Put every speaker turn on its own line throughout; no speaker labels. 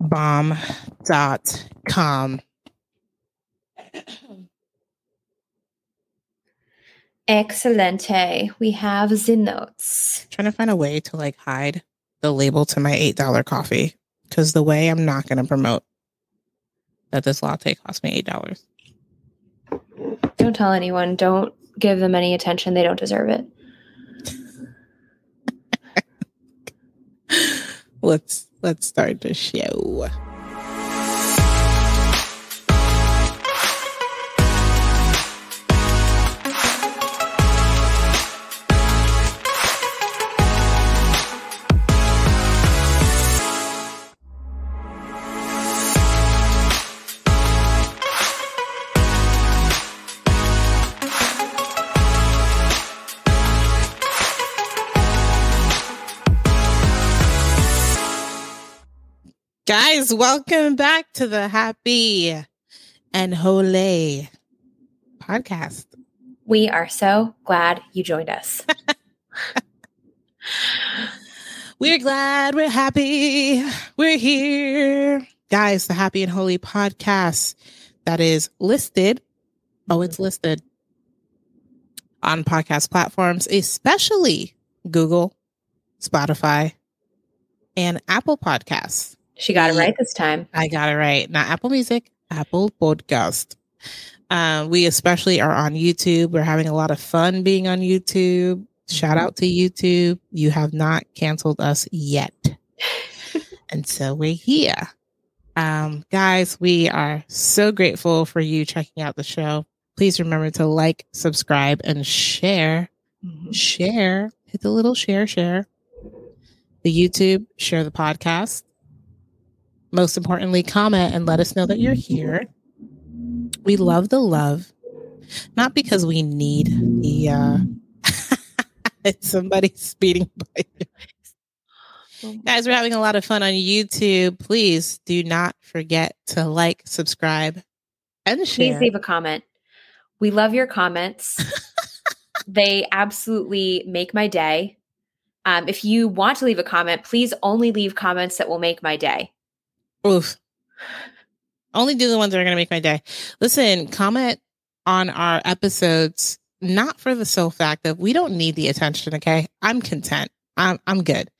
bomb.com.
Excelente. We have the notes.
Trying to find a way to like hide the label to my $8 coffee because the way I'm not going to promote that this latte cost me $8.
Don't tell anyone. Don't give them any attention. They don't deserve it.
Let's let's start the show. Guys, welcome back to the Happy and Holy podcast.
We are so glad you joined us.
we're glad, we're happy, we're here. Guys, the Happy and Holy podcast that is listed. Oh, it's listed on podcast platforms, especially Google, Spotify, and Apple Podcasts.
She got it right this time.
I got it right. Not Apple Music, Apple Podcast. Um, we especially are on YouTube. We're having a lot of fun being on YouTube. Shout out to YouTube. You have not canceled us yet. and so we're here. Um, guys, we are so grateful for you checking out the show. Please remember to like, subscribe, and share. Mm-hmm. Share. Hit the little share, share. The YouTube, share the podcast most importantly, comment and let us know that you're here. We love the love, not because we need the uh it's somebody speeding by. Guys, we're having a lot of fun on YouTube. Please do not forget to like, subscribe, and share.
Please leave a comment. We love your comments. they absolutely make my day. Um, if you want to leave a comment, please only leave comments that will make my day.
Oof. Only do the ones that are going to make my day. Listen, comment on our episodes, not for the sole fact that we don't need the attention. Okay. I'm content. I'm, I'm good.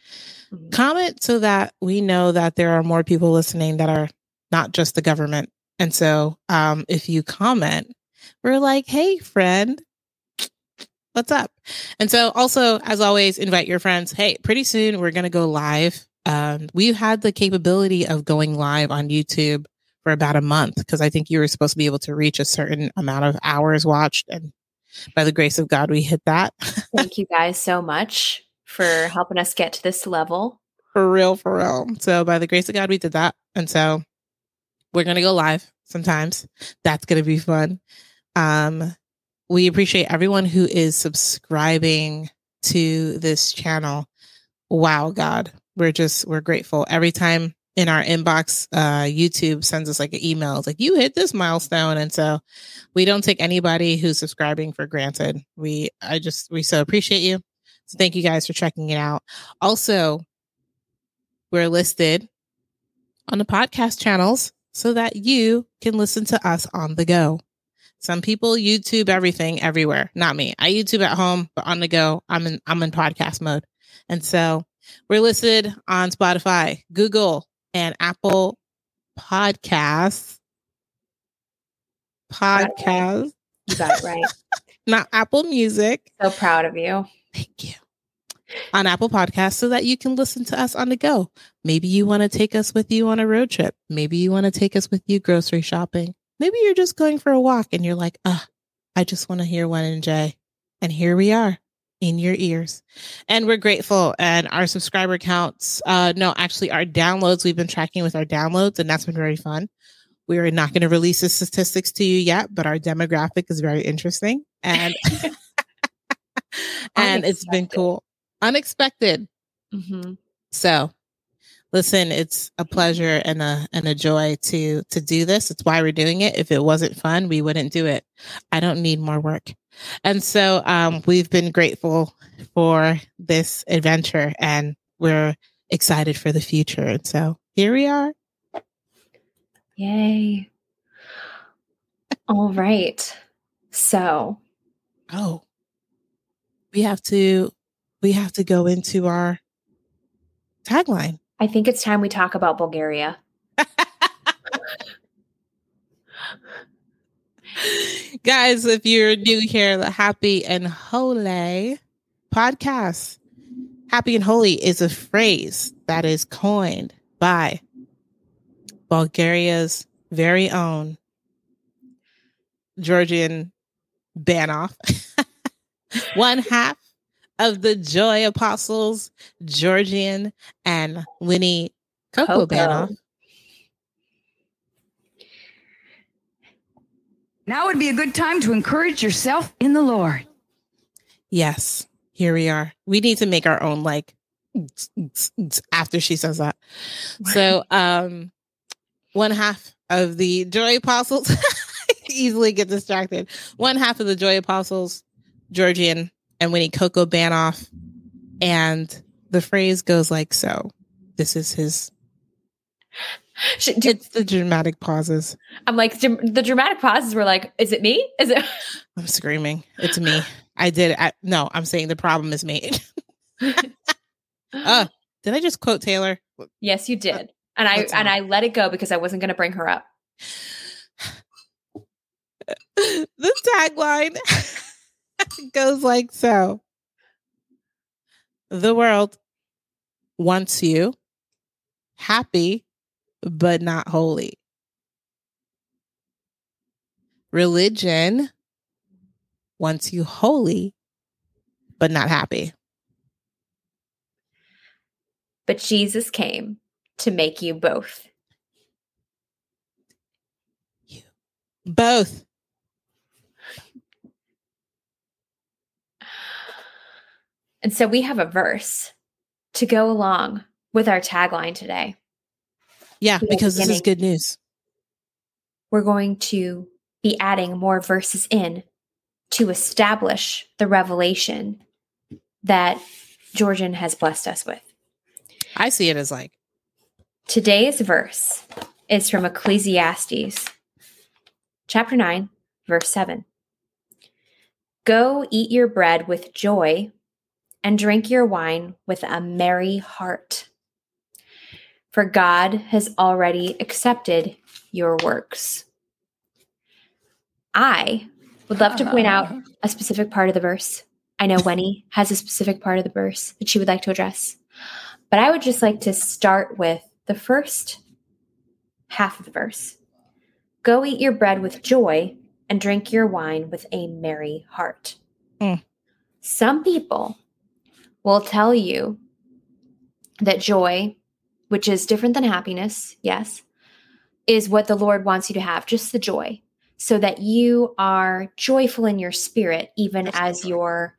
Mm-hmm. Comment so that we know that there are more people listening that are not just the government. And so, um, if you comment, we're like, Hey, friend, what's up? And so also, as always, invite your friends. Hey, pretty soon we're going to go live um, we've had the capability of going live on YouTube for about a month because I think you were supposed to be able to reach a certain amount of hours watched. And by the grace of God, we hit that.
Thank you guys so much for helping us get to this level.
For real, for real. So, by the grace of God, we did that. And so we're going to go live sometimes. That's going to be fun. Um, we appreciate everyone who is subscribing to this channel. Wow, God, we're just we're grateful. Every time in our inbox uh youtube sends us like an email it's like you hit this milestone. And so we don't take anybody who's subscribing for granted. We i just we so appreciate you. So thank you guys for checking it out. Also we're listed on the podcast channels so that you can listen to us on the go. Some people youtube everything everywhere. Not me. I youtube at home but on the go i'm in i'm in podcast mode. And so we're listed on Spotify, Google, and Apple Podcasts. Podcast.
You got it right.
Not Apple Music.
So proud of you.
Thank you. On Apple Podcasts so that you can listen to us on the go. Maybe you want to take us with you on a road trip. Maybe you want to take us with you grocery shopping. Maybe you're just going for a walk and you're like, ah, I just want to hear one and Jay. And here we are in your ears. And we're grateful. And our subscriber counts, uh, no, actually, our downloads, we've been tracking with our downloads, and that's been very fun. We are not going to release the statistics to you yet, but our demographic is very interesting. And and it's been cool. Unexpected. Mm-hmm. So listen, it's a pleasure and a and a joy to to do this. It's why we're doing it. If it wasn't fun, we wouldn't do it. I don't need more work. And so um, we've been grateful for this adventure and we're excited for the future. And so here we are.
Yay. All right. So,
Oh, we have to we have to go into our tagline.
I think it's time we talk about Bulgaria.
Guys, if you're new here, the Happy and Holy podcast. Happy and Holy is a phrase that is coined by Bulgaria's very own Georgian Banov. one half of the Joy Apostles, Georgian and Winnie Coco,
Coco.
Now would be a good time to encourage yourself in the Lord.
Yes, here we are. We need to make our own like after she says that. So, um, one half of the Joy Apostles easily get distracted. One half of the Joy Apostles, Georgian and Winnie Coco Banov, and the phrase goes like so. This is his.
Should- do-
It's the dramatic pauses.
I'm like, the dramatic pauses were like, is it me? Is it?
I'm screaming. It's me. I did. I, no, I'm saying the problem is me. uh, did I just quote Taylor?
yes, you did. And I
That's
and. I let it go because I wasn't going to bring her up.
the tagline goes like so The world wants you happy, but not holy. Religion wants you holy, but not happy.
But Jesus came to make you both.
You Both.
And so we have a verse to go along with our tagline today.
Yeah, because this is good news.
We're going to be adding more verses in to establish the revelation that Georgian has blessed us with.
I see it as like,
Today's verse is from Ecclesiastes, chapter 9, verse 7. Go eat your bread with joy and drink your wine with a merry heart. For God has already accepted your works. I would love to point out a specific part of the verse. I know Wenny has a specific part of the verse that she would like to address. But I would just like to start with the first half of the verse. Go eat your bread with joy and drink your wine with a merry heart.
Mm.
Some people will tell you that joy, which is different than happiness, yes, is what the Lord wants you to have, just the joy, so that you are joyful in your spirit, even
That's
as your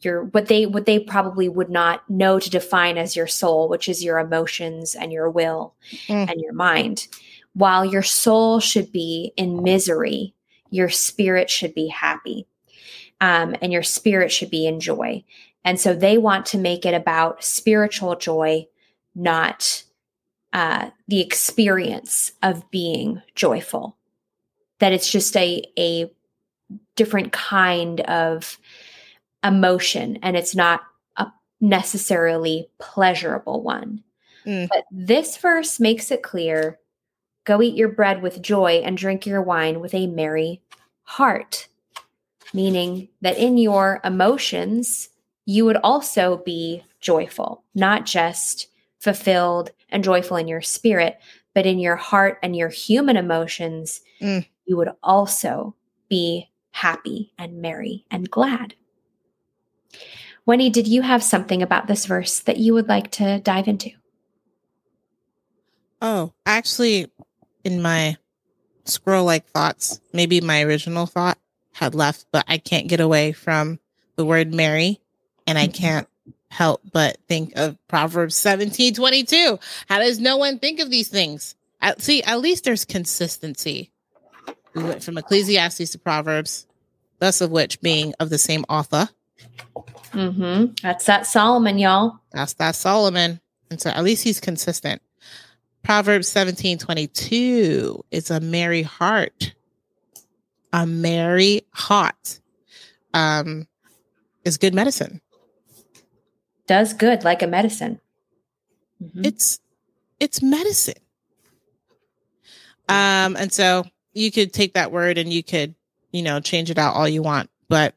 your what they what they probably would not know to define as your soul, which is your emotions and your will
Mm.
and your mind. While your soul should be in misery, your spirit should be happy, um, and your spirit should be in joy. And so they want to make it about spiritual joy, not uh, the experience of being joyful. That it's just a a different kind of emotion, and it's not a necessarily pleasurable one.
Mm.
But this verse makes it clear: go eat your bread with joy and drink your wine with a merry heart, meaning that in your emotions you would also be joyful, not just fulfilled and joyful in your spirit, but in your heart and your human emotions,
Mm.
you would also be happy and merry and glad. Wendy, did you have something about this verse that you would like to dive into?
oh, actually, in my scroll like thoughts, maybe my original thought had left, but I can't get away from the word merry, and I
Mhm.
can't help but think of Proverbs seventeen twenty two. How does no one think of these things? At, see, at least there's consistency. We went from Ecclesiastes to Proverbs, thus of which being of the same author.
Mm-hmm. That's that Solomon, y'all.
That's that Solomon. And so at least he's consistent. Proverbs 17 22. It's a merry heart. A merry heart um, is good medicine.
Does good like a medicine.
Mm-hmm. It's it's medicine. Um, and so you could take that word and you could, you know, change it out all you want, but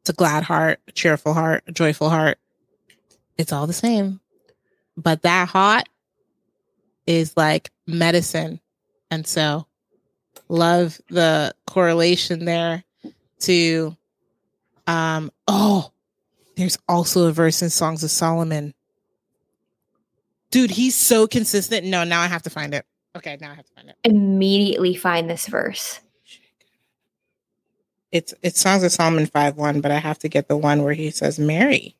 it's a glad heart, a cheerful heart, a joyful heart. It's all the same. But that heart is like medicine. And so love the correlation there to um oh there's also a verse in Songs of Solomon. Dude, he's so consistent. No, now I have to find it. Okay, now I have to find it.
Immediately find this verse.
It's it's Songs of Solomon 5 1, but I have to get the one where he says merry.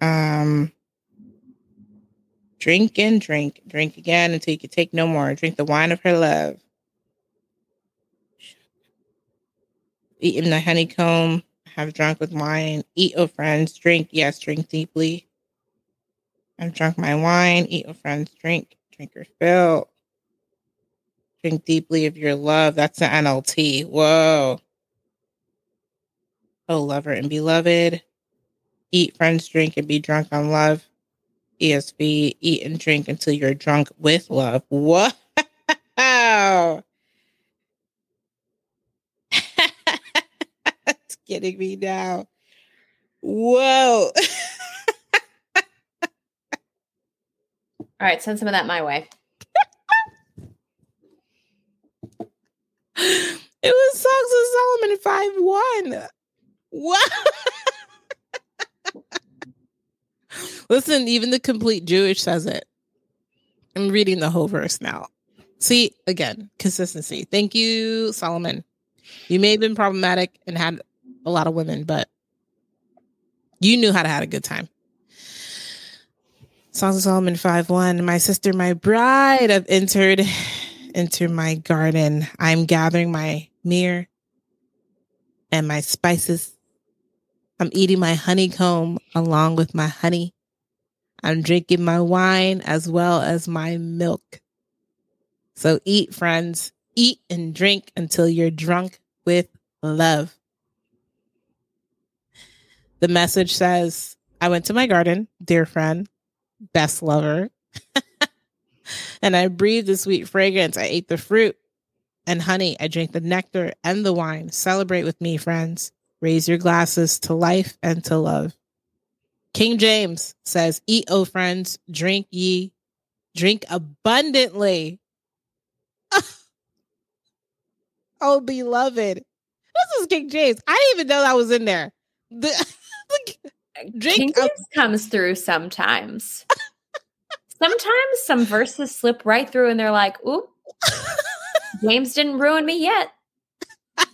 Um Drink and drink, drink again until you can take no more. Drink the wine of her love. Eat in the honeycomb, have drunk with wine. Eat, O friends, drink, yes, drink deeply. I've drunk my wine. Eat, O friends, drink, drink your fill. Drink deeply of your love. That's the NLT. Whoa. Oh, lover and beloved. Eat, friends, drink, and be drunk on love. ESV, eat and drink until you're drunk with love. Wow. getting me now. Whoa.
All right, send some of that my way.
it was Songs of Solomon 5 1. What? Listen, even the complete Jewish says it. I'm reading the whole verse now. See, again, consistency. Thank you, Solomon. You may have been problematic and had a lot of women, but you knew how to have a good time. Songs of Solomon 5 1. My sister, my bride, I've entered into my garden. I'm gathering my myrrh and my spices. I'm eating my honeycomb along with my honey. I'm drinking my wine as well as my milk. So eat, friends. Eat and drink until you're drunk with love. The message says, I went to my garden, dear friend, best lover, and I breathed the sweet fragrance. I ate the fruit and honey. I drank the nectar and the wine. Celebrate with me, friends. Raise your glasses to life and to love. King James says, Eat, O friends, drink ye, drink abundantly. oh, beloved. This is King James. I didn't even know that was in there. The,
King James comes through sometimes. sometimes some verses slip right through and they're like, oop, James didn't ruin me yet.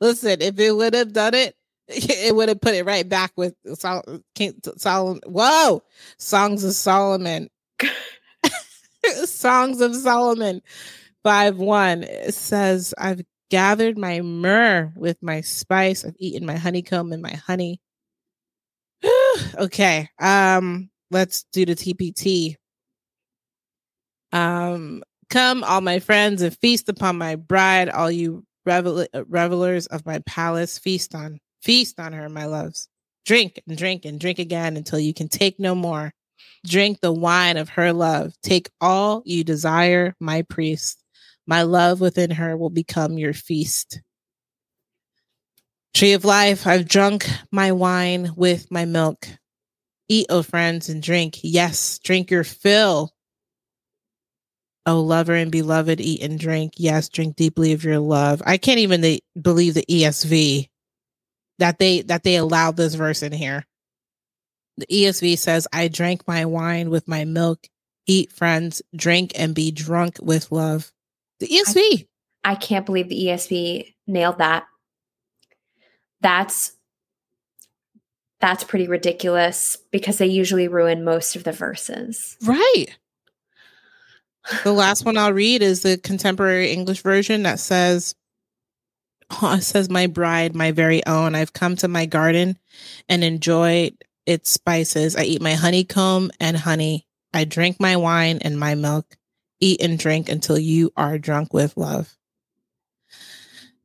Listen, if it would have done it, it would have put it right back with Sol- King Solomon. Whoa, Songs of Solomon, Songs of Solomon, five one. It says, "I've gathered my myrrh with my spice. I've eaten my honeycomb and my honey." okay, um, let's do the TPT. Um, come, all my friends, and feast upon my bride. All you revel- revelers of my palace, feast on Feast on her, my loves. Drink and drink and drink again until you can take no more. Drink the wine of her love. Take all you desire, my priest. My love within her will become your feast. Tree of life, I've drunk my wine with my milk. Eat, O oh friends, and drink. Yes, drink your fill. O oh, lover and beloved, eat and drink. Yes, drink deeply of your love. I can't even the, believe the ESV that they that they allowed this verse in here. The ESV says, "I drank my wine with my milk. Eat, friends, drink, and be drunk with love." The ESV.
I, I can't believe the ESV nailed that. That's that's pretty ridiculous because they usually ruin most of the verses.
Right. The last one I'll read is the contemporary English version that says, oh, says my bride, my very own. I've come to my garden and enjoyed its spices. I eat my honeycomb and honey. I drink my wine and my milk, eat and drink until you are drunk with love.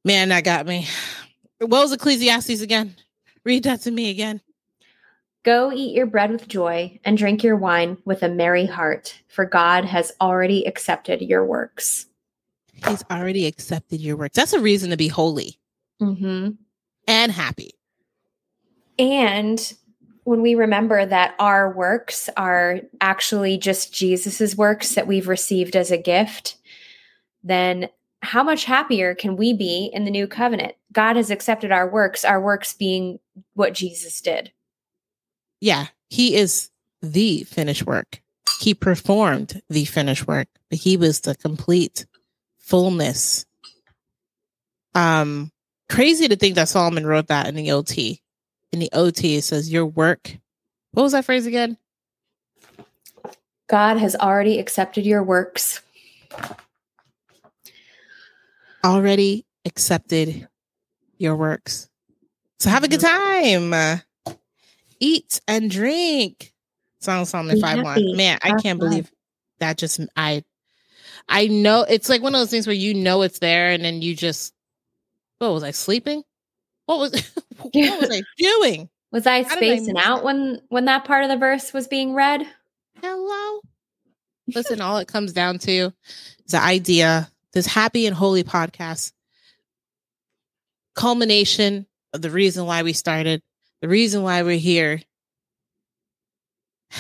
Man, that got me. What was Ecclesiastes again? Read that to me again.
Go eat your bread with joy and drink your wine with a merry heart, for God has already accepted your works.
He's already accepted your works. That's a reason to be holy
Mm-hmm.
and happy.
And when we remember that our works are actually just Jesus's works that we've received as a gift, then how much happier can we be in the new covenant? God has accepted our works, our works being what Jesus did.
Yeah, he is the finished work. He performed the finished work, but he was the complete fullness. Um, crazy to think that Solomon wrote that in the OT. In the OT, it says, Your work. What was that phrase again?
God has already accepted your works.
Already accepted your works. So have a good mm-hmm. time. Eat and drink. Song 5 1.
happy.
Man, I can't believe that just I I know it's like one of those things where you know it's there and then you just what was I sleeping? What was what was I doing?
Was I
How did I
spacing out
that?
when when that part of the verse was being read?
Hello. Listen, all it comes down to is the idea, this happy and holy podcast, culmination of the reason why we started, the reason why we're here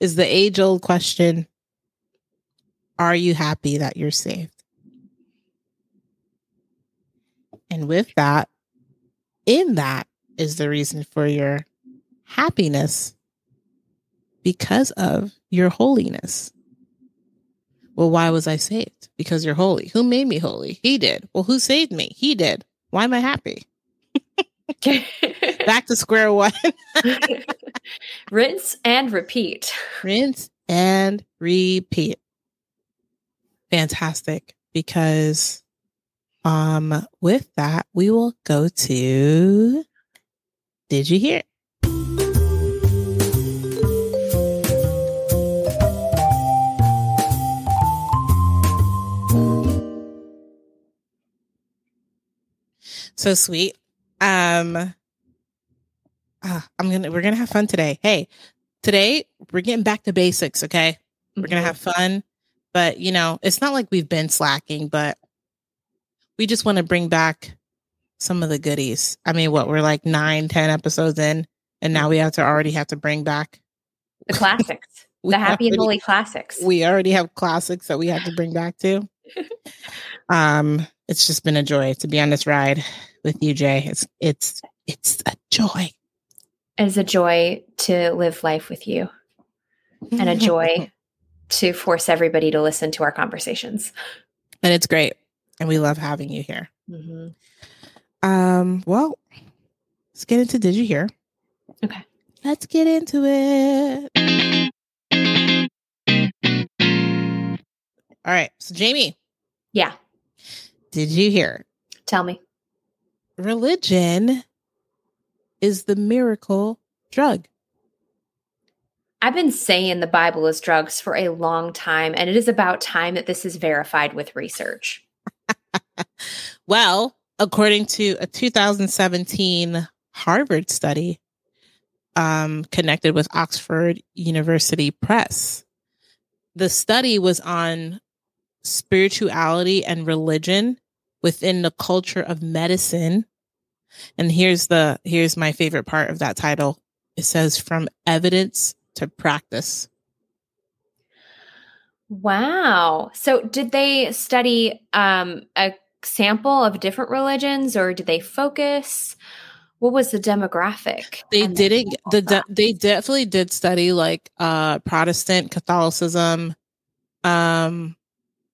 is the age old question Are you happy that you're saved? And with that, in that is the reason for your happiness because of your holiness. Well, why was I saved? Because you're holy. Who made me holy? He did. Well, who saved me? He did. Why am I happy? Back to square one.
Rinse and repeat.
Rinse and repeat. Fantastic. Because um with that, we will go to Did you hear? So sweet. Um ah, I'm gonna we're gonna have fun today. Hey, today we're getting back to basics, okay? We're gonna have fun, but you know, it's not like we've been slacking, but we just want to bring back some of the goodies. I mean, what we're like nine, ten episodes in, and now we have to already have to bring back
the classics, the happy and holy classics.
we already have classics that we have to bring back to. um, it's just been a joy to be on this ride with you, Jay. It's it's it's a joy.
It is a joy to live life with you and a joy to force everybody to listen to our conversations.
and it's great, and we love having you here.
Mhm.
Um, well, let's get into Did You Hear?
Okay.
Let's get into it. All right. So, Jamie,
Yeah.
did you hear?
Tell me.
Religion is the miracle drug.
I've been saying the Bible is drugs for a long time, and it is about time that this is verified with research.
Well, according to a 2017 Harvard study um, connected with Oxford University Press, the study was on spirituality and religion within the culture of medicine. And here's the here's my favorite part of that title. It says from evidence to practice.
Wow. So, did they study um, a sample of different religions, or did they focus? What was the demographic?
They didn't the de- they definitely did study like uh Protestant Catholicism. Um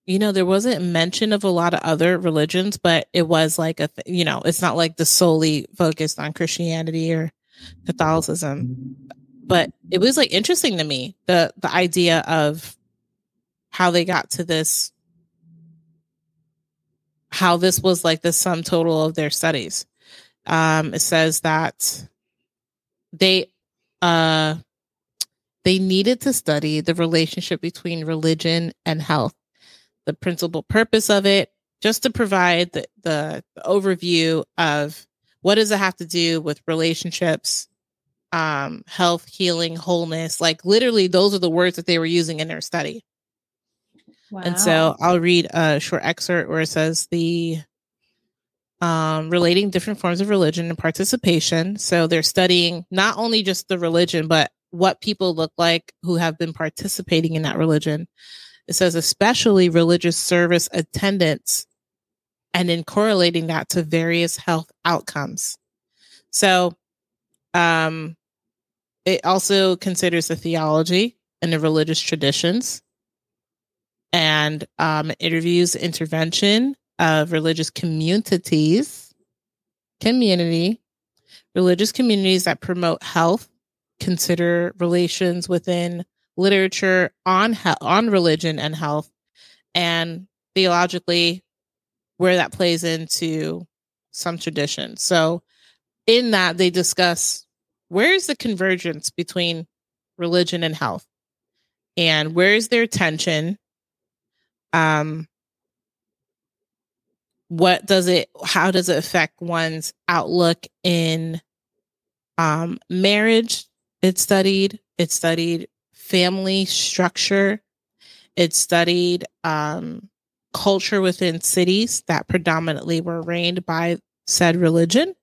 you know there wasn't mention of a lot of other religions but it was like a th- you know it's not like the solely focused on Christianity or Catholicism but it was like interesting to me the the idea of how they got to this how this was like the sum total of their studies um it says that they uh they needed to study the relationship between religion and health, the principal purpose of it, just to provide the, the, the overview of what does it have to do with relationships, um, health, healing, wholeness. Like literally, those are the words that they were using in their study. Wow. And so I'll read a short excerpt where it says the um, relating different forms of religion and participation. So they're studying not only just the religion, but what people look like who have been participating in that religion. It says, especially religious service attendance, and then correlating that to various health outcomes. So, um, it also considers the theology and the religious traditions and um, interviews intervention of religious communities, community, religious communities that promote health, consider relations within literature on he- on religion and health, and theologically where that plays into some traditions. So, in that they discuss where is the convergence between religion and health, and where is their tension. Um, what does it how does it affect one's outlook in um marriage? It studied it studied family structure. It studied um culture within cities that predominantly were reigned by said religion.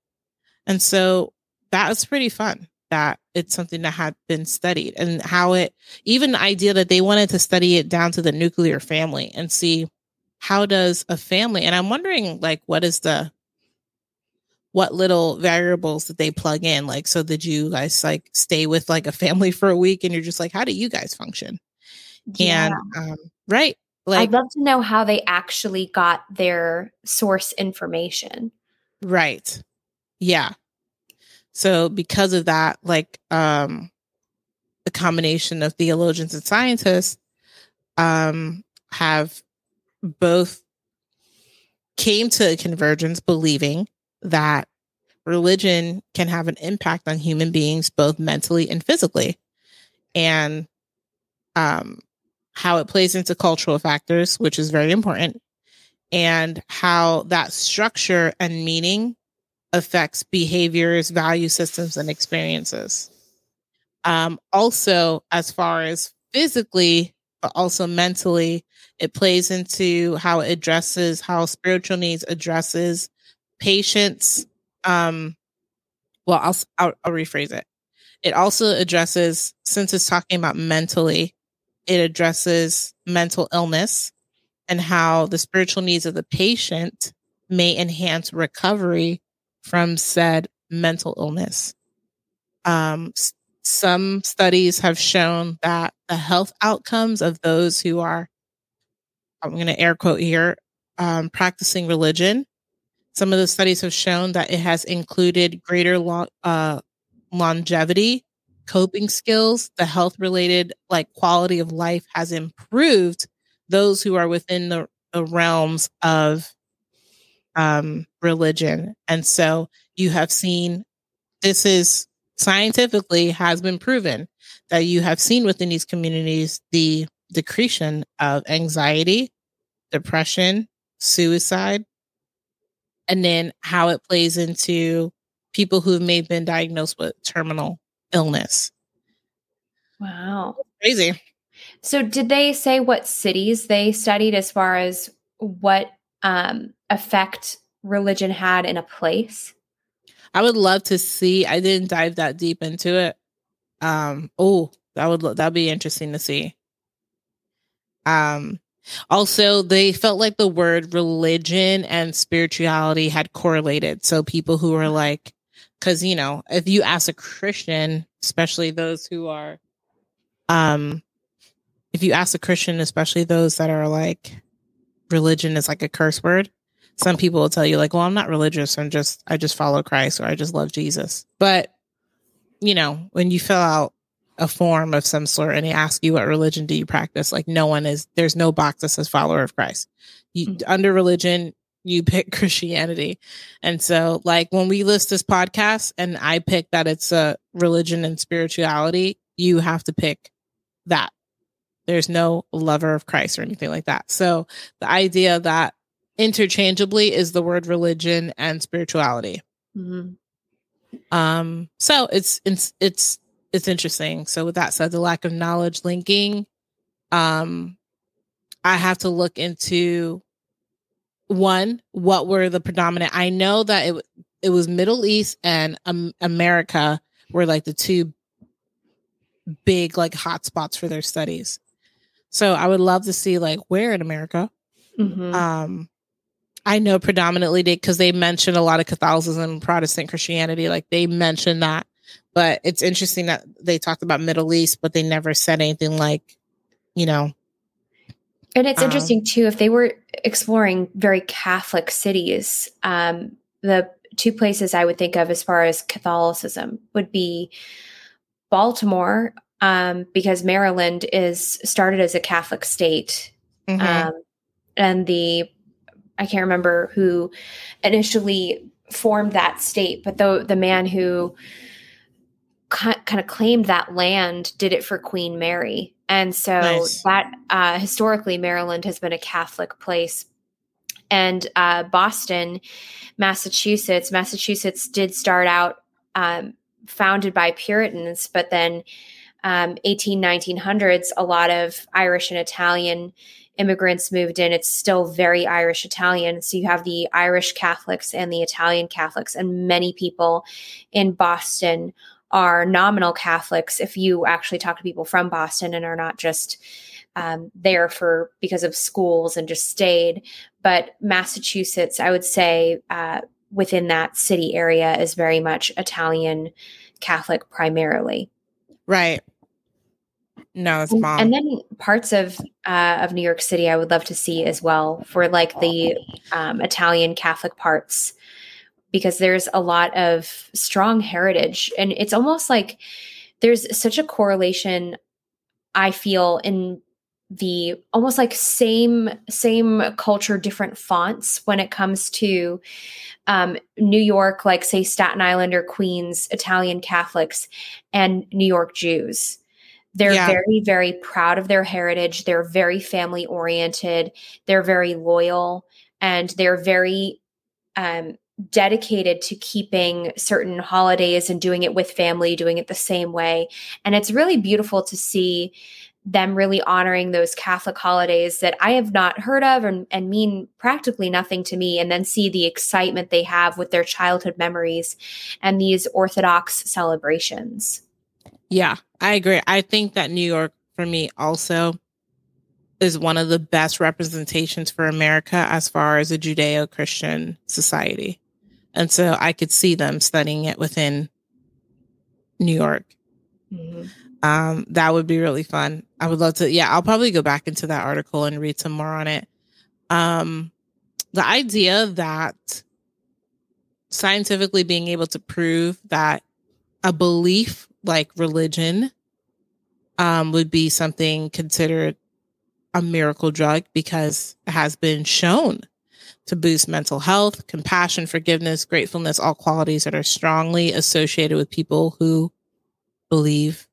And so that was pretty fun that it's something that had been studied and how it even the idea that they wanted to study it down to the nuclear family and see how does a family and i'm wondering like what is the what little variables that they plug in? Like so did you guys like stay with like a family for a week and you're just like how do you guys function? Yeah. and um right
like i'd love to know how they actually got their source information.
Right. Yeah so because of that like um the combination of theologians and scientists um have both came to a convergence believing that religion can have an impact on human beings both mentally and physically. And um, how it plays into cultural factors which is very important and how that structure and meaning affects behaviors value systems and experiences um, also as far as physically but also mentally it plays into how it addresses how spiritual needs addresses patients. Um, well, I'll, I'll, I'll rephrase it. It also addresses, since it's talking about mentally, it addresses mental illness and how the spiritual needs of the patient may enhance recovery from said mental illness. Um, some studies have shown that the health outcomes of those who are I'm going to air quote here, um, practicing religion. Some of the studies have shown that it has included greater lo- uh, longevity, coping skills, the health related like quality of life has improved those who are within the, the realms of um, religion. And so you have seen this is scientifically has been proven that you have seen within these communities the decretion of anxiety, depression, suicide, and then how it plays into people who may have been diagnosed with terminal illness.
Wow.
Crazy.
So, did they say what cities they studied as far as what um, effect religion had in a place?
I would love to see. I didn't dive that deep into it. Um, oh, that would that'd be interesting to see. Um, also, they felt like the word religion and spirituality had correlated. So people who were like, because you know, if you ask a Christian, especially those who are, um, if you ask a Christian, especially those that are like, religion is like a curse word. Some people will tell you like, well, I'm not religious. I'm just, I just follow Christ or I just love Jesus. But you know, when you fill out a form of some sort and they ask you what religion do you practice like no one is there's no box that says follower of christ you mm-hmm. under religion you pick Christianity. And so, like, when we list this podcast and I pick that it's a religion and spirituality, you have to pick that. There's no lover of Christ or anything like that. So, the idea that interchangeably is the word religion and spirituality. Mm-hmm. Um, so it's it's it's it's interesting. So with that said, the lack of knowledge linking, um, I have to look into one, what were the predominant? I know that it it was Middle East and um, America were like the two big like hotspots for their studies. So I would love to see like where in America. Mm-hmm. Um, I know predominantly because they mentioned a lot of Catholicism, Protestant Christianity, like they mentioned that. But it's interesting that they talked about Middle East, but they never said anything like, you know.
And it's um, interesting too if they were exploring very Catholic cities. Um, the two places I would think of as far as Catholicism would be Baltimore, um, because Maryland is started as a Catholic state, mm-hmm. um, and the I can't remember who initially formed that state, but the the man who kind of claimed that land did it for Queen Mary, and so nice. that uh, historically Maryland has been a Catholic place. And uh, Boston, Massachusetts, Massachusetts did start out um, founded by Puritans, but then um, 18, 1900s, a lot of Irish and Italian immigrants moved in, it's still very Irish Italian. So you have the Irish Catholics and the Italian Catholics, and many people in Boston are nominal Catholics. If you actually talk to people from Boston and are not just um, there for because of schools and just stayed, but Massachusetts, I would say uh, within that city area is very much Italian Catholic primarily.
Right. No, it's
mom. And then parts of uh, of New York City, I would love to see as well for like the um, Italian Catholic parts, because there's a lot of strong heritage, and it's almost like there's such a correlation. I feel in the almost like same same culture, different fonts when it comes to um, New York, like say Staten Island or Queens, Italian Catholics, and New York Jews they're yeah. very, very proud of their heritage. They're very family oriented. They're very loyal and they're very um, dedicated to keeping certain holidays and doing it with family, doing it the same way. And it's really beautiful to see them really honoring those Catholic holidays that I have not heard of and, and, mean practically nothing to me, and then see the excitement they have with their childhood memories and these Orthodox celebrations.
Yeah, I agree. I think that New York, for me, also is one of the best representations for America as far as a Judeo Christian society. And so I could see them studying it within New York. Mm-hmm. Um, that would be really fun. I would love to. Yeah, I'll probably go back into that article and read some more on it. Um, the idea that scientifically being able to prove that a belief like religion um, would be something considered a miracle drug because it has been shown to boost mental health, compassion, forgiveness, gratefulness, all qualities that are strongly associated with people who believe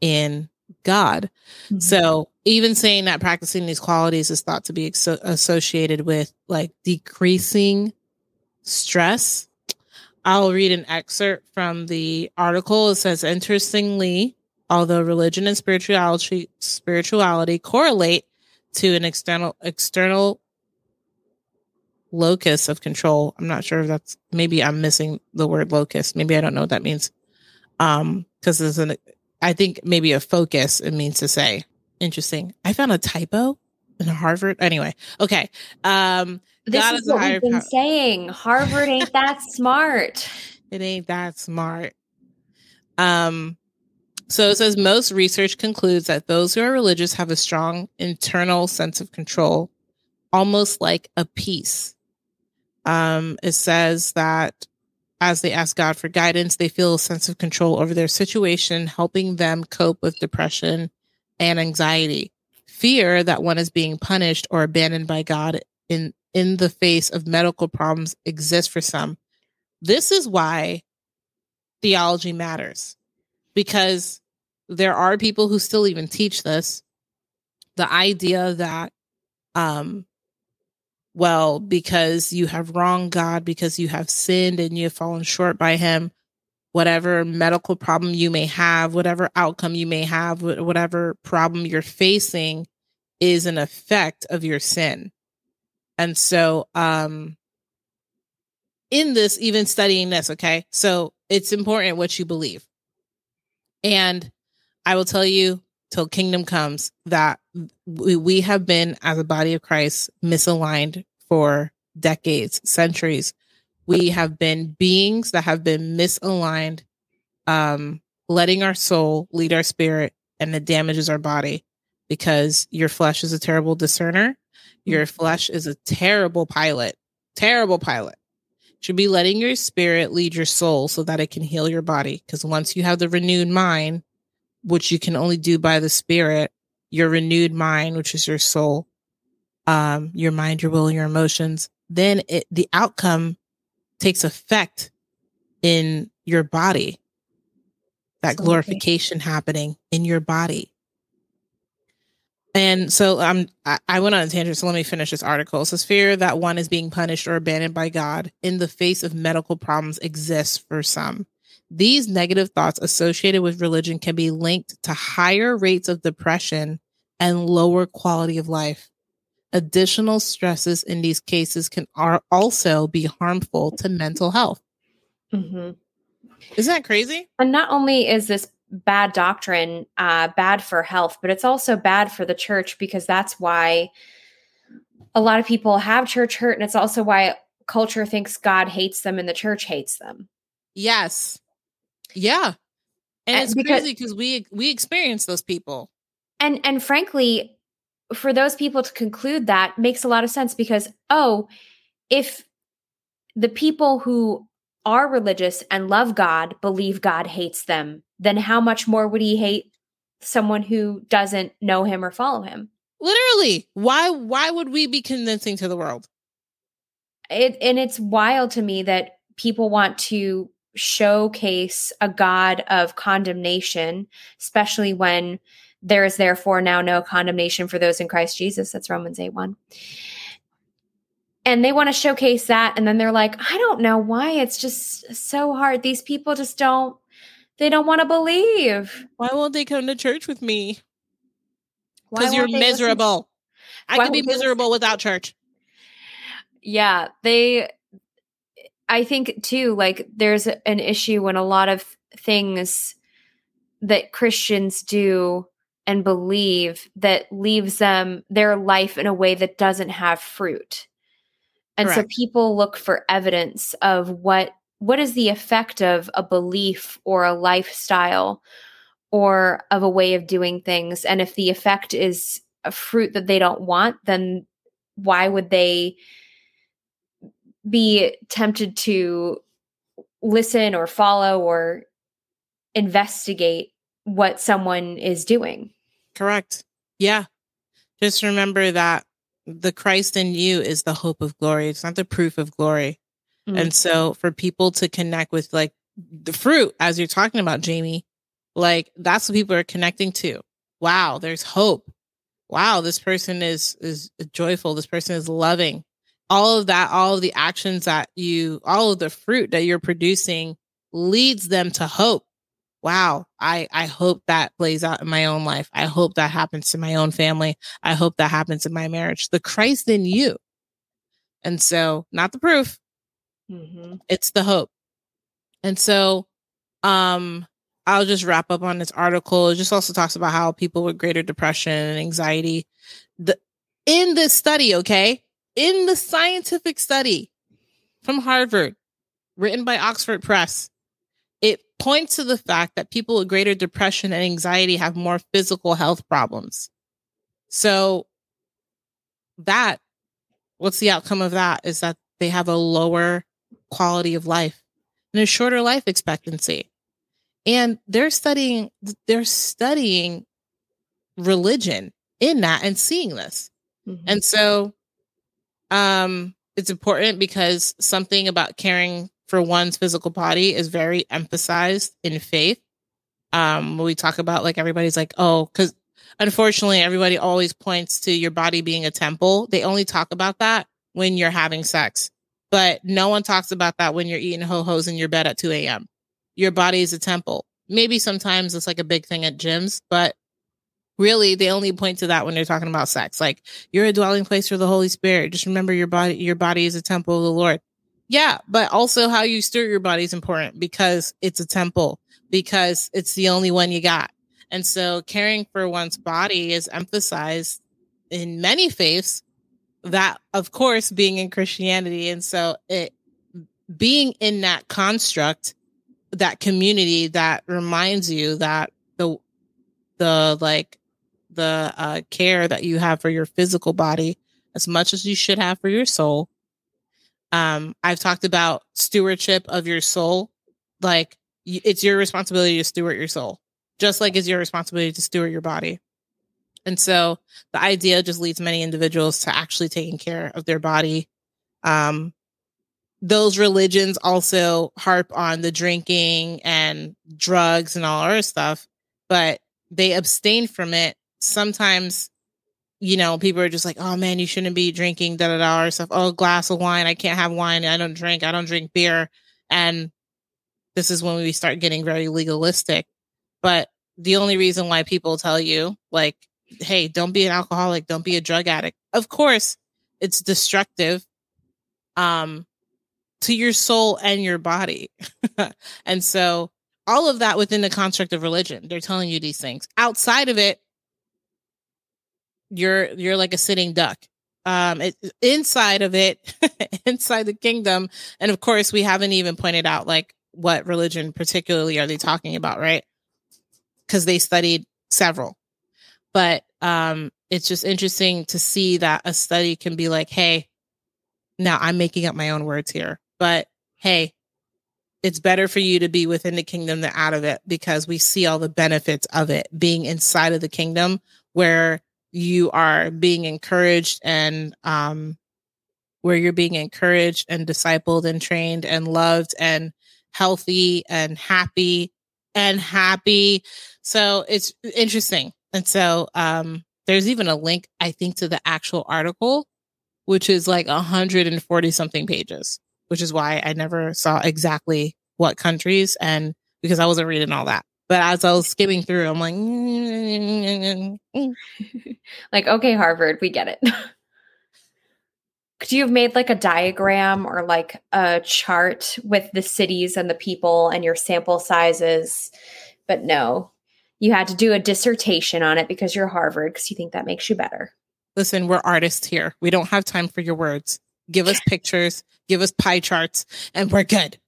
in God. Mm-hmm. So, even saying that practicing these qualities is thought to be ex- associated with like decreasing stress I'll read an excerpt from the article. It says, interestingly, although religion and spirituality spirituality correlate to an external external locus of control. I'm not sure if that's maybe I'm missing the word locus. Maybe I don't know what that means. Um, because there's an I think maybe a focus it means to say. Interesting. I found a typo in Harvard. Anyway, okay. Um
this God is, is what we've been power. saying. Harvard ain't that smart.
It ain't that smart. Um, so it says most research concludes that those who are religious have a strong internal sense of control, almost like a peace. Um, it says that as they ask God for guidance, they feel a sense of control over their situation, helping them cope with depression and anxiety. Fear that one is being punished or abandoned by God in in the face of medical problems exist for some. This is why theology matters because there are people who still even teach this the idea that um well because you have wronged god because you have sinned and you have fallen short by him whatever medical problem you may have whatever outcome you may have whatever problem you're facing is an effect of your sin and so um in this even studying this okay so it's important what you believe and I will tell you till kingdom comes that we, we have been as a body of Christ misaligned for decades, centuries. We have been beings that have been misaligned, um, letting our soul lead our spirit, and it damages our body because your flesh is a terrible discerner. Your flesh is a terrible pilot, terrible pilot. Should be letting your spirit lead your soul so that it can heal your body. Because once you have the renewed mind, which you can only do by the spirit, your renewed mind, which is your soul, um, your mind, your will, your emotions, then it, the outcome takes effect in your body. That glorification happening in your body. And so um, I, I went on a tangent, so let me finish this article. It says fear that one is being punished or abandoned by God in the face of medical problems exists for some. These negative thoughts associated with religion can be linked to higher rates of depression and lower quality of life. Additional stresses in these cases can are also be harmful to mental health. Mm-hmm. Isn't that crazy?
And not only is this bad doctrine uh, bad for health, but it's also bad for the church because that's why a lot of people have church hurt. And it's also why culture thinks God hates them and the church hates them.
Yes. Yeah. And, and it's because, crazy because we we experience those people.
And and frankly, for those people to conclude that makes a lot of sense because oh, if the people who are religious and love God believe God hates them, then how much more would he hate someone who doesn't know him or follow him?
Literally. Why why would we be convincing to the world?
It and it's wild to me that people want to showcase a God of condemnation, especially when there is therefore now no condemnation for those in Christ Jesus. That's Romans 8 1. And they want to showcase that. And then they're like, I don't know why it's just so hard. These people just don't, they don't want to believe.
Why won't they come to church with me? Because you're miserable. I can be miserable without church.
Yeah. They, I think too, like there's an issue when a lot of things that Christians do and believe that leaves them their life in a way that doesn't have fruit. And Correct. so people look for evidence of what what is the effect of a belief or a lifestyle or of a way of doing things and if the effect is a fruit that they don't want then why would they be tempted to listen or follow or investigate what someone is doing.
Correct. Yeah. Just remember that the Christ in you is the hope of glory. It's not the proof of glory. Mm-hmm. And so for people to connect with like the fruit, as you're talking about, Jamie, like that's what people are connecting to. Wow, there's hope. Wow, this person is is joyful. This person is loving all of that, all of the actions that you, all of the fruit that you're producing leads them to hope. Wow. I, I hope that plays out in my own life. I hope that happens to my own family. I hope that happens in my marriage. The Christ in you. And so, not the proof, mm-hmm. it's the hope. And so, um, I'll just wrap up on this article. It just also talks about how people with greater depression and anxiety, the in this study, okay, in the scientific study from Harvard, written by Oxford Press, it points to the fact that people with greater depression and anxiety have more physical health problems. So, that, what's the outcome of that? Is that they have a lower quality of life and a shorter life expectancy. And they're studying, they're studying religion in that and seeing this. Mm-hmm. And so Um, it's important because something about caring for one's physical body is very emphasized in faith. Um, when we talk about like everybody's like, oh, because unfortunately everybody always points to your body being a temple. They only talk about that when you're having sex, but no one talks about that when you're eating ho hos in your bed at 2 a.m. Your body is a temple. Maybe sometimes it's like a big thing at gyms, but really they only point to that when they're talking about sex. Like you're a dwelling place for the Holy Spirit. Just remember your body, your body is a temple of the Lord. Yeah, but also how you steward your body is important because it's a temple, because it's the only one you got. And so caring for one's body is emphasized in many faiths, that of course being in Christianity. And so it being in that construct, that community that reminds you that the the like the uh, care that you have for your physical body as much as you should have for your soul um, I've talked about stewardship of your soul. Like it's your responsibility to steward your soul, just like it's your responsibility to steward your body. And so the idea just leads many individuals to actually taking care of their body. Um, those religions also harp on the drinking and drugs and all other stuff, but they abstain from it sometimes you know, people are just like, oh man, you shouldn't be drinking da da da or stuff. Oh, glass of wine. I can't have wine. I don't drink. I don't drink beer. And this is when we start getting very legalistic. But the only reason why people tell you, like, hey, don't be an alcoholic, don't be a drug addict. Of course, it's destructive um to your soul and your body. and so all of that within the construct of religion, they're telling you these things. Outside of it, you're you're like a sitting duck um it, inside of it inside the kingdom and of course we haven't even pointed out like what religion particularly are they talking about right because they studied several but um it's just interesting to see that a study can be like hey now i'm making up my own words here but hey it's better for you to be within the kingdom than out of it because we see all the benefits of it being inside of the kingdom where you are being encouraged and um where you're being encouraged and discipled and trained and loved and healthy and happy and happy. So it's interesting and so um there's even a link i think to the actual article which is like 140 something pages which is why i never saw exactly what countries and because i wasn't reading all that but as I was skimming through, I'm like,
like, okay, Harvard, we get it. Could you have made like a diagram or like a chart with the cities and the people and your sample sizes? But no, you had to do a dissertation on it because you're Harvard because you think that makes you better.
Listen, we're artists here. We don't have time for your words. Give us pictures, give us pie charts, and we're good.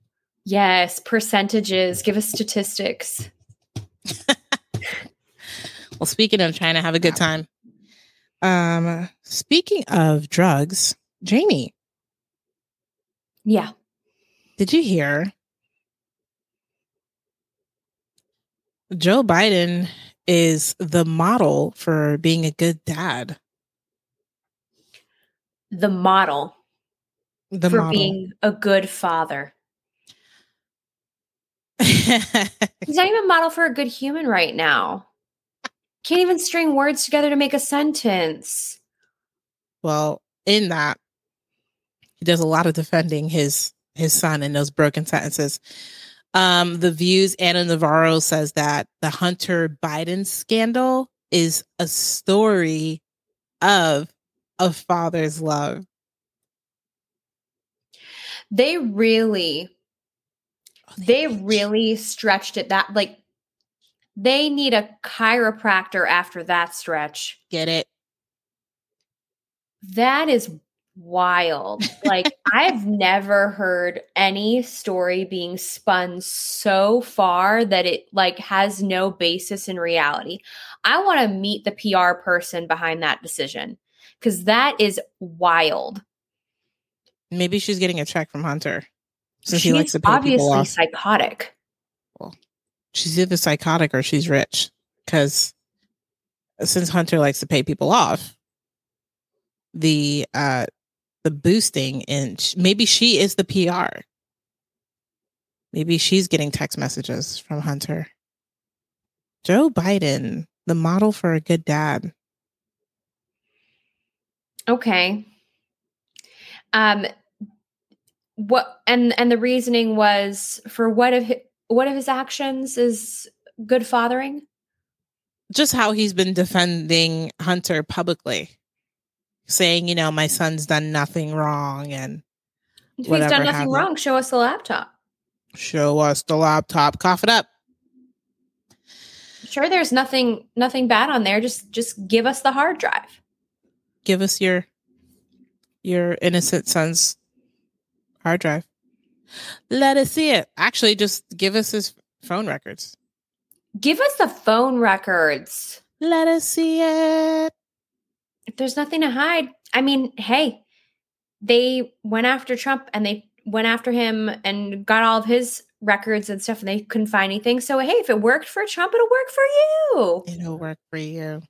Yes, percentages, give us statistics.
well, speaking of trying to have a good time, um, speaking of drugs, Jamie.
Yeah.
Did you hear? Joe Biden is the model for being a good dad.
The model the for model. being a good father. He's not even a model for a good human right now. Can't even string words together to make a sentence.
Well, in that, he does a lot of defending his his son in those broken sentences. Um, the Views Ana Navarro says that the Hunter Biden scandal is a story of a father's love.
They really they really stretched it that like they need a chiropractor after that stretch.
Get it?
That is wild. like I've never heard any story being spun so far that it like has no basis in reality. I want to meet the PR person behind that decision cuz that is wild.
Maybe she's getting a check from Hunter.
So she's she likes to pay obviously psychotic.
Well, she's either psychotic or she's rich. Because since Hunter likes to pay people off, the uh the boosting and sh- maybe she is the PR. Maybe she's getting text messages from Hunter. Joe Biden, the model for a good dad.
Okay. Um what and and the reasoning was for what of hi- what of his actions is good fathering?
Just how he's been defending Hunter publicly, saying, you know, my son's done nothing wrong and
If he's done nothing
happened.
wrong, show us the laptop.
show us the laptop, cough it up.
Sure there's nothing nothing bad on there. Just just give us the hard drive.
Give us your your innocent son's hard drive. Let us see it. Actually, just give us his phone records.
Give us the phone records.
Let us see it.
If there's nothing to hide. I mean, hey, they went after Trump and they went after him and got all of his records and stuff and they couldn't find anything. So hey, if it worked for Trump, it'll work for you.
It'll work for you.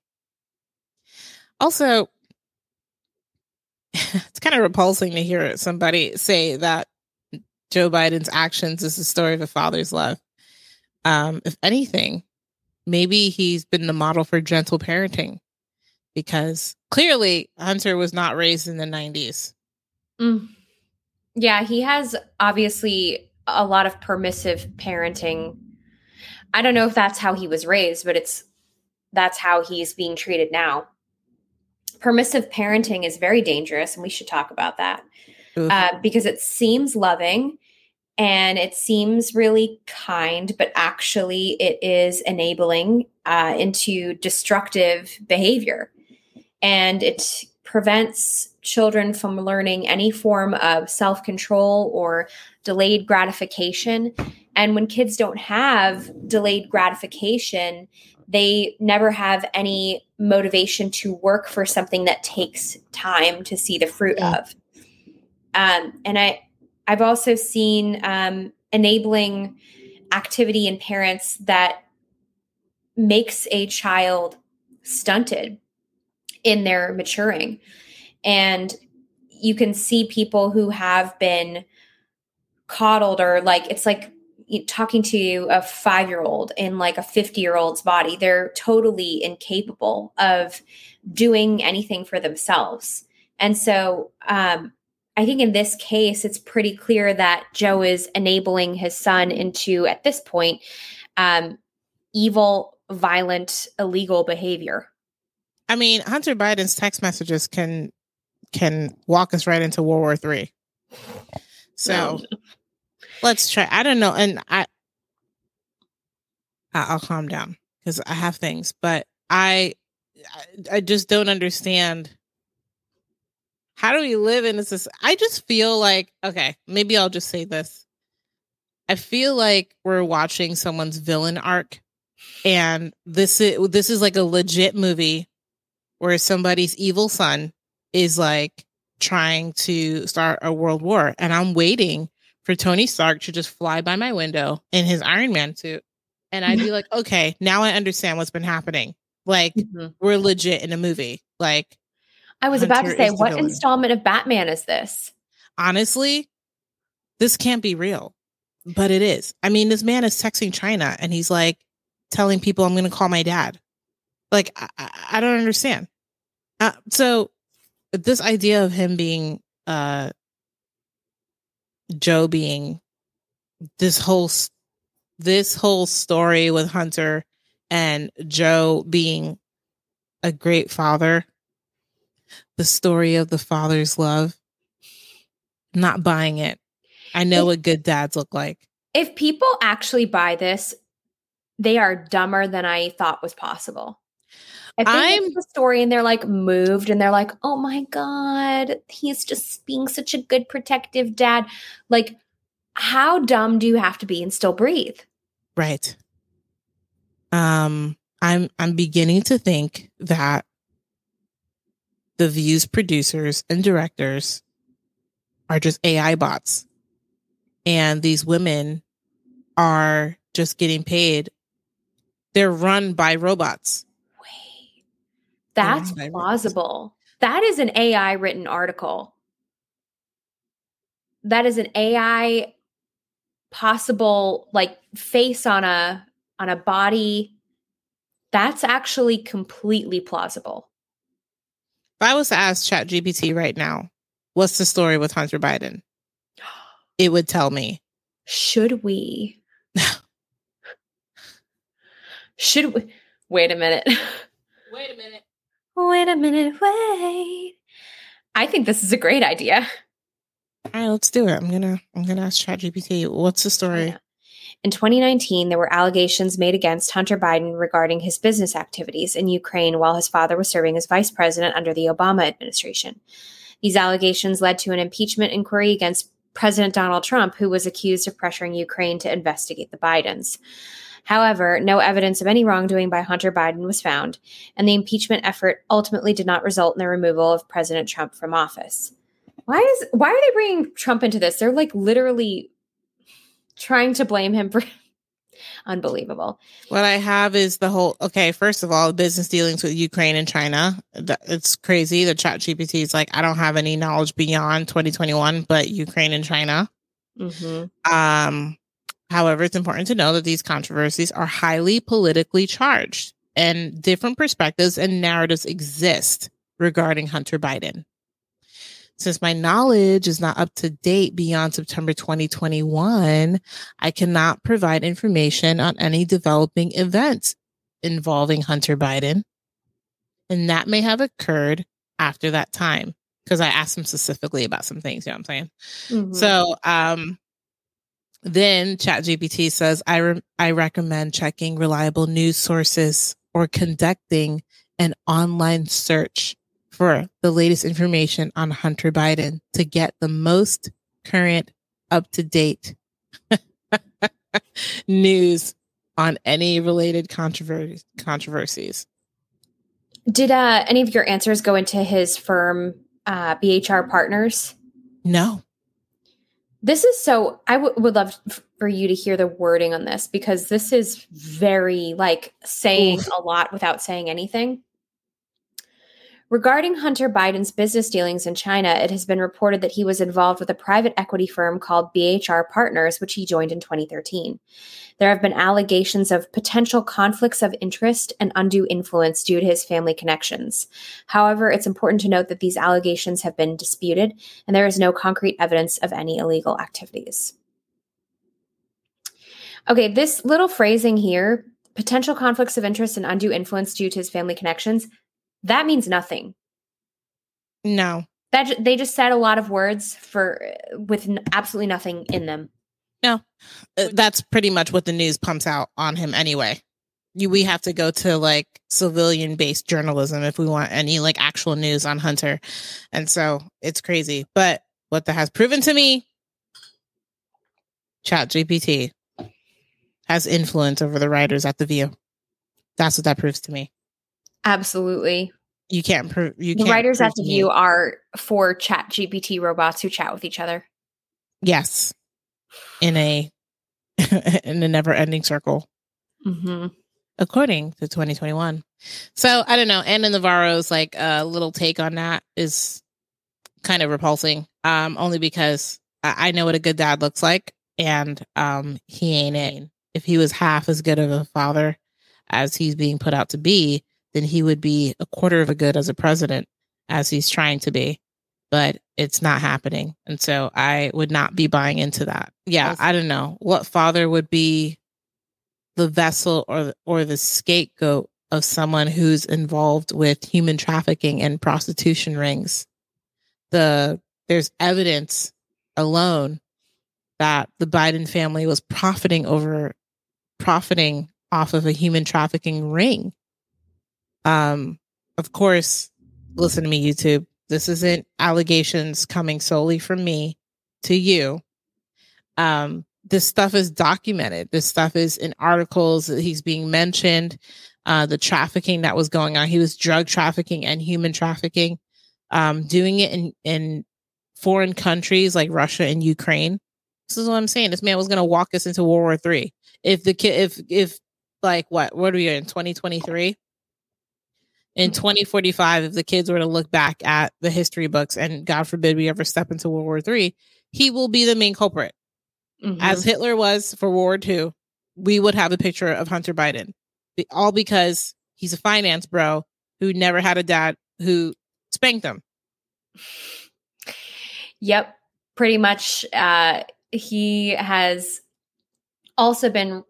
Also, it's kind of repulsing to hear somebody say that Joe Biden's actions is the story of a father's love. Um, if anything, maybe he's been the model for gentle parenting because clearly Hunter was not raised in the 90s.
Mm. Yeah, he has obviously a lot of permissive parenting. I don't know if that's how he was raised, but it's that's how he's being treated now. Permissive parenting is very dangerous, and we should talk about that uh, because it seems loving and it seems really kind, but actually it is enabling uh, into destructive behavior. And it prevents children from learning any form of self control or delayed gratification. And when kids don't have delayed gratification, they never have any motivation to work for something that takes time to see the fruit
Yeah.
of. Um, and I, I've also seen um, enabling activity in parents that makes a child stunted in their maturing. And you can see people who have been coddled or like it's like talking to a five year old in like a 50 year old's body. They're totally incapable of doing anything for themselves. And so, um, I think in this case, it's pretty clear that Joe is enabling his son into, at this point, um, evil, violent, illegal behavior.
I mean, Hunter Biden's text messages can can walk us right into World War Three. So let's try. I don't know, and I I'll calm down because I have things, but I I- I just don't understand. How do we live in this? I just feel like okay, maybe I'll just say this. I feel like we're watching someone's villain arc, and this is this is like a legit movie where somebody's evil son is like trying to start a world war, and I'm waiting for Tony Stark to just fly by my window in his Iron Man suit, and I'd be like, okay, now I understand what's been happening. Like mm-hmm. we're legit in a movie. Like
I was about to say, what
villain.
installment of Batman is this?
honestly, this can't be real, but it is. I mean, this man is texting China and he's like telling people, I'm going to call my dad. Like, I, I don't understand. Uh, so, this idea of him being, uh, Joe being this whole, this whole story with Hunter and Joe being a great father, the story of the father's love not buying it. I know
If-
what good dads look like.
If people actually buy this, they are dumber than I thought was possible. If they
I'm-
I'm the story and they're like moved and they're like, oh my God, he's just being such a good protective dad. Like, how dumb do you have to be and still breathe?
Right. Um I'm I'm beginning to think that the views producers and directors are just AI bots. And these women are just getting paid. They're run by robots.
Wait, that's
Yeah, I read this.
plausible. That is an AI written article. that is an AI possible like face on a on a body that's actually completely plausible.
If I was to ask ChatGPT right now, what's the story with Hunter Biden? It would tell me.
Should we? Should we? Wait a minute.
Wait a minute.
Wait a minute. Wait. I think this is a great idea.
All right, let's do it. I'm gonna I'm gonna ask ChatGPT. What's the story?
In 2019, there were allegations made against Hunter Biden regarding his business activities in Ukraine while his father was serving as vice president under the Obama administration. These allegations led to an impeachment inquiry against President Donald Trump, who was accused of pressuring Ukraine to investigate the Bidens. However, no evidence of any wrongdoing by Hunter Biden was found, and the impeachment effort ultimately did not result in the removal of President Trump from office. Why is why are they bringing Trump into this? They're like literally trying to blame him for unbelievable.
What I have is the whole okay, first of all, business dealings with Ukraine and China. It's crazy. The chat GPT is like, I don't have any knowledge beyond 2021, but Ukraine and China. Mm-hmm. Um, however, it's important to know that these controversies are highly politically charged and different perspectives and narratives exist regarding Hunter Biden. Since my knowledge is not up to date beyond September 2021, I cannot provide information on any developing events involving Hunter Biden. And that may have occurred after that time because I asked him specifically about some things, you know what I'm saying? Mm-hmm. So, um, then ChatGPT says, I, re- I recommend checking reliable news sources or conducting an online search for the latest information on Hunter Biden to get the most current, up to date news on any related controversies. controversies.
Did uh, any of your answers go into his firm, uh, BHR Partners?
No.
This is so, I w- would love for you to hear the wording on this because this is very like saying a lot without saying anything. Regarding Hunter Biden's business dealings in China, it has been reported that he was involved with a private equity firm called BHR Partners, which he joined in 2013. There have been allegations of potential conflicts of interest and undue influence due to his family connections. However, it's important to note that these allegations have been disputed and there is no concrete evidence of any illegal activities. Okay, this little phrasing here potential conflicts of interest and undue influence due to his family connections that means nothing.
No.
That they just said a lot of words for with absolutely nothing in them.
No. Uh, that's pretty much what the news pumps out on him anyway. You, we have to go to like civilian based journalism if we want any like actual news on Hunter. And so it's crazy. But what that has proven to me, Chat GPT has influence over the writers at the View. That's what that proves to me.
Absolutely.
You can't prove you.
The
can't
writers at the View are for Chat GPT robots who chat with each other.
Yes, in a in a never ending circle.
Mm-hmm.
According to 2021. So I don't know. Ana Navarro's like a uh, little take on that is kind of repulsing. Um, only because I, I know what a good dad looks like, and um, he ain't it. If he was half as good of a father as he's being put out to be, then he would be a quarter of a good as a president as he's trying to be. But it's not happening. And so I would not be buying into that. Yeah, I don't know. What father would be the vessel or or the scapegoat of someone who's involved with human trafficking and prostitution rings? The there's evidence alone that the Biden family was profiting over profiting off of a human trafficking ring um, of course, listen to me, YouTube. This isn't allegations coming solely from me to you. Um, this stuff is documented. This stuff is in articles he's being mentioned. Uh, the trafficking that was going on. He was drug trafficking and human trafficking, um, doing it in, in foreign countries like Russia and Ukraine. This is what I'm saying. This man was going to walk us into World War Three. If the kid, if, if like what, what are we in 2023? In 2045 if the kids were to look back at the history books and god forbid we ever step into world war three he will be the main culprit.
Mhm.
As Hitler was for World War II, we would have a picture of Hunter Biden. All because he's a finance bro who never had a dad who spanked him.
Yep, pretty much. Uh, he has also been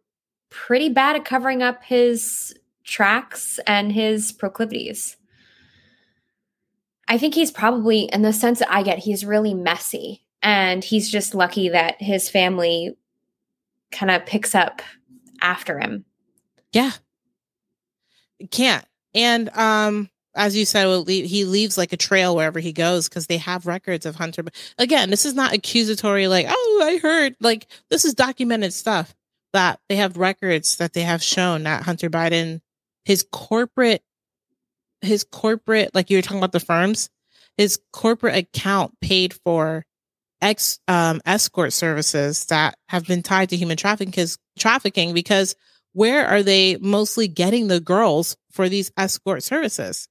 pretty bad at covering up his tracks and his proclivities. I think he's probably, in the sense that I get, he's really messy. And he's just lucky that his family kind of picks up after him.
Yeah. Can't. And um as you said, he leaves like a trail wherever he goes because they have records of Hunter. Again, this is not accusatory, like, oh, I heard. Like, this is documented stuff that they have records that they have shown that Hunter Biden, his corporate, his corporate, like you were talking about the firms, his corporate account paid for ex um, escort services that have been tied to human trafficking because trafficking because where are they mostly getting the girls for these escort services?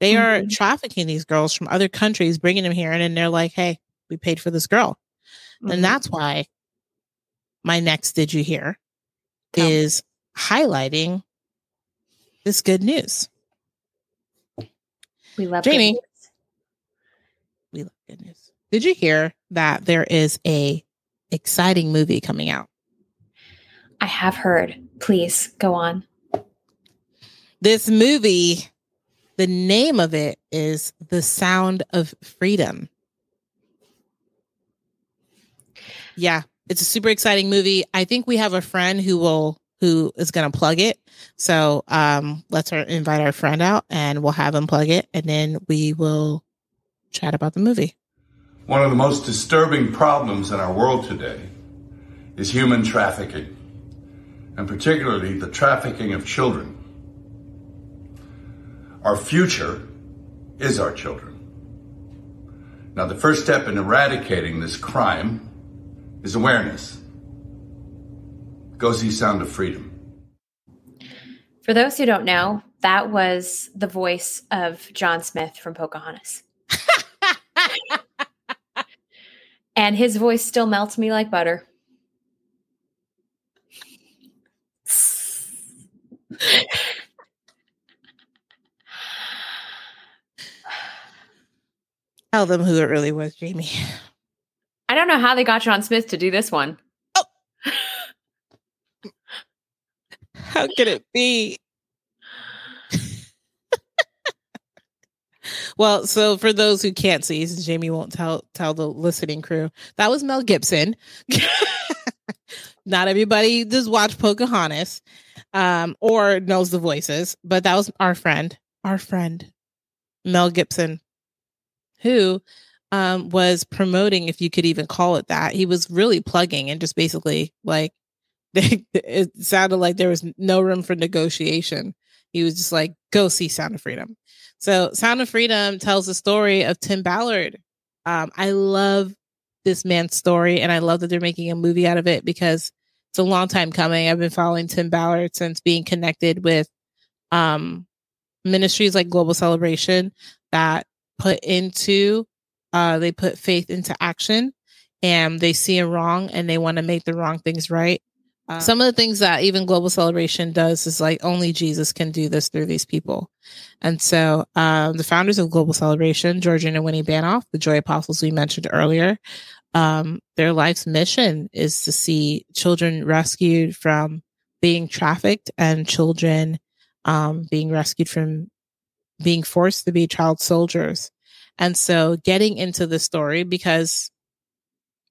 They are
Mhm.
trafficking these girls from other countries, bringing them here, and then they're like, "Hey, we paid for this girl,"
Mhm.
and that's why my next "Did you hear?"
Tell me.
is highlighting this good news.
we love
Jamie. We love good news. Did you hear that there is a exciting movie coming out?
I have heard. Please go on.
This movie, the name of it is The Sound of Freedom. Yeah, it's a super exciting movie. I think we have a friend who will who is going to plug it. So, um let's invite our friend out and we'll have him plug it and then we will chat about the movie.
One of the most disturbing problems in our world today is human trafficking, and particularly the trafficking of children. Our future is our children. Now, the first step in eradicating this crime is awareness. Go see Sound of Freedom.
For those who don't know, that was the voice of John Smith from Pocahontas. and his voice still melts me like butter.
Tell them who it really was, Jamie.
I don't know how they got John Smith to do this one.
How could it be? well, so for those who can't see, since Jamie won't tell tell the listening crew, that was Mel Gibson. Not everybody does watch Pocahontas, um, or knows the voices, but that was our friend, our friend, Mel Gibson, who um was promoting, if you could even call it that. He was really plugging and just basically like it sounded like there was no room for negotiation. He was just like, go see Sound of Freedom. So, Sound of Freedom tells the story of Tim Ballard. Um, I love this man's story, and I love that they're making a movie out of it because it's a long time coming. I've been following Tim Ballard since being connected with um, ministries like Global Celebration that put into, uh, they put faith into action and they see a wrong and they want to make the wrong things right. Uh, Some of the things that even Global Celebration does is like only Jesus can do this through these people. And so um, the founders of Global Celebration, Georgian and Winnie Banov, the Joy Apostles we mentioned earlier, um, their life's mission is to see children rescued from being trafficked and children um, being rescued from being forced to be child soldiers. And so getting into the story because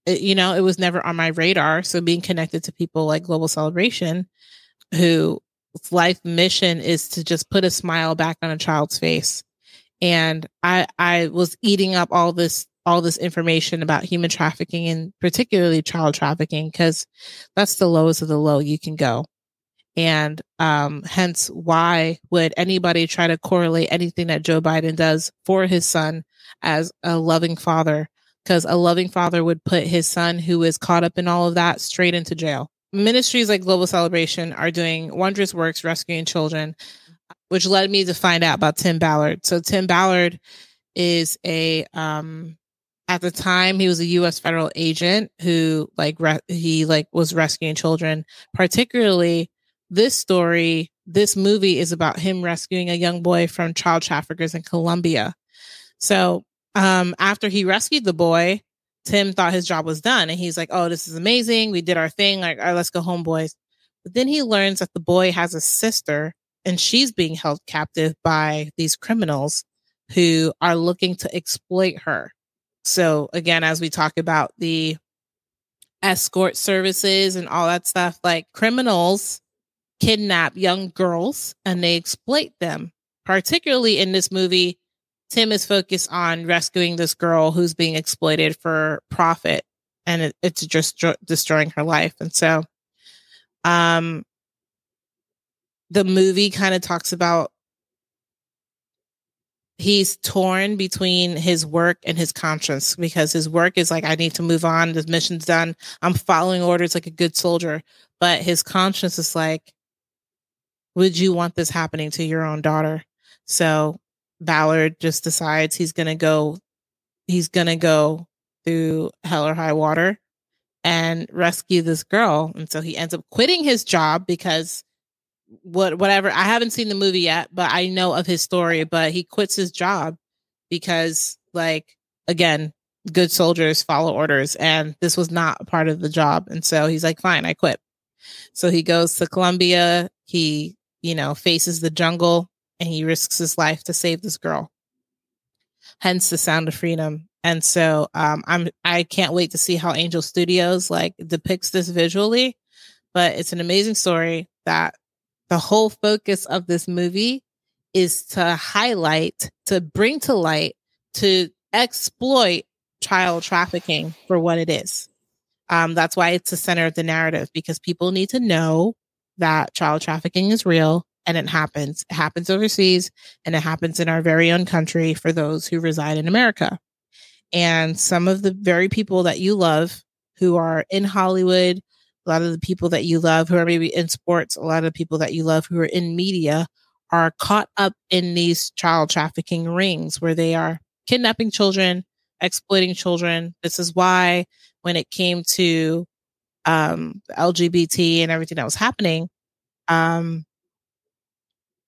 it, you know, it was never on my radar. So being connected to people like Global Celebration, who life mission is to just put a smile back on a child's face. And I, I was eating up all this, all this information about human trafficking and particularly child trafficking, because that's the lowest of the low you can go. And um, hence, why would anybody try to correlate anything that Joe Biden does for his son as a loving father because a loving father would put his son who is caught up in all of that straight into jail. Ministries like Global Celebration are doing wondrous works rescuing children, which led me to find out about Tim Ballard. So Tim Ballard is a um at the time he was a US federal agent who like re- he like was rescuing children. Particularly this story, this movie is about him rescuing a young boy from child traffickers in Colombia. So, um after he rescued the boy, Tim thought his job was done and he's like, "Oh, this is amazing. We did our thing. Like, all right, let's go home, boys." But then he learns that the boy has a sister and she's being held captive by these criminals who are looking to exploit her. So again, as we talk about the escort services and all that stuff, like criminals kidnap young girls and they exploit them. Particularly in this movie, Tim is focused on rescuing this girl who's being exploited for profit and it, it's just destroying her life. And so, um, the movie kind of talks about he's torn between his work and his conscience because his work is like, I need to move on. The mission's done. I'm following orders like a good soldier. But his conscience is like, would you want this happening to your own daughter? So Ballard just decides he's to go, he's to go through hell or high water and rescue this girl. And so he ends up quitting his job because what whatever. I haven't seen the movie yet, but I know of his story. But he quits his job because, like, again, good soldiers follow orders, and this was not part of the job. And so he's like, "Fine, I quit." So he goes to Colombia. He, you know, faces the jungle, and he risks his life to save this girl. Hence the sound of freedom. And so um, I'm I can't wait to see how Angel Studios like depicts this visually. But it's an amazing story that the whole focus of this movie is to highlight, to bring to light, to exploit child trafficking for what it is. Um, that's why it's the center of the narrative because people need to know that child trafficking is real and it happens. It happens overseas and it happens in our very own country for those who reside in America. And some of the very people that you love who are in Hollywood, a lot of the people that you love who are maybe in sports, a lot of people that you love who are in media are caught up in these child trafficking rings where they are kidnapping children, exploiting children. This is why when it came to um, LGBT and everything that was happening, um,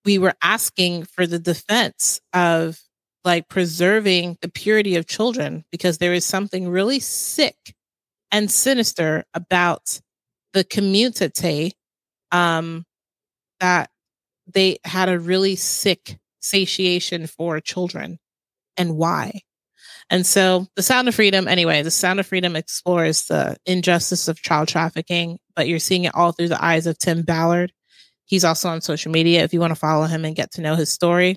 we were asking for the defense of like preserving the purity of children because there is something really sick and sinister about the community um, that they had a really sick satiation for children and why. And so the Sound of Freedom, anyway, the Sound of Freedom explores the injustice of child trafficking, but you're seeing it all through the eyes of Tim Ballard. He's also on social media if you want to follow him and get to know his story.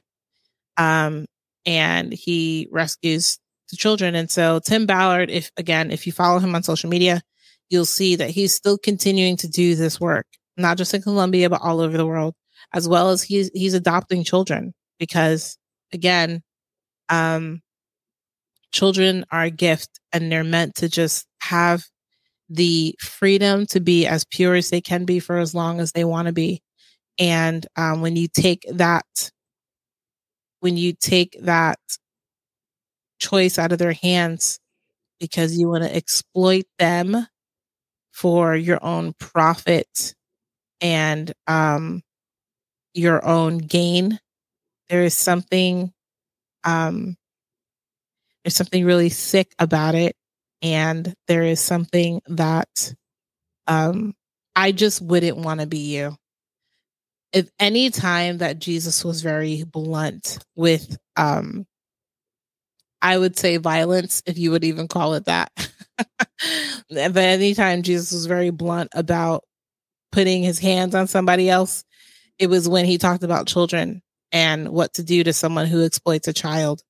Um, and he rescues the children. And so Tim Ballard, if again, if you follow him on social media, you'll see that he's still continuing to do this work, not just in Colombia, but all over the world, as well as he's, he's adopting children because again, um, children are a gift and they're meant to just have the freedom to be as pure as they can be for as long as they want to be. And um, when you take that, when you take that choice out of their hands because you want to exploit them for your own profit and um, your own gain. There is something, um, there's something really sick about it, and there is something that um, I just wouldn't want to be you. If any time that Jesus was very blunt with, um, I would say violence, if you would even call it that. but anytime Jesus was very blunt about putting his hands on somebody else, it was when he talked about children and what to do to someone who exploits a child.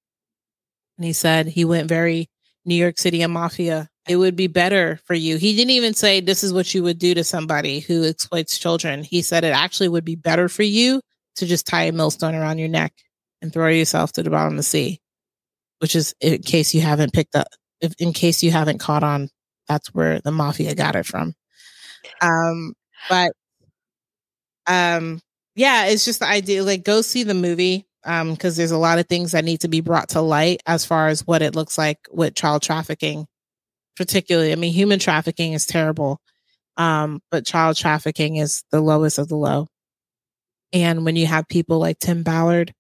And he said he went very New York City and mafia. It would be better for you. He didn't even say this is what you would do to somebody who exploits children. He said it actually would be better for you to just tie a millstone around your neck and throw yourself to the bottom of the sea, which is in case you haven't picked up if, in case you haven't caught on, that's where the mafia got it from. Um, but um, yeah, it's just the idea. Like, go see the movie. Um because there's a lot of things that need to be brought to light as far as what it looks like with child trafficking particularly i mean human trafficking is terrible um but child trafficking is the lowest of the low. And when you have people like tim ballard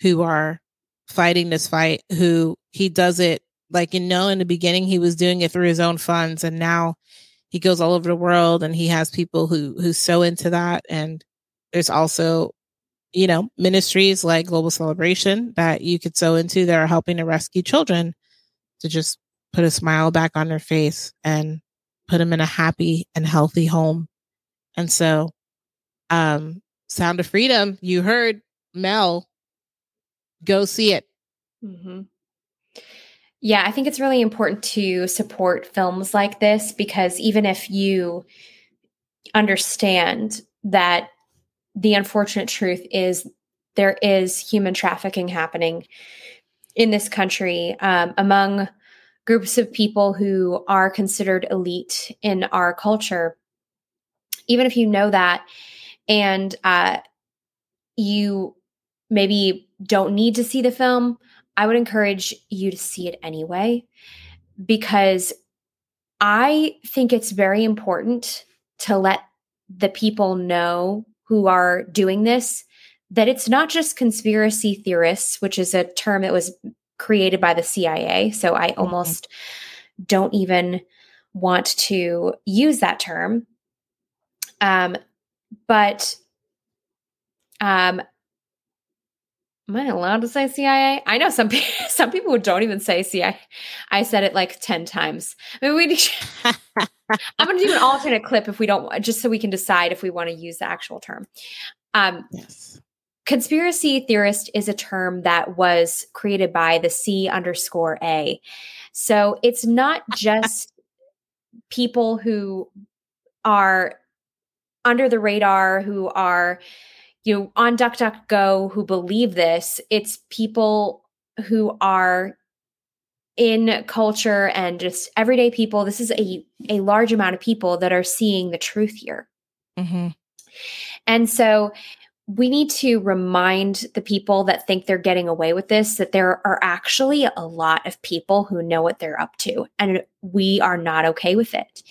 who are fighting this fight who he does it like you know in the beginning he was doing it through his own funds and now he goes all over the world and he has people who who so into that. And there's also you know ministries like global celebration that you could sew into that are helping to rescue children to just put a smile back on their face and put them in a happy and healthy home. And so um sound of freedom you heard mel. Go see it.
Mm-hmm. Yeah, I think it's really important to support films like this because even if you understand that the unfortunate truth is there is human trafficking happening in this country um, among groups of people who are considered elite in our culture, even if you know that and uh, you maybe don't need to see the film, I would encourage you to see it anyway because I think it's very important to let the people know who are doing this that it's not just conspiracy theorists, which is a term that was created by the CIA. So I almost mm-hmm. don't even want to use that term. Um, but um, Am I allowed to say CIA? I know some people, some people don't even say CIA. I said it like ten times. I mean, we. I'm going to do an alternate clip if we don't, just so we can decide if we want to use the actual term. Um, yes. Conspiracy theorist is a term that was created by the C underscore A. So it's not just people who are under the radar, who are you know, on DuckDuckGo who believe this. It's people who are in culture and just everyday people. This is a, a large amount of people that are seeing the truth here. Mm-hmm. And so we need to remind the people that think they're getting away with this that there are actually a lot of people who know what they're up to, and we are not okay with it.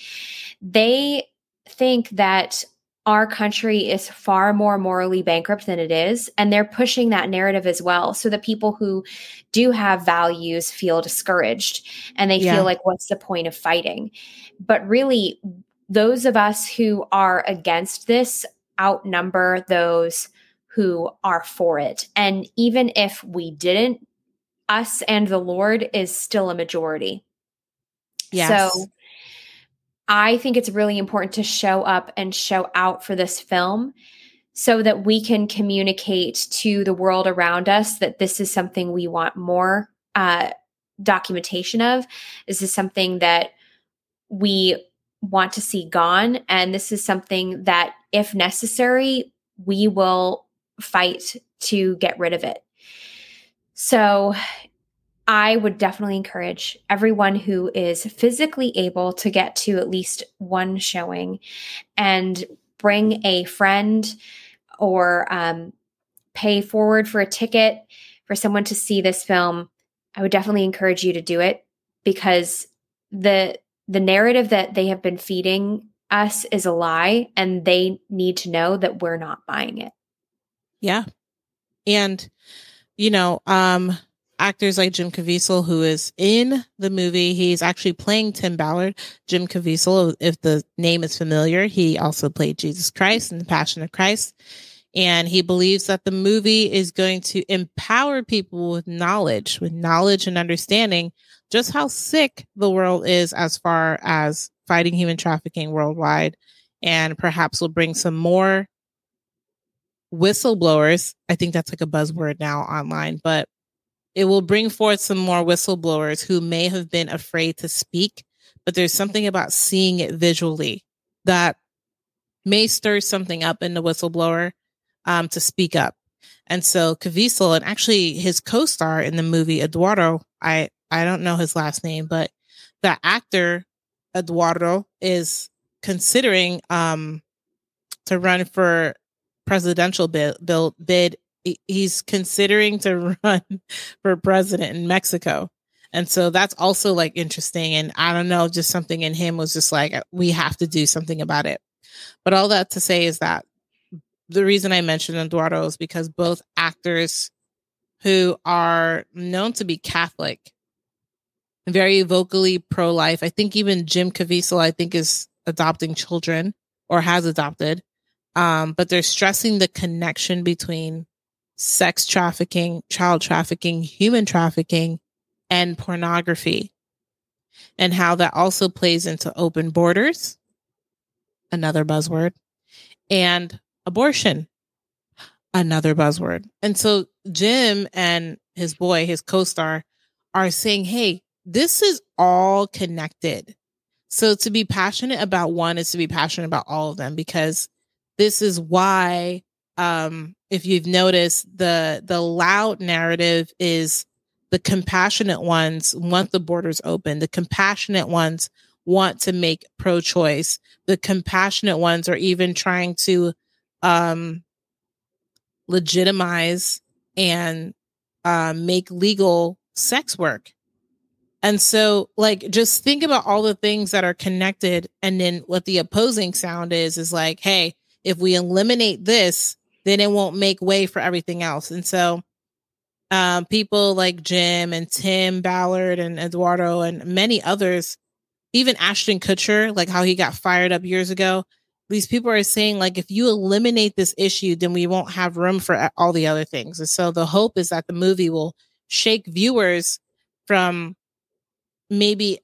They think that our country is far more morally bankrupt than it is. And they're pushing that narrative as well. So the people who do have values feel discouraged and they yeah. feel like, what's the point of fighting? But really, those of us who are against this outnumber those who are for it. And even if we didn't, us and the Lord is still a majority. Yes. So I think it's really important to show up and show out for this film so that we can communicate to the world around us that this is something we want more uh, documentation of. This is something that we want to see gone. And this is something that, if necessary, we will fight to get rid of it. So I would definitely encourage everyone who is physically able to get to at least one showing and bring a friend or um, pay forward for a ticket for someone to see this film. I would definitely encourage you to do it because the the narrative that they have been feeding us is a lie and they need to know that we're not buying it.
Yeah. And you know, um actors like Jim Caviezel, who is in the movie. He's actually playing Tim Ballard. Jim Caviezel, if the name is familiar, he also played Jesus Christ in The Passion of Christ. And he believes that the movie is going to empower people with knowledge, with knowledge and understanding just how sick the world is as far as fighting human trafficking worldwide. And perhaps will bring some more whistleblowers. I think that's like a buzzword now online, but it will bring forth some more whistleblowers who may have been afraid to speak, but there's something about seeing it visually that may stir something up in the whistleblower um, to speak up. And so Caviezel and actually his co-star in the movie Eduardo, I I don't know his last name, but the actor Eduardo is considering um to run for presidential bid, bid he's considering to run for president in Mexico. And so that's also like interesting. And I don't know, just something in him was just like, we have to do something about it. But all that to say is that the reason I mentioned Eduardo is because both actors who are known to be Catholic, very vocally pro life. I think even Jim Caviezel, I think, is adopting children or has adopted. Um, but they're stressing the connection between sex trafficking, child trafficking, human trafficking, and pornography, and how that also plays into open borders, another buzzword, and abortion, another buzzword. And so Jim and his boy, his co star, are saying, hey, this is all connected. So to be passionate about one is to be passionate about all of them because this is why um if you've noticed the the loud narrative is the compassionate ones want the borders open the compassionate ones want to make pro choice the compassionate ones are even trying to um legitimize and uh, make legal sex work and so, like, just think about all the things that are connected. And then what the opposing sound is, is like, hey, if we eliminate this, then it won't make way for everything else. And so, um, people like Jim and Tim Ballard and Eduardo and many others, even Ashton Kutcher, like how he got fired up years ago, these people are saying, like, if you eliminate this issue, then we won't have room for all the other things. And so the hope is that the movie will shake viewers from maybe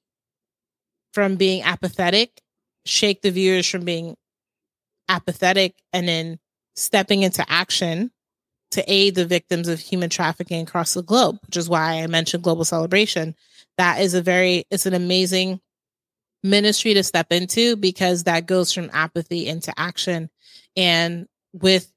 from being apathetic, shake the viewers from being apathetic and then stepping into action to aid the victims of human trafficking across the globe, which is why I mentioned global celebration. That is a very, it's an amazing ministry to step into because that goes from apathy into action. And with,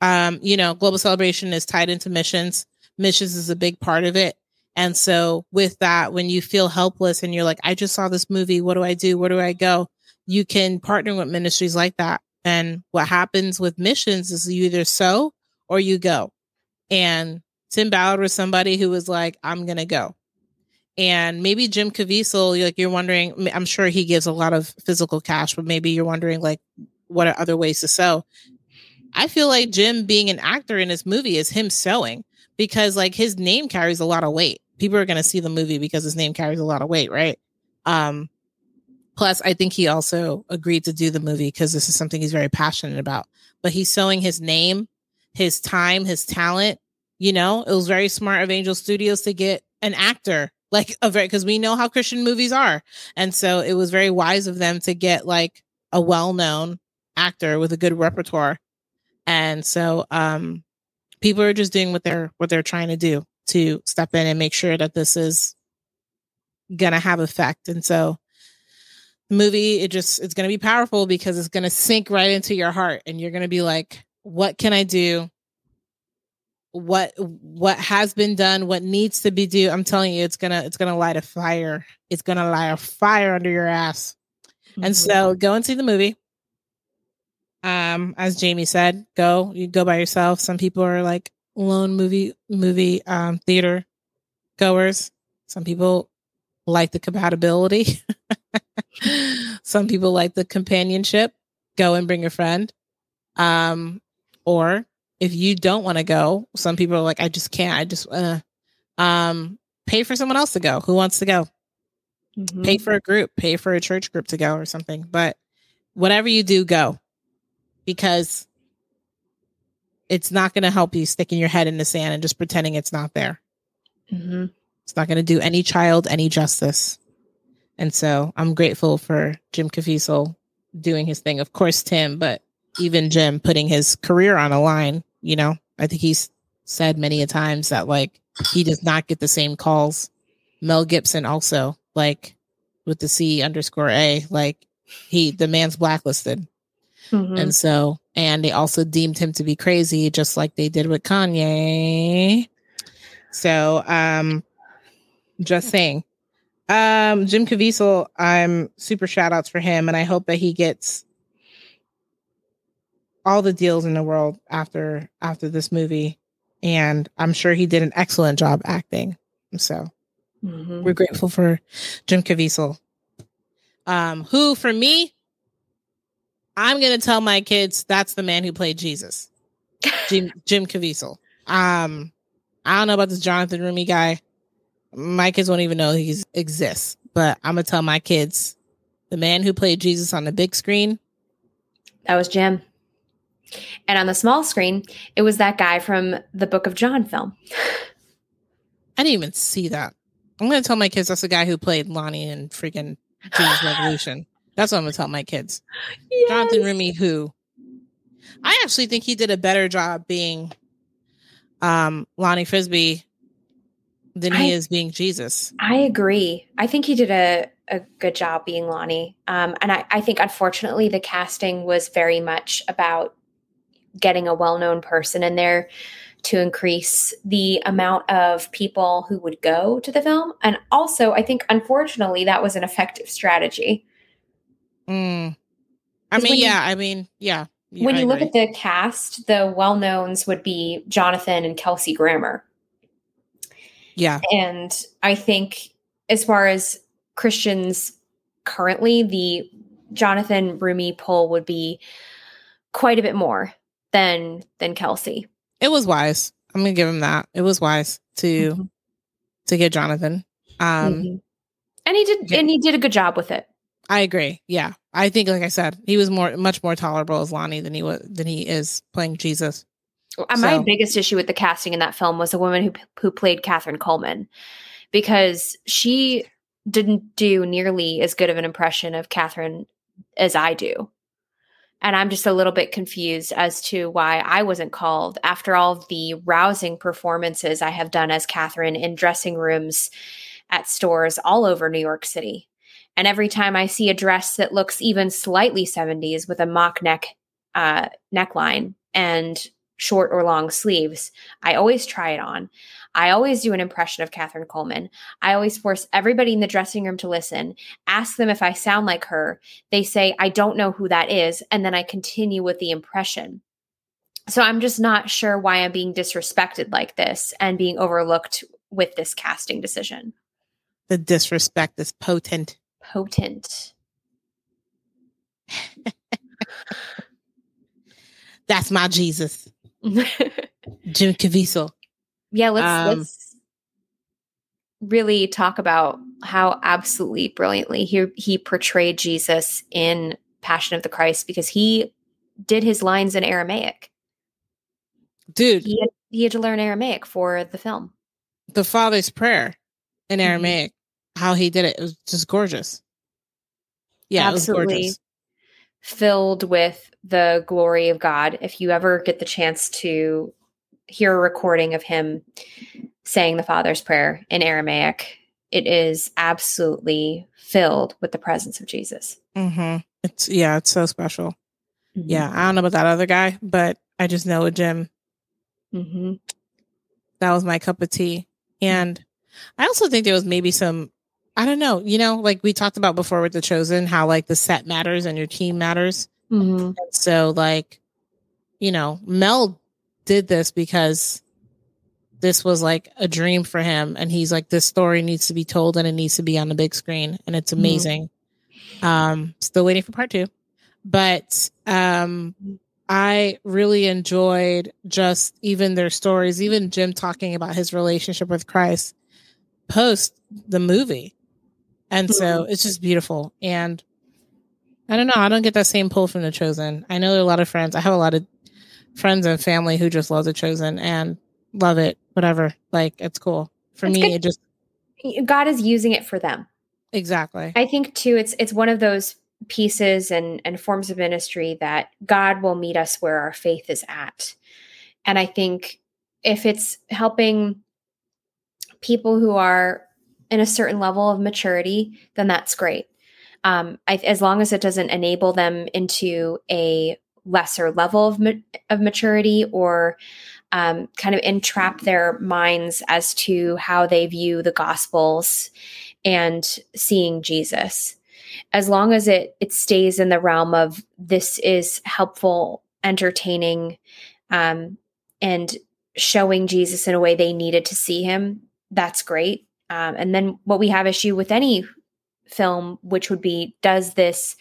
um, you know, global celebration is tied into missions. Missions is a big part of it. And so with that, when you feel helpless and you're like, I just saw this movie. What do I do? Where do I go? You can partner with ministries like that. And what happens with missions is you either sow or you go. And Tim Ballard was somebody who was like, I'm going to go. And maybe Jim Caviezel, like you're wondering, I'm sure he gives a lot of physical cash, but maybe you're wondering like, what are other ways to sow? I feel like Jim being an actor in this movie is him sewing because like his name carries a lot of weight people are going to see the movie because his name carries a lot of weight, right? Um, plus, I think he also agreed to do the movie because this is something he's very passionate about. But he's sowing his name, his time, his talent. You know, it was very smart of Angel Studios to get an actor like a very because we know how Christian movies are, and so it was very wise of them to get like a well-known actor with a good repertoire. And so, um, people are just doing what they're what they're trying to do to step in and make sure that this is gonna have effect. And so movie, it just it's gonna be powerful because it's gonna sink right into your heart and you're gonna be like, what can I do? What what has been done, what needs to be do. I'm telling you, it's gonna it's gonna light a fire. It's gonna light a fire under your ass. Mm-hmm. And so go and see the movie. Um, as Jamie said, go, you go by yourself. Some people are like, lone movie movie um, theater goers. Some people like the compatibility. Some people like the companionship. Go and bring a friend. Um, or if you don't want to go, some people are like, I just can't. I just uh, um, pay for someone else to go. Who wants to go? Mm-hmm. Pay for a group. Pay for a church group to go or something. But whatever you do, go because it's not going to help you sticking your head in the sand and just pretending it's not there. Mm-hmm. It's not going to do any child any justice. And so I'm grateful for Jim Caviezel doing his thing. Of course, Tim, but even Jim putting his career on a line, you know, I think he's said many a times that like he does not get the same calls. Mel Gibson also, like with the C underscore A, like he, the man's blacklisted. Mm-hmm. And so and they also deemed him to be crazy, just like they did with Kanye. So, um, just saying. Um, Jim Caviezel, I'm super shout outs for him, and I hope that he gets all the deals in the world after after this movie. and I'm sure he did an excellent job acting. So
Mhm.
we're grateful for Jim Caviezel. Um, who for me, I'm gonna tell my kids that's the man who played Jesus, Jim Jim Caviezel. Um, I don't know about this Jonathan Roumie guy. My kids won't even know he exists, but I'm gonna tell my kids the man who played Jesus on the big screen.
That was Jim. And on the small screen, it was that guy from the Book of John film.
I didn't even see that. I'm gonna tell my kids that's the guy who played Lonnie in freaking Jesus Revolution. That's what I'm gonna tell my kids. Jonathan
Yes.
Roumie, who I actually think he did a better job being um Lonnie Frisbee than he is being Jesus.
I agree. I think he did a, a good job being Lonnie. Um, and I, I think, unfortunately, the casting was very much about getting a well known person in there to increase the amount of people who would go to the film. And also, I think, unfortunately, that was an effective strategy.
Mm. I mean,
when you-
yeah, I mean, yeah. yeah,
when
I
you look at the cast, the well knowns would be Jonathan and Kelsey Grammer.
Yeah,
And I think, as far as Christians currently, the Jonathan Roumie pull would be quite a bit more than than Kelsey.
it was wise. I'm gonna give him that. It was wise to
Mhm.
to get Jonathan. Um,
Mhm. And he did,
yeah.
and he did a good job with it.
I agree. Yeah, I think, like I said, he was more, much more tolerable as Lonnie than he was than he is playing Jesus.
Uh, My
So-
biggest issue with the casting in that film was the woman who who played Kathryn Kuhlman, because she didn't do nearly as good of an impression of Kathryn as I do. And I'm just a little bit confused as to why I wasn't called after all the rousing performances I have done as Kathryn in dressing rooms at stores all over New York City. And every time I see a dress that looks even slightly 70s with a mock neck uh, neckline and short or long sleeves, I always try it on. I always do an impression of Kathryn Kuhlman. I always force everybody in the dressing room to listen, ask them if I sound like her. They say, I don't know who that is. And then I continue with the impression. So I'm just not sure why I'm being disrespected like this and being overlooked with this casting decision.
The disrespect is potent.
Potent.
That's my Jesus, Jim Caviezel.
Yeah, let's
Um,
let's really talk about how absolutely brilliantly he he portrayed Jesus in Passion of the Christ because he did his lines in Aramaic.
Dude,
He had, he had to learn Aramaic for the film.
the Father's prayer in
Mhm.
Aramaic, how he did it, it was just gorgeous. Yeah,
Absolutely.
It was gorgeous.
Filled with the glory of God. If you ever get the chance to hear a recording of him saying the Father's prayer in Aramaic, it is absolutely filled with the presence of Jesus.
hmm It's yeah, it's so special.
Mm-hmm.
Yeah, I don't know about that other guy, but I just know with Jim,
hmm
that was my cup of tea. And I also think there was maybe some, I don't know, you know, like we talked about before with the chosen, how like the set matters and your team matters.
hmm
So like, you know, Mel did this because this was like a dream for him and he's like this story needs to be told and it needs to be on the big screen and it's
Mhm.
amazing. Um still waiting for part 2. But um I really enjoyed just even their stories, even Jim talking about his relationship with Christ post the movie. And so mm-hmm. it's just beautiful. And I don't know, I don't get that same pull from The Chosen. I know there are a lot of friends. I have a lot of friends and family who just love The Chosen and love it, whatever. Like it's cool. For
It's
me,
good.
it just
God is using it for them.
exactly.
I think too it's it's one of those pieces and and forms of ministry that God will meet us where our faith is at. And I think if it's helping people who are in a certain level of maturity, then that's great. Um, I, as long as it doesn't enable them into a lesser level of, ma- of maturity or um, kind of entrap their minds as to how they view the gospels and seeing Jesus. As long as it it stays in the realm of this is helpful, entertaining, um, and showing Jesus in a way they needed to see him, that's great. Um, and then what we have issue with any film, which would be, does this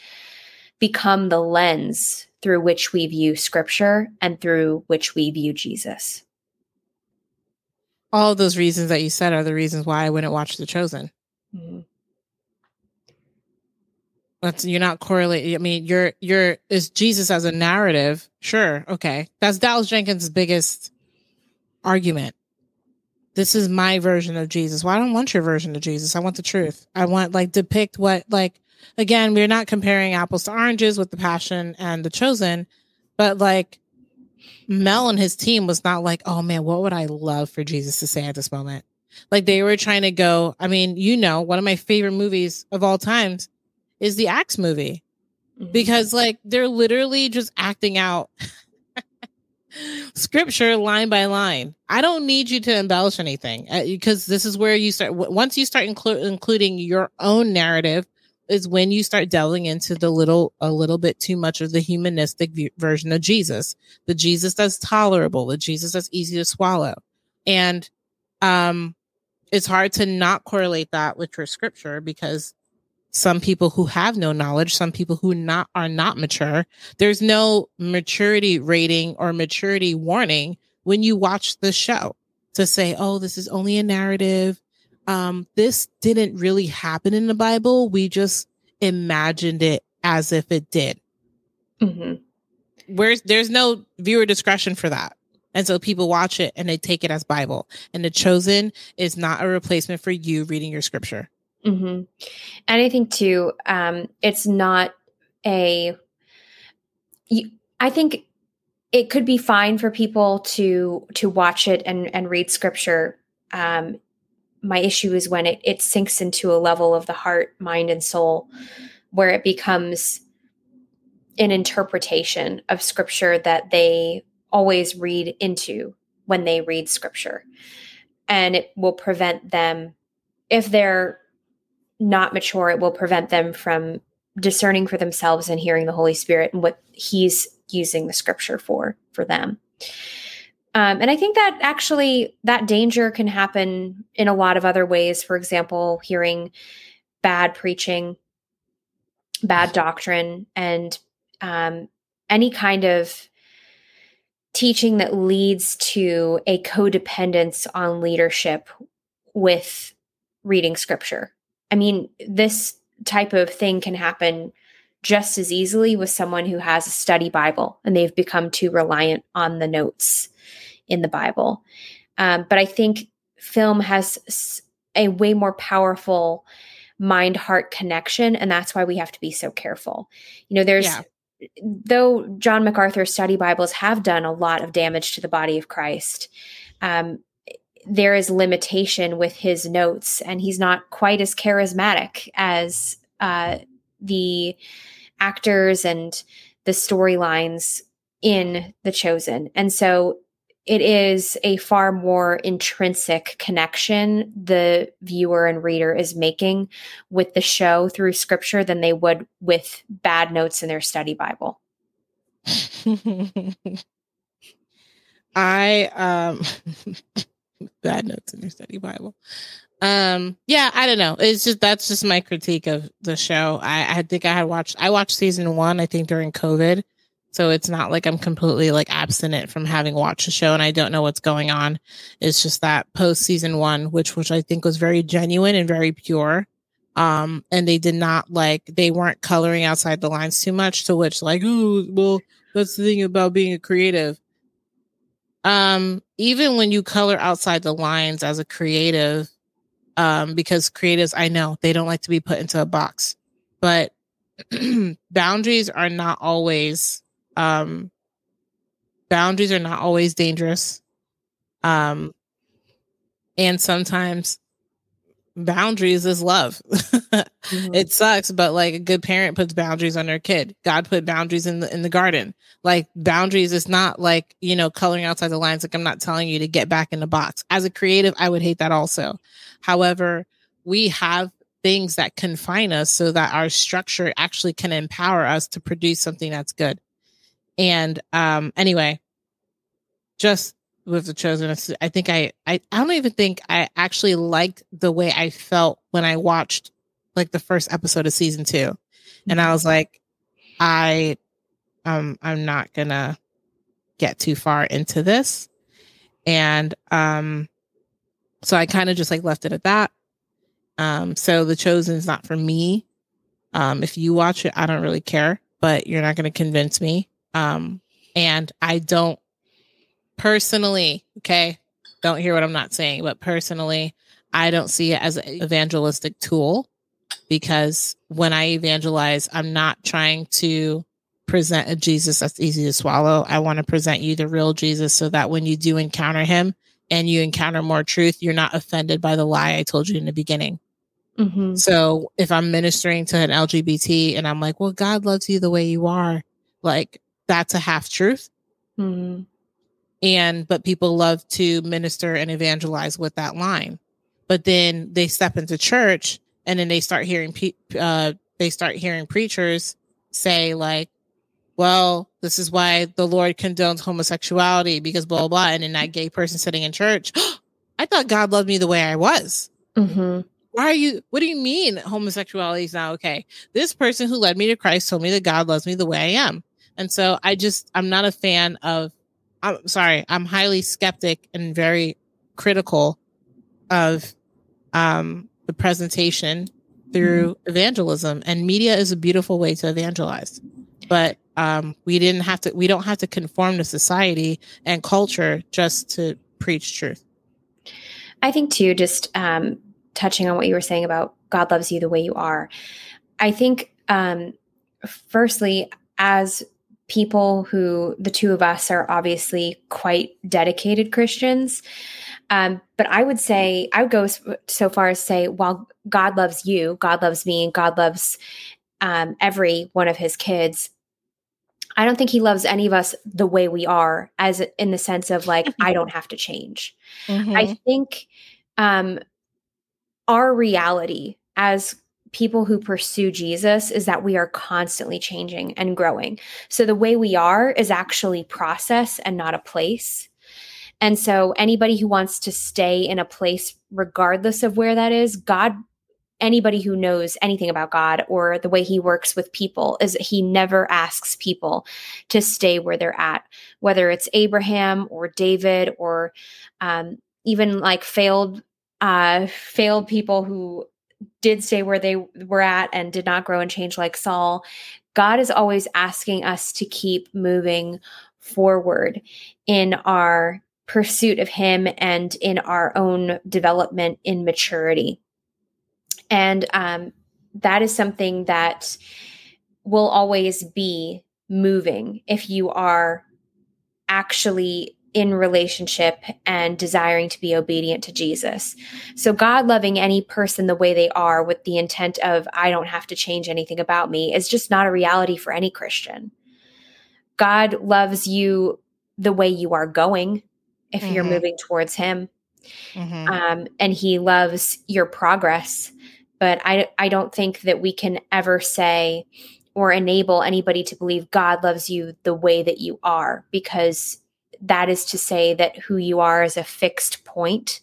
become the lens through which we view scripture and through which we view Jesus?
All of those reasons that you said are the reasons why I wouldn't watch The Chosen.
Mm-hmm.
That's you're not correlating. I mean, you're you're is Jesus as a narrative? Sure, okay. That's Dallas Jenkins' biggest argument. This is my version of Jesus. Well, I don't want your version of Jesus. I want the truth. I want like depict what like again, we're not comparing apples to oranges with the passion and the chosen, but like Mel and his team was not like, oh man, what would I love for Jesus to say at this moment? Like they were trying to go, I mean, you know, one of my favorite movies of all times is the Acts movie. Mm-hmm. Because like they're literally just acting out scripture line by line. I don't need you to embellish anything because uh, this is where you start. Once you start inclu- including your own narrative, is when you start delving into the little, a little bit too much of the humanistic version of Jesus, the Jesus that's tolerable, the Jesus that's easy to swallow, and um, it's hard to not correlate that with your scripture because some people who have no knowledge, some people who not are not mature. There's no maturity rating or maturity warning when you watch the show to say, "Oh, this is only a narrative. Um, this didn't really happen in the Bible. We just imagined it as if it did." Mm-hmm. Where's there's no viewer discretion for that. And so people watch it and they take it as Bible. And the chosen is not a replacement for you reading your scripture.
Mm-hmm. And I think too, um, it's not a. I think it could be fine for people to to watch it and and read scripture. Um, my issue is when it it sinks into a level of the heart, mind, and soul, where it becomes an interpretation of scripture that they always read into when they read scripture, and it will prevent them if they're not mature, it will prevent them from discerning for themselves and hearing the Holy Spirit and what He's using the Scripture for for them. Um, and I think that actually that danger can happen in a lot of other ways. For example, hearing bad preaching, bad doctrine, and um, any kind of teaching that leads to a codependence on leadership with reading scripture I mean, this type of thing can happen just as easily with someone who has a study Bible and they've become too reliant on the notes in the Bible. Um, but I think film has a way more powerful mind heart connection. And that's why we have to be so careful. You know, there's, yeah. though John MacArthur's study Bibles have done a lot of damage to the body of Christ. Um, there is limitation with his notes, and he's not quite as charismatic as uh, the actors and the storylines in The Chosen. And so it is a far more intrinsic connection the viewer and reader is making with the show through scripture than they would with bad notes in their study Bible.
I um bad notes in your study Bible. Um, yeah, I don't know. It's just that's just my critique of the show. I, I think I had watched I watched season one, I think during COVID. So it's not like I'm completely like abstinent from having watched the show and I don't know what's going on. It's just that post season one, which which I think was very genuine and very pure. Um, and they did not like they weren't coloring outside the lines too much, to which like, oh well, that's the thing about being a creative um even when you color outside the lines as a creative um because creatives i know they don't like to be put into a box but boundaries are not always um boundaries are not always dangerous um and sometimes boundaries is love. mm-hmm. It sucks, but like a good parent puts boundaries on their kid. God put boundaries in the in the garden. Like boundaries is not like, you know, coloring outside the lines. Like I'm not telling you to get back in the box. As a creative, I would hate that also. However, we have things that confine us so that our structure actually can empower us to produce something that's good. And um anyway, just with the chosen. I think I, I I don't even think I actually liked the way I felt when I watched like the first episode of season 2 and I was like, I um I'm not gonna get too far into this. And um so I kind of just like left it at that. Um so the chosen is not for me. Um if you watch it, I don't really care, but you're not gonna convince me. Um and I don't personally, okay, don't hear what I'm not saying, but personally, I don't see it as an evangelistic tool because when I evangelize, I'm not trying to present a Jesus that's easy to swallow. I want to present you the real Jesus so that when you do encounter him and you encounter more truth, you're not offended by the lie I told you in the beginning. Mm-hmm. So if I'm ministering to an LGBT and I'm like, well, God loves you the way you are, like that's a half truth. Mm-hmm. And, but people love to minister and evangelize with that line. But then they step into church and then they start hearing uh, they start hearing preachers say like well this is why the lord condones homosexuality because blah blah, blah. and then that gay person sitting in church i thought god loved me the way i was mm-hmm. why are you what do you mean homosexuality is not okay this person who led me to christ told me that god loves me the way i am and so i just i'm not a fan of i'm sorry i'm highly skeptic and very critical of um the presentation through mm-hmm. evangelism and media is a beautiful way to evangelize. But um, we didn't have to we don't have to conform to society and culture just to preach truth.
I think too just um, touching on what you were saying about god loves you the way you are. I think um, firstly as people who the two of us are obviously quite dedicated christians um, but I would say, I would go so far as say, while God loves you, God loves me, and God loves um, every one of his kids, I don't think he loves any of us the way we are, as in the sense of like, I don't have to change. Mm-hmm. I think um, our reality as people who pursue Jesus is that we are constantly changing and growing. So the way we are is actually process and not a place. And so anybody who wants to stay in a place, regardless of where that is, God, anybody who knows anything about God or the way he works with people is he never asks people to stay where they're at, whether it's Abraham or David or um, even like failed uh, failed people who did stay where they were at and did not grow and change like Saul. God is always asking us to keep moving forward in our pursuit of Him and in our own development in maturity. And um, that is something that will always be moving if you are actually in relationship and desiring to be obedient to Jesus. So, God loving any person the way they are with the intent of, I don't have to change anything about me, is just not a reality for any Christian. God loves you the way you are going, if mm-hmm. you're moving towards him. Mm-hmm. Um, and he loves your progress. But I, I don't think that we can ever say or enable anybody to believe God loves you the way that you are, because that is to say that who you are is a fixed point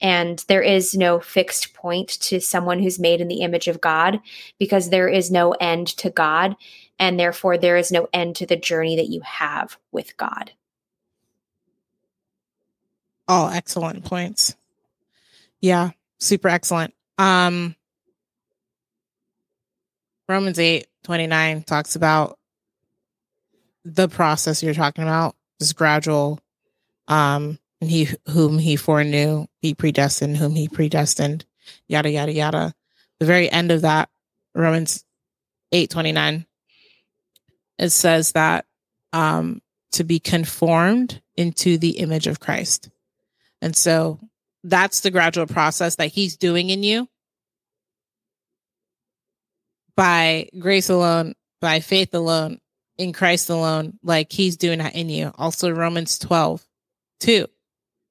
and there is no fixed point to someone who's made in the image of God because there is no end to God. And therefore, there is no end to the journey that you have with God.
All excellent points. Yeah, super excellent. Um Romans 8 29 talks about the process you're talking about, this gradual um and he whom he foreknew, he predestined, whom he predestined, yada yada yada. The very end of that, Romans 8 29, it says that um to be conformed into the image of Christ. And so that's the gradual process that he's doing in you by grace alone, by faith alone, in Christ alone, like he's doing that in you. Also, Romans 12, 2,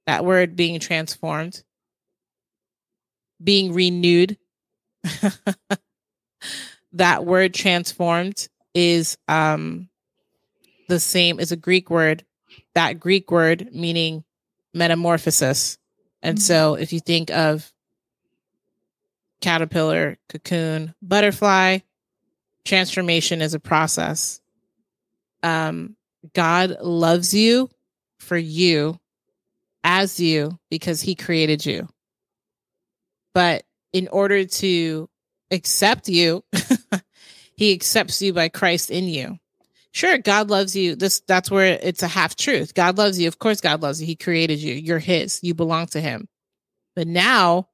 that word being transformed, being renewed. that word transformed is um the same as a Greek word. That Greek word meaning metamorphosis. And
Mhm.
so if you think of caterpillar, cocoon, butterfly, transformation is a process. Um, God loves you for you as you because he created you. But in order to accept you, he accepts you by Christ in you. Sure, God loves you. This that's where it's a half truth. God loves you. Of course God loves you. He created you. You're his. You belong to him. But now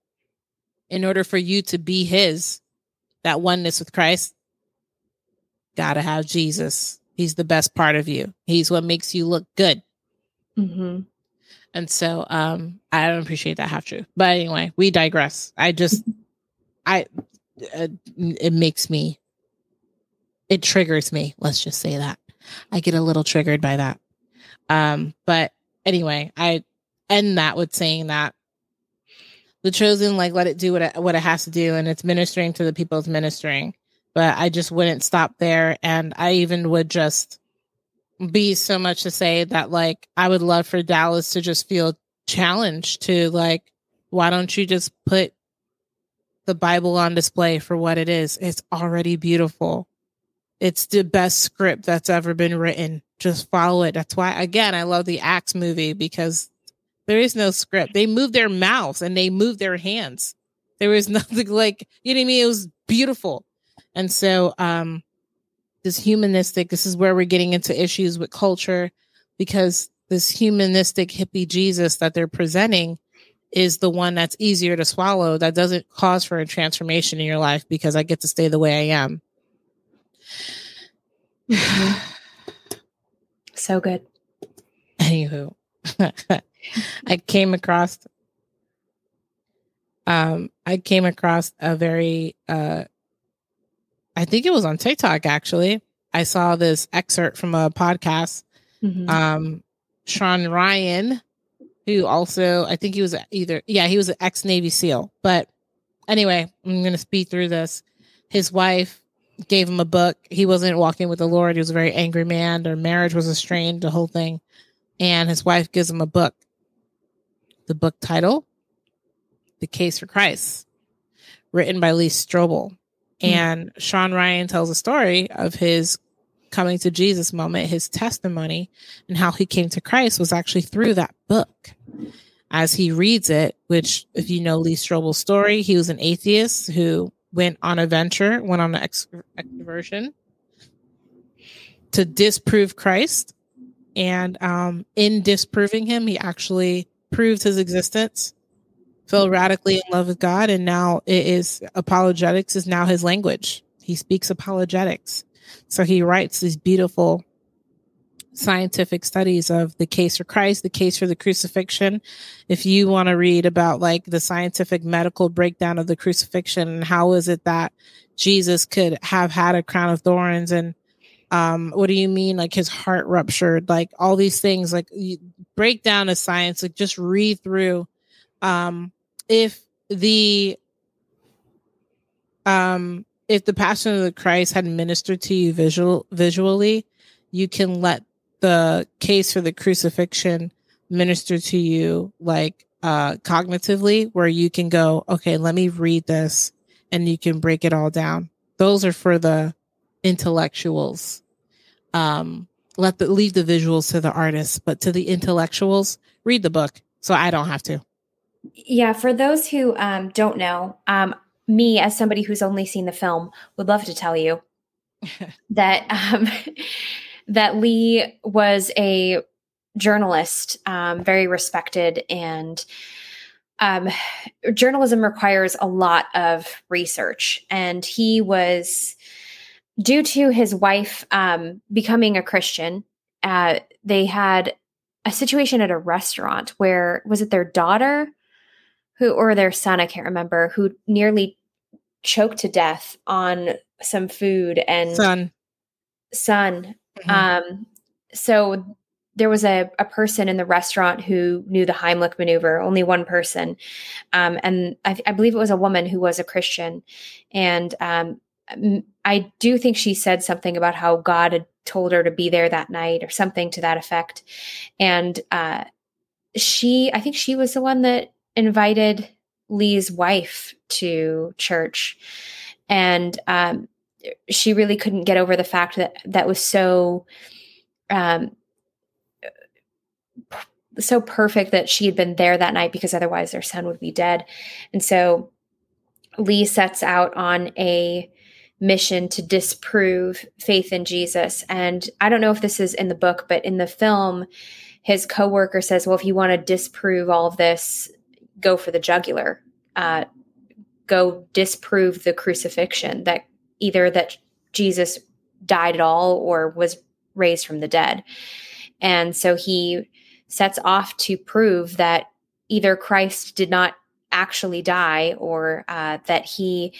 in order for you to be his, that oneness with Christ, gotta have Jesus. He's the best part of you. He's what makes you look good.
hmm
And so um I don't appreciate that half truth. But anyway, we digress. I just I uh, it makes me it triggers me. Let's just say that. I get a little triggered by that. Um but anyway, I end that with saying that the chosen like let it do what it, what it has to do and it's ministering to the people it's ministering. But I just wouldn't stop there and I even would just be so much to say that like I would love for Dallas to just feel challenged to like why don't you just put the Bible on display for what it is? It's already beautiful. It's the best script that's ever been written. Just follow it. That's why again I love the Acts movie because there is no script. They move their mouths and they move their hands. There was nothing like you know what I mean? It was beautiful. And so um this humanistic this is where we're getting into issues with culture because this humanistic hippie jesus that they're presenting is the one that's easier to swallow that doesn't cause for a transformation in your life because i get to stay the way i am
So good.
anywho i came across um i came across a very uh i think it was on tiktok actually i saw this excerpt from a podcast
Mhm.
um Shawn Ryan, who also I think he was either yeah, he was an ex Navy SEAL. But anyway, I'm gonna speed through this. His wife gave him a book. He wasn't walking with the Lord. He was a very angry man. Their marriage was strained, the whole thing. And his wife gives him a book. The book title, The Case for Christ, written by Lee Strobel. And Shawn Ryan tells a story of his coming to Jesus moment, his testimony, and how he came to Christ was actually through that book. As he reads it, which, if you know Lee Strobel's story, he was an atheist who went on a venture, went on an ex- extroversion to disprove Christ. And um, in disproving him, he actually proved his existence, fell radically in love with God, and now it is apologetics is now his language. He speaks apologetics. So he writes these beautiful scientific studies of the case for Christ, the case for the crucifixion. If you want to read about like the scientific medical breakdown of the crucifixion and how is it that Jesus could have had a crown of thorns and um what do you mean like his heart ruptured like all these things like you break down the science like just read through um if the um if the passion of the Christ had ministered to you visual visually, you can let the case for the crucifixion minister to you like uh cognitively where you can go, okay, let me read this and you can break it all down. Those are for the intellectuals. Um let the leave the visuals to the artists, but to the intellectuals, read the book. So I don't have to.
Yeah, for those who um, don't know, um, me as somebody who's only seen the film would love to tell you that um, that Lee was a journalist, um, very respected, and um, journalism requires a lot of research, and he was due to his wife um, becoming a Christian. Uh, they had a situation at a restaurant where was it their daughter who or their son i can't remember who nearly choked to death on some food and
Son.
son
Mhm.
um so there was a, a person in the restaurant who knew the heimlich maneuver only one person um and i, I believe it was a woman who was a christian and um i do think she said something about how god had told her to be there that night or something to that effect and uh she, I think she was the one that invited Lee's wife to church. And um, she really couldn't get over the fact that that was so um, so perfect that she had been there that night because otherwise their son would be dead. And so Lee sets out on a mission to disprove faith in Jesus. And I don't know if this is in the book, but in the film, his coworker says, "Well, if you want to disprove all of this, go for the jugular. Uh, go disprove the crucifixion. That either that Jesus died at all or was raised from the dead." And so he sets off to prove that either Christ did not actually die or uh, that he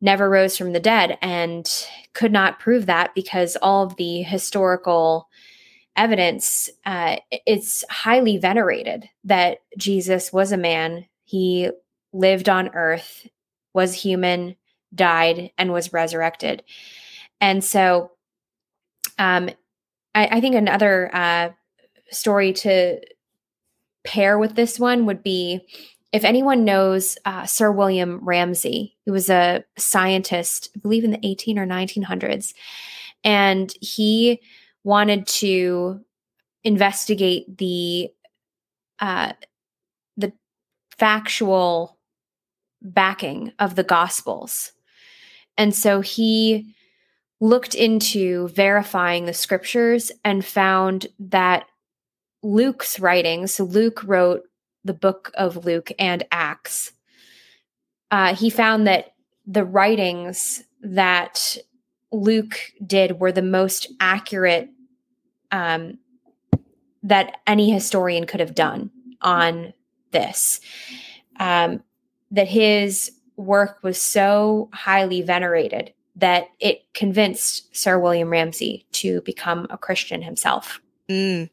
never rose from the dead and could not prove that because all of the historical evidence uh, it's highly venerated that jesus was a man. He lived on earth was human died and was resurrected. And so um, I, I, think another uh, story to pair with this one would be if anyone knows uh, Sir William Ramsay, who was a scientist, I believe in the 18 or 1900s, and he wanted to investigate the uh, the factual backing of the Gospels, and so he looked into verifying the scriptures and found that Luke's writings, so Luke wrote the book of Luke and Acts, uh, he found that the writings that Luke did were the most accurate um, that any historian could have done on this. Um, that his work was so highly venerated that it convinced Sir William Ramsay to become a Christian himself. Mm.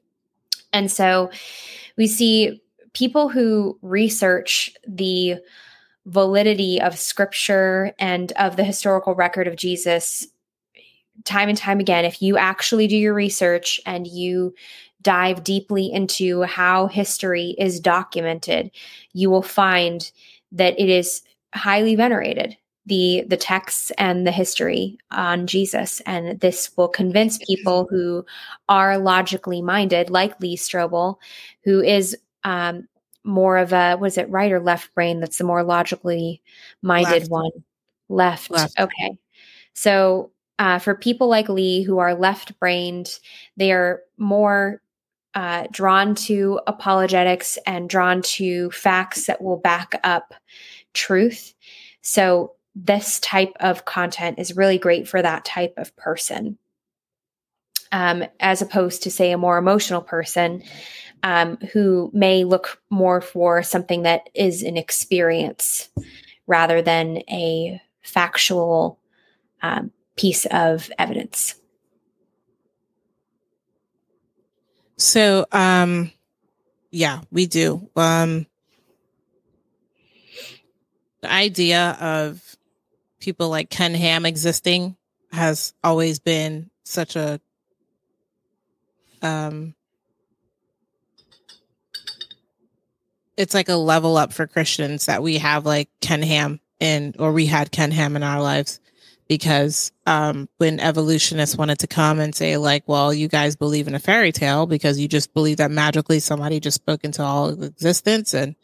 And so we see people who research the validity of scripture and of the historical record of Jesus time and time again. If you actually do your research and you dive deeply into how history is documented, you will find that it is highly venerated the the texts and the history on Jesus, and this will convince people who are logically minded, like Lee Strobel, who is um, more of a was it right or left brain? That's the more logically minded left. one. Left. left. Okay. So uh, for people like Lee who are left brained, they are more uh, drawn to apologetics and drawn to facts that will back up truth. So this type of content is really great for that type of person. Um, as opposed to, say, a more emotional person um, who may look more for something that is an experience rather than a factual um, piece of evidence.
So, um, yeah, we do. Um, the idea of people like Ken Ham existing has always been such a um it's like a level up for Christians that we have like Ken Ham in or we had Ken Ham in our lives because um when evolutionists wanted to come and say like well you guys believe in a fairy tale because you just believe that magically somebody just spoke into all existence and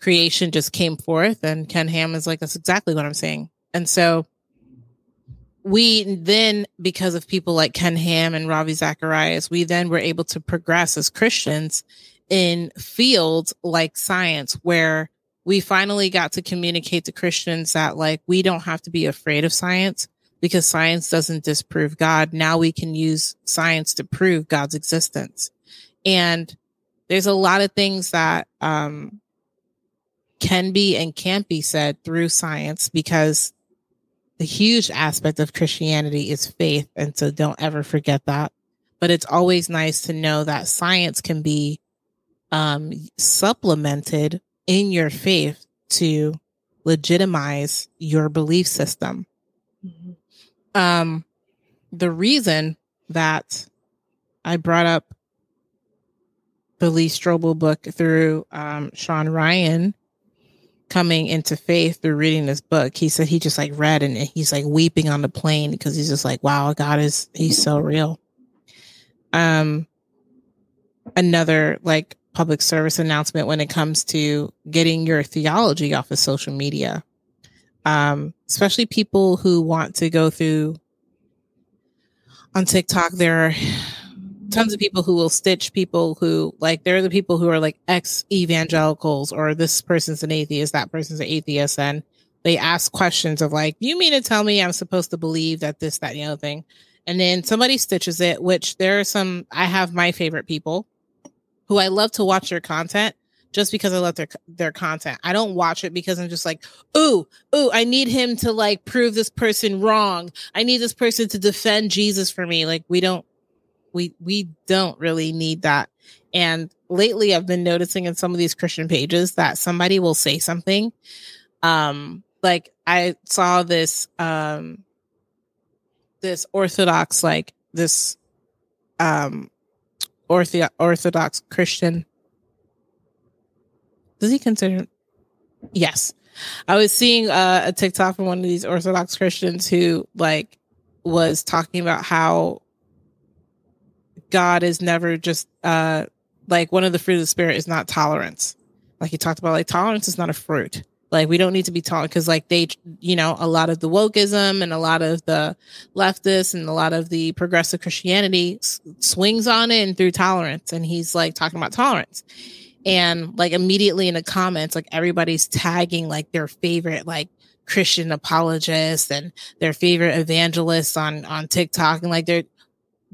creation just came forth and Ken Ham is like that's exactly what I'm saying. And so we then, because of people like Ken Ham and Ravi Zacharias, we then were able to progress as Christians in fields like science, where we finally got to communicate to Christians that like we don't have to be afraid of science because science doesn't disprove God. Now we can use science to prove God's existence. And there's a lot of things that um, can be and can't be said through science because the huge aspect of Christianity is faith. And so don't ever forget that. But it's always nice to know that science can be um, supplemented in your faith to legitimize your belief system. Mm-hmm. Um, the reason that I brought up the Lee Strobel book through um, Shawn Ryan coming into faith through reading this book. He said he just like read and he's like weeping on the plane because he's just like, wow, God is he's so real. Um, another like public service announcement when it comes to getting your theology off of social media. Um, especially people who want to go through on TikTok, there are tons of people who will stitch people who like they're the people who are like ex evangelicals or this person's an atheist, that person's an atheist, and they ask questions of like, you mean to tell me I'm supposed to believe that this, that, the other thing? And then somebody stitches it, which there are some I have my favorite people who I love to watch their content just because I love their their content. I don't watch it because I'm just like, ooh, ooh, I need him to like prove this person wrong. I need this person to defend Jesus for me. Like we don't we we don't really need that. And lately I've been noticing in some of these Christian pages that somebody will say something. Um like I saw this um this orthodox like this um ortho- orthodox Christian does he consider? Yes. I was seeing uh, a TikTok from one of these Orthodox Christians who like was talking about how God is never just uh like one of the fruit of the spirit is not tolerance. Like he talked about like tolerance is not a fruit. Like we don't need to be taught because like they you know a lot of the wokeism and a lot of the leftists and a lot of the progressive Christianity s- swings on in through tolerance. And he's like talking about tolerance. And like immediately in the comments like everybody's tagging like their favorite like christian apologists and their favorite evangelists on on tiktok. And like they're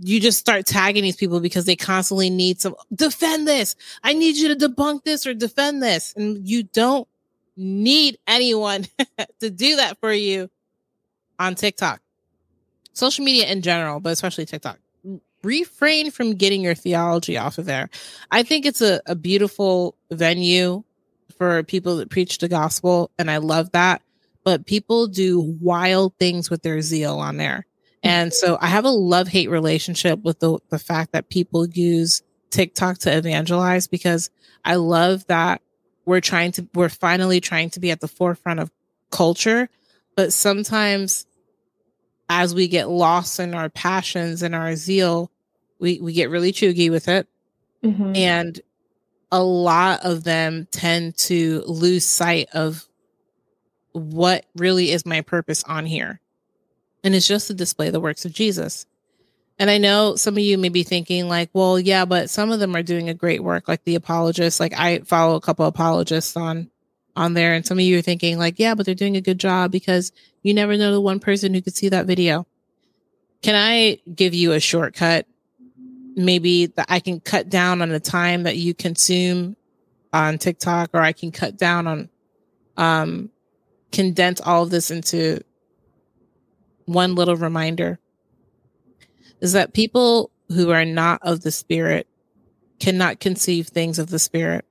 you just start tagging these people because they constantly need some defend this. I need you to debunk this or defend this. And you don't need anyone to do that for you on tiktok social media in general but especially tiktok refrain from getting your theology off of there. I think it's a, a beautiful venue for people that preach the gospel, and I love that. But people do wild things with their zeal on there. And so I have a love hate relationship with the, the fact that people use TikTok to evangelize because I love that we're trying to, we're finally trying to be at the forefront of culture. But sometimes as we get lost in our passions and our zeal, we, we get really chuggy with it.
Mhm.
And a lot of them tend to lose sight of what really is my purpose on here. And it's just to display the works of Jesus. And I know some of you may be thinking, like, well, yeah, but some of them are doing a great work, like the apologists. Like I follow a couple apologists on on there, and some of you are thinking, like, yeah, but they're doing a good job because you never know the one person who could see that video. Can I give you a shortcut? Maybe that I can cut down on the time that you consume on TikTok, or I can cut down on um condense all of this into one little reminder is that people who are not of the spirit cannot conceive things of the spirit.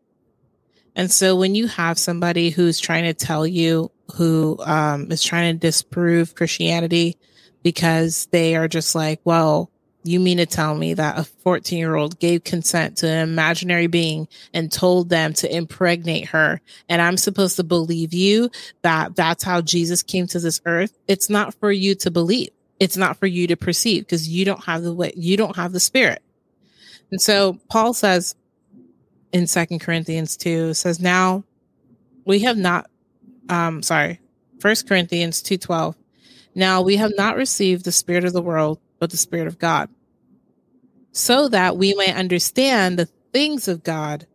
And so when you have somebody who's trying to tell you who um, is trying to disprove Christianity because they are just like, well, you mean to tell me that a 14 year old gave consent to an imaginary being and told them to impregnate her and i'm supposed to believe you that that's how jesus came to this earth it's not for you to believe it's not for you to perceive because you don't have the way you don't have the spirit. And so paul says in second corinthians 2 says now we have not um sorry first corinthians 2.12 now we have not received the spirit of the world but the spirit of god so that we may understand the things of god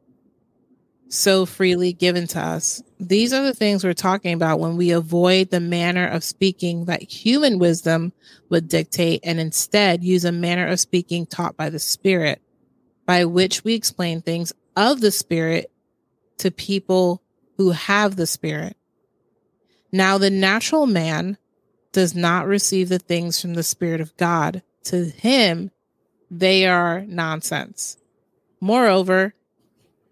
so freely given to us. These are the things we're talking about when we avoid the manner of speaking that human wisdom would dictate and instead use a manner of speaking taught by the spirit by which we explain things of the spirit to people who have the spirit. Now the natural man does not receive the things from the spirit of god. To him they are nonsense. Moreover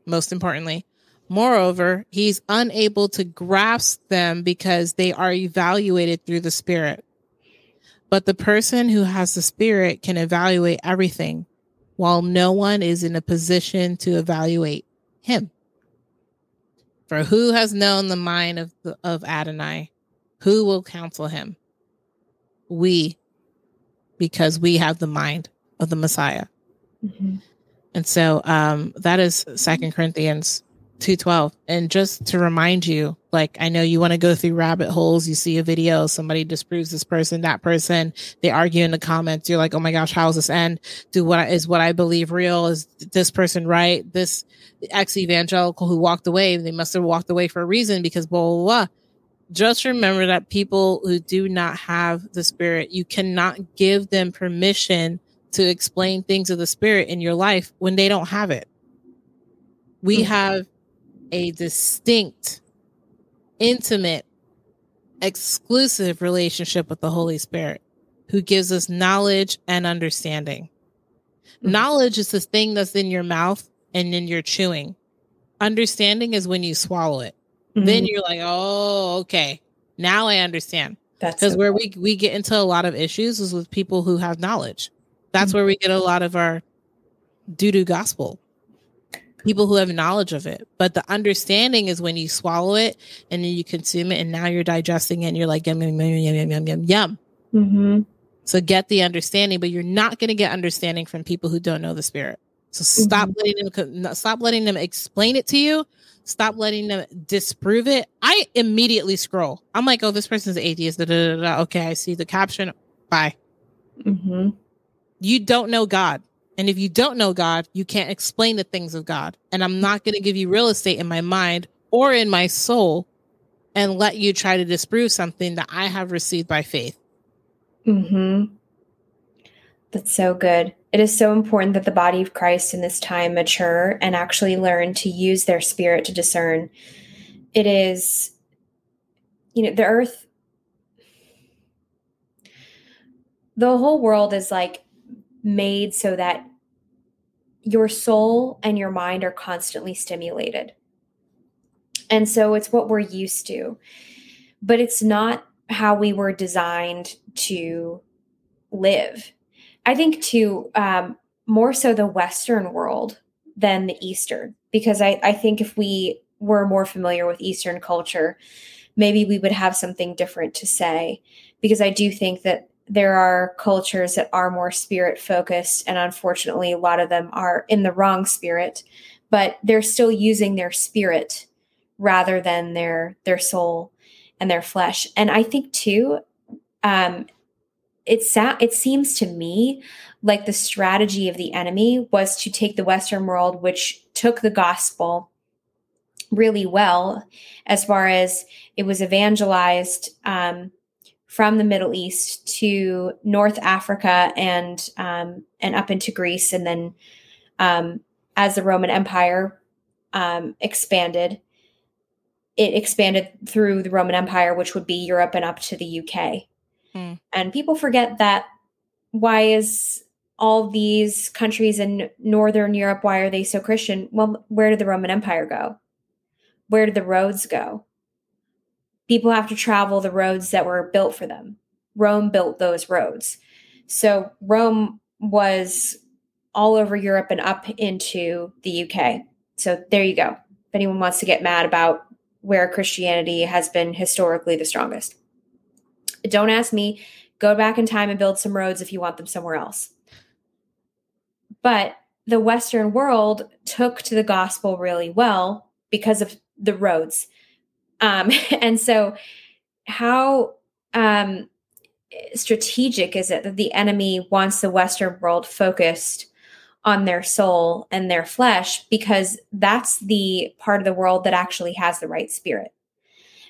most importantly Moreover, he's unable to grasp them because they are evaluated through the Spirit. But the person who has the Spirit can evaluate everything, while no one is in a position to evaluate him. For who has known the mind of, the, of Adonai? Who will counsel him? We, because we have the mind of the Messiah. Mm-hmm. And so um, that is Second Corinthians 212 and just to remind you like i know you want to go through rabbit holes. You see a video somebody disproves this person that person. They argue in the comments. You're like oh my gosh how's this end? Do what I, is what i believe real? Is this person right? This ex evangelical who walked away they must have walked away for a reason because blah, blah blah. Just remember that people who do not have the spirit you cannot give them permission to explain things of the spirit in your life when they don't have it. We mm-hmm. have a distinct, intimate, exclusive relationship with the Holy Spirit who gives us knowledge and understanding. Mm-hmm. Knowledge is the thing that's in your mouth and in your chewing. Understanding is when you swallow it. Mm-hmm. Then you're like, oh, okay. Now I understand. That's because so where we, we get into a lot of issues is with people who have knowledge. That's mm-hmm. where we get a lot of our doo doo gospel people who have knowledge of it. But the understanding is when you swallow it and then you consume it and now you're digesting it and you're like, yum, yum, yum, yum, yum, yum, yum, yum. Mm-hmm. So get the understanding, but you're not going to get understanding from people who don't know the spirit. So stop mm-hmm. letting them, stop letting them explain it to you. Stop letting them disprove it. I immediately scroll. I'm like, oh, this person's atheist. Da, da, da, okay, I see the caption. Bye. Mm-hmm. You don't know God. And if you don't know God, you can't explain the things of God. And I'm not going to give you real estate in my mind or in my soul and let you try to disprove something that I have received by faith.
Mhm. That's so good. It is so important that the body of Christ in this time mature and actually learn to use their spirit to discern. It is you know, the earth the whole world is like made so that your soul and your mind are constantly stimulated. And so it's what we're used to, but it's not how we were designed to live. I think, too, um, more so the Western world than the Eastern, because I, I think if we were more familiar with Eastern culture, maybe we would have something different to say. Because I do think that there are cultures that are more spirit focused and unfortunately a lot of them are in the wrong spirit but they're still using their spirit rather than their their soul and their flesh. And i think too um it sa- it seems to me like the strategy of the enemy was to take the western world which took the gospel really well as far as it was evangelized um, from the Middle East to North Africa and um, and up into Greece, and then um, as the Roman Empire um, expanded, it expanded through the Roman Empire, which would be Europe and up to the UK. Mm. And people forget that. Why is all these countries in Northern Europe? Why are they so Christian? Well, where did the Roman Empire go? Where did the roads go? People have to travel the roads that were built for them. Rome built those roads. So Rome was all over Europe and up into the UK. So there you go. If anyone wants to get mad about where Christianity has been historically the strongest, don't ask me. Go back in time and build some roads if you want them somewhere else. But the Western world took to the gospel really well because of the roads. Um, and so, how um, strategic is it that the enemy wants the Western world focused on their soul and their flesh because that's the part of the world that actually has the right spirit?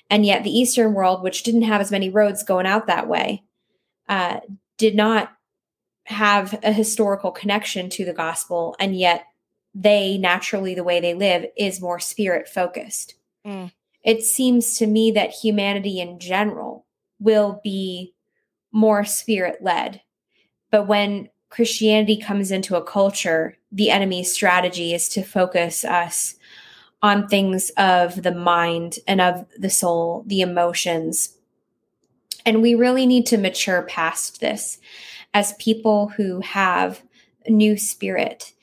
And yet, the Eastern world, which didn't have as many roads going out that way, uh, did not have a historical connection to the gospel. And yet, they naturally, the way they live, is more spirit focused. Mm it seems to me that humanity in general will be more spirit led. But when Christianity comes into a culture, the enemy's strategy is to focus us on things of the mind and of the soul, the emotions. And we really need to mature past this as people who have new spirit.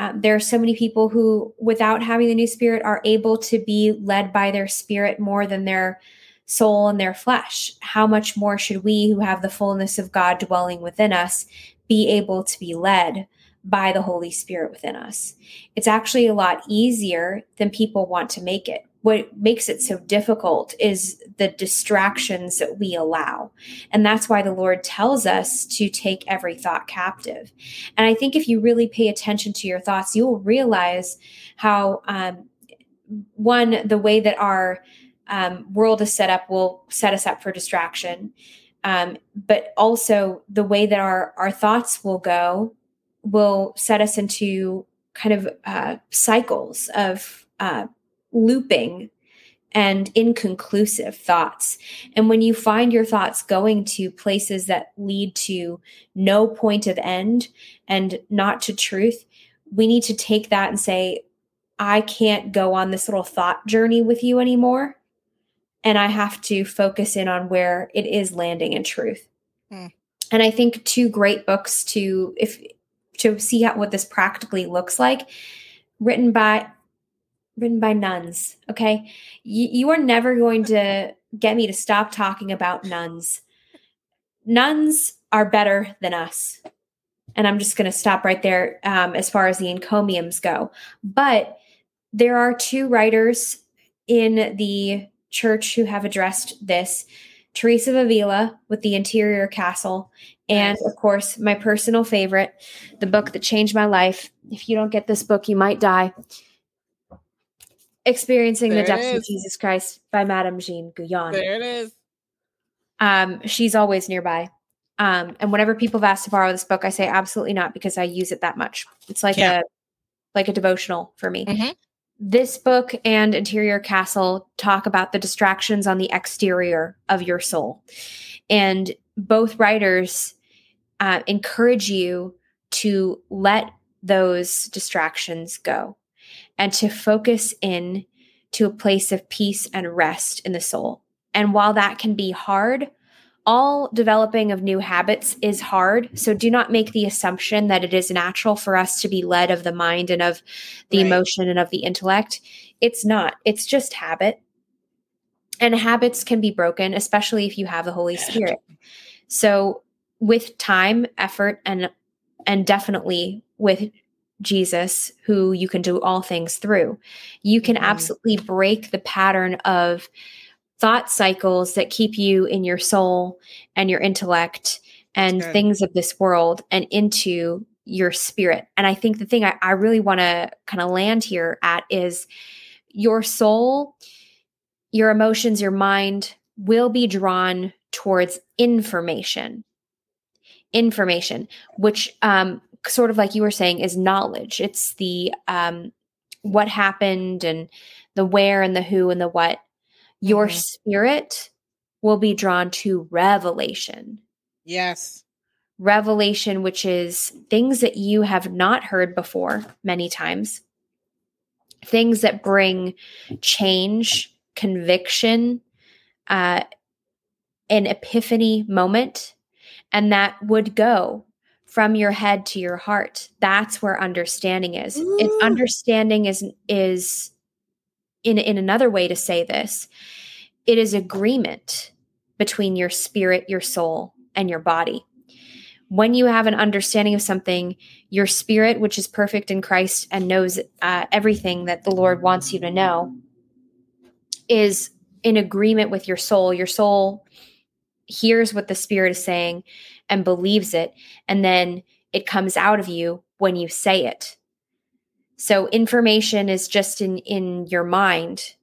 Um, there are so many people who, without having the new spirit, are able to be led by their spirit more than their soul and their flesh. How much more should we, who have the fullness of God dwelling within us, be able to be led by the Holy Spirit within us? It's actually a lot easier than people want to make it what makes it so difficult is the distractions that we allow. And that's why the Lord tells us to take every thought captive. And I think if you really pay attention to your thoughts, you will realize how, um, one, the way that our um, world is set up will set us up for distraction. Um, but also the way that our, our thoughts will go will set us into kind of uh, cycles of uh, looping and inconclusive thoughts. And when you find your thoughts going to places that lead to no point of end and not to truth, we need to take that and say, I can't go on this little thought journey with you anymore. And I have to focus in on where it is landing in truth. Mm. And I think two great books to if to see how, what this practically looks like, written by written by nuns. Okay. You, you are never going to get me to stop talking about nuns. Nuns are better than us. And I'm just going to stop right there um, as far as the encomiums go. But there are two writers in the church who have addressed this Teresa of Avila with The Interior Castle, and of course, my personal favorite, the book that changed my life. If you don't get this book, you might die. Experiencing there the Depths of Jesus Christ by Madame Jeanne Guyon.
There it is.
Um, she's always nearby. Um, and whenever people have asked to borrow this book, I say absolutely not because I use it that much. It's like yeah. a like a devotional for me. Mm-hmm. This book and Interior Castle talk about the distractions on the exterior of your soul. And both writers uh, encourage you to let those distractions go and to focus in to a place of peace and rest in the soul. And while that can be hard, all developing of new habits is hard. So do not make the assumption that it is natural for us to be led of the mind and of the right. emotion and of the intellect. It's not, it's just habit. And habits can be broken, especially if you have the Holy Spirit. So with time, effort, and and definitely with Jesus, who you can do all things through. You can mm-hmm. absolutely break the pattern of thought cycles that keep you in your soul and your intellect and things of this world and into your spirit. And I think the thing I, I really want to kind of land here at is your soul, your emotions, your mind will be drawn towards information. Information, which um, sort of like you were saying is knowledge. It's the um what happened and the where and the who and the what. Your mm-hmm. spirit will be drawn to revelation.
Yes.
Revelation which is things that you have not heard before many times. Things that bring change conviction uh an epiphany moment and that would go from your head to your heart. That's where understanding is. It, understanding is is in in another way to say this. It is agreement between your spirit, your soul, and your body. When you have an understanding of something, your spirit, which is perfect in Christ and knows uh, everything that the Lord wants you to know, is in agreement with your soul. Your soul hears what the spirit is saying and believes it. And then it comes out of you when you say it. So information is just in, in your mind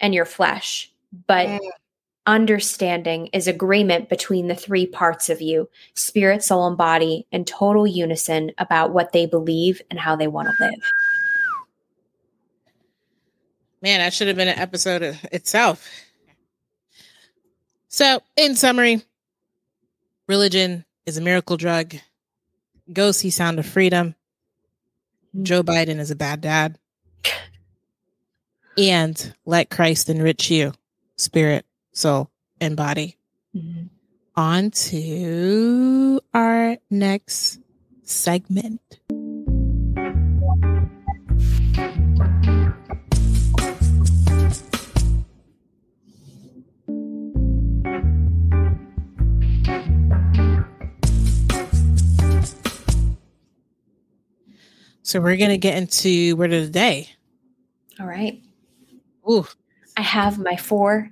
and your flesh, but mm. understanding is agreement between the three parts of you spirit, soul, and body in total unison about what they believe and how they want to live.
Man, that should have been an episode itself. So, in summary, religion is a miracle drug. Go see Sound of Freedom. Joe Biden is a bad dad. And let Christ enrich you, spirit, soul, and body. Mm-hmm. On to our next segment. So we're gonna get into word of the day.
All right.
Ooh,
I have my four,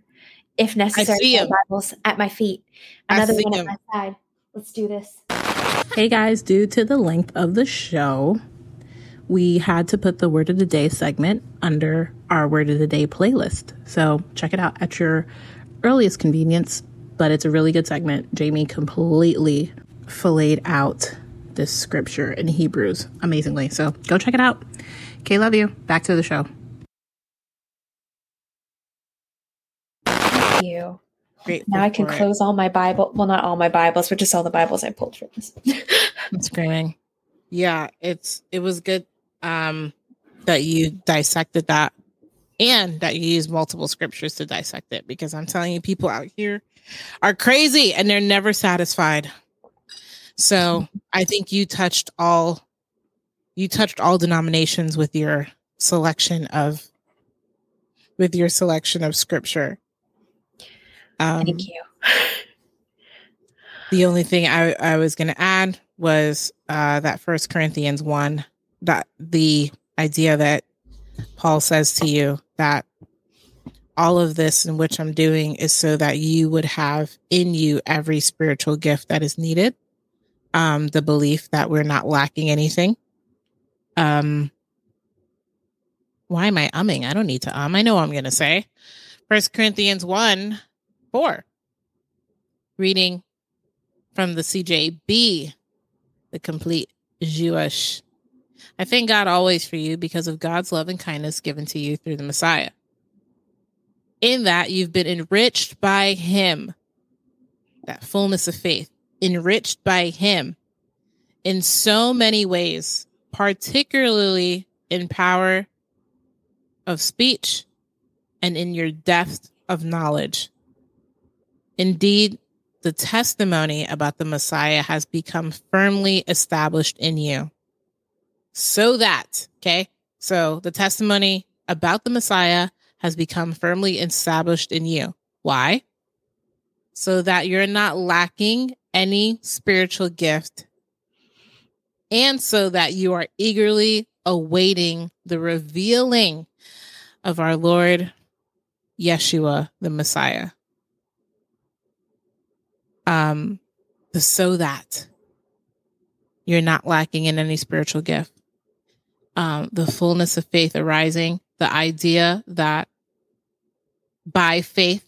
if necessary. Bibles at my feet. Another
see
one
'em.
at my side. Let's do this.
Hey guys, due to the length of the show, we had to put the word of the day segment under our word of the day playlist. So check it out at your earliest convenience, but it's a really good segment. Jamie completely filleted out this scripture in Hebrews amazingly. So go check it out. Okay, love you. Back to the show.
Thank you.
great.
Now I can
for it.
close all my Bible. Well, not all my Bibles, but just all the Bibles I pulled from this.
I'm screaming. Yeah, it's it was good um that you dissected that and that you used multiple scriptures to dissect it because I'm telling you people out here are crazy and they're never satisfied. So, I think you touched all you touched all denominations with your selection of with your selection of scripture. Um,
Thank you.
the only thing I, I was going to add was uh, that First Corinthians one, that the idea that Paul says to you that all of this in which I'm doing is so that you would have in you every spiritual gift that is needed. Um, the belief that we're not lacking anything. Um, why am I umming? I don't need to um. I know I'm going to say. First Corinthians one, four. Reading from the CJB, the complete Jewish. I thank God always for you because of God's love and kindness given to you through the Messiah. In that you've been enriched by Him, that fullness of faith, enriched by Him in so many ways, particularly in power of speech and in your depth of knowledge. Indeed, the testimony about the Messiah has become firmly established in you. So that, okay, so the testimony about the Messiah has become firmly established in you. Why? So that you're not lacking any spiritual gift, and so that you are eagerly awaiting the revealing of our Lord Yeshua, the Messiah. Um so that you're not lacking in any spiritual gift. Um the fullness of faith arising the idea that by faith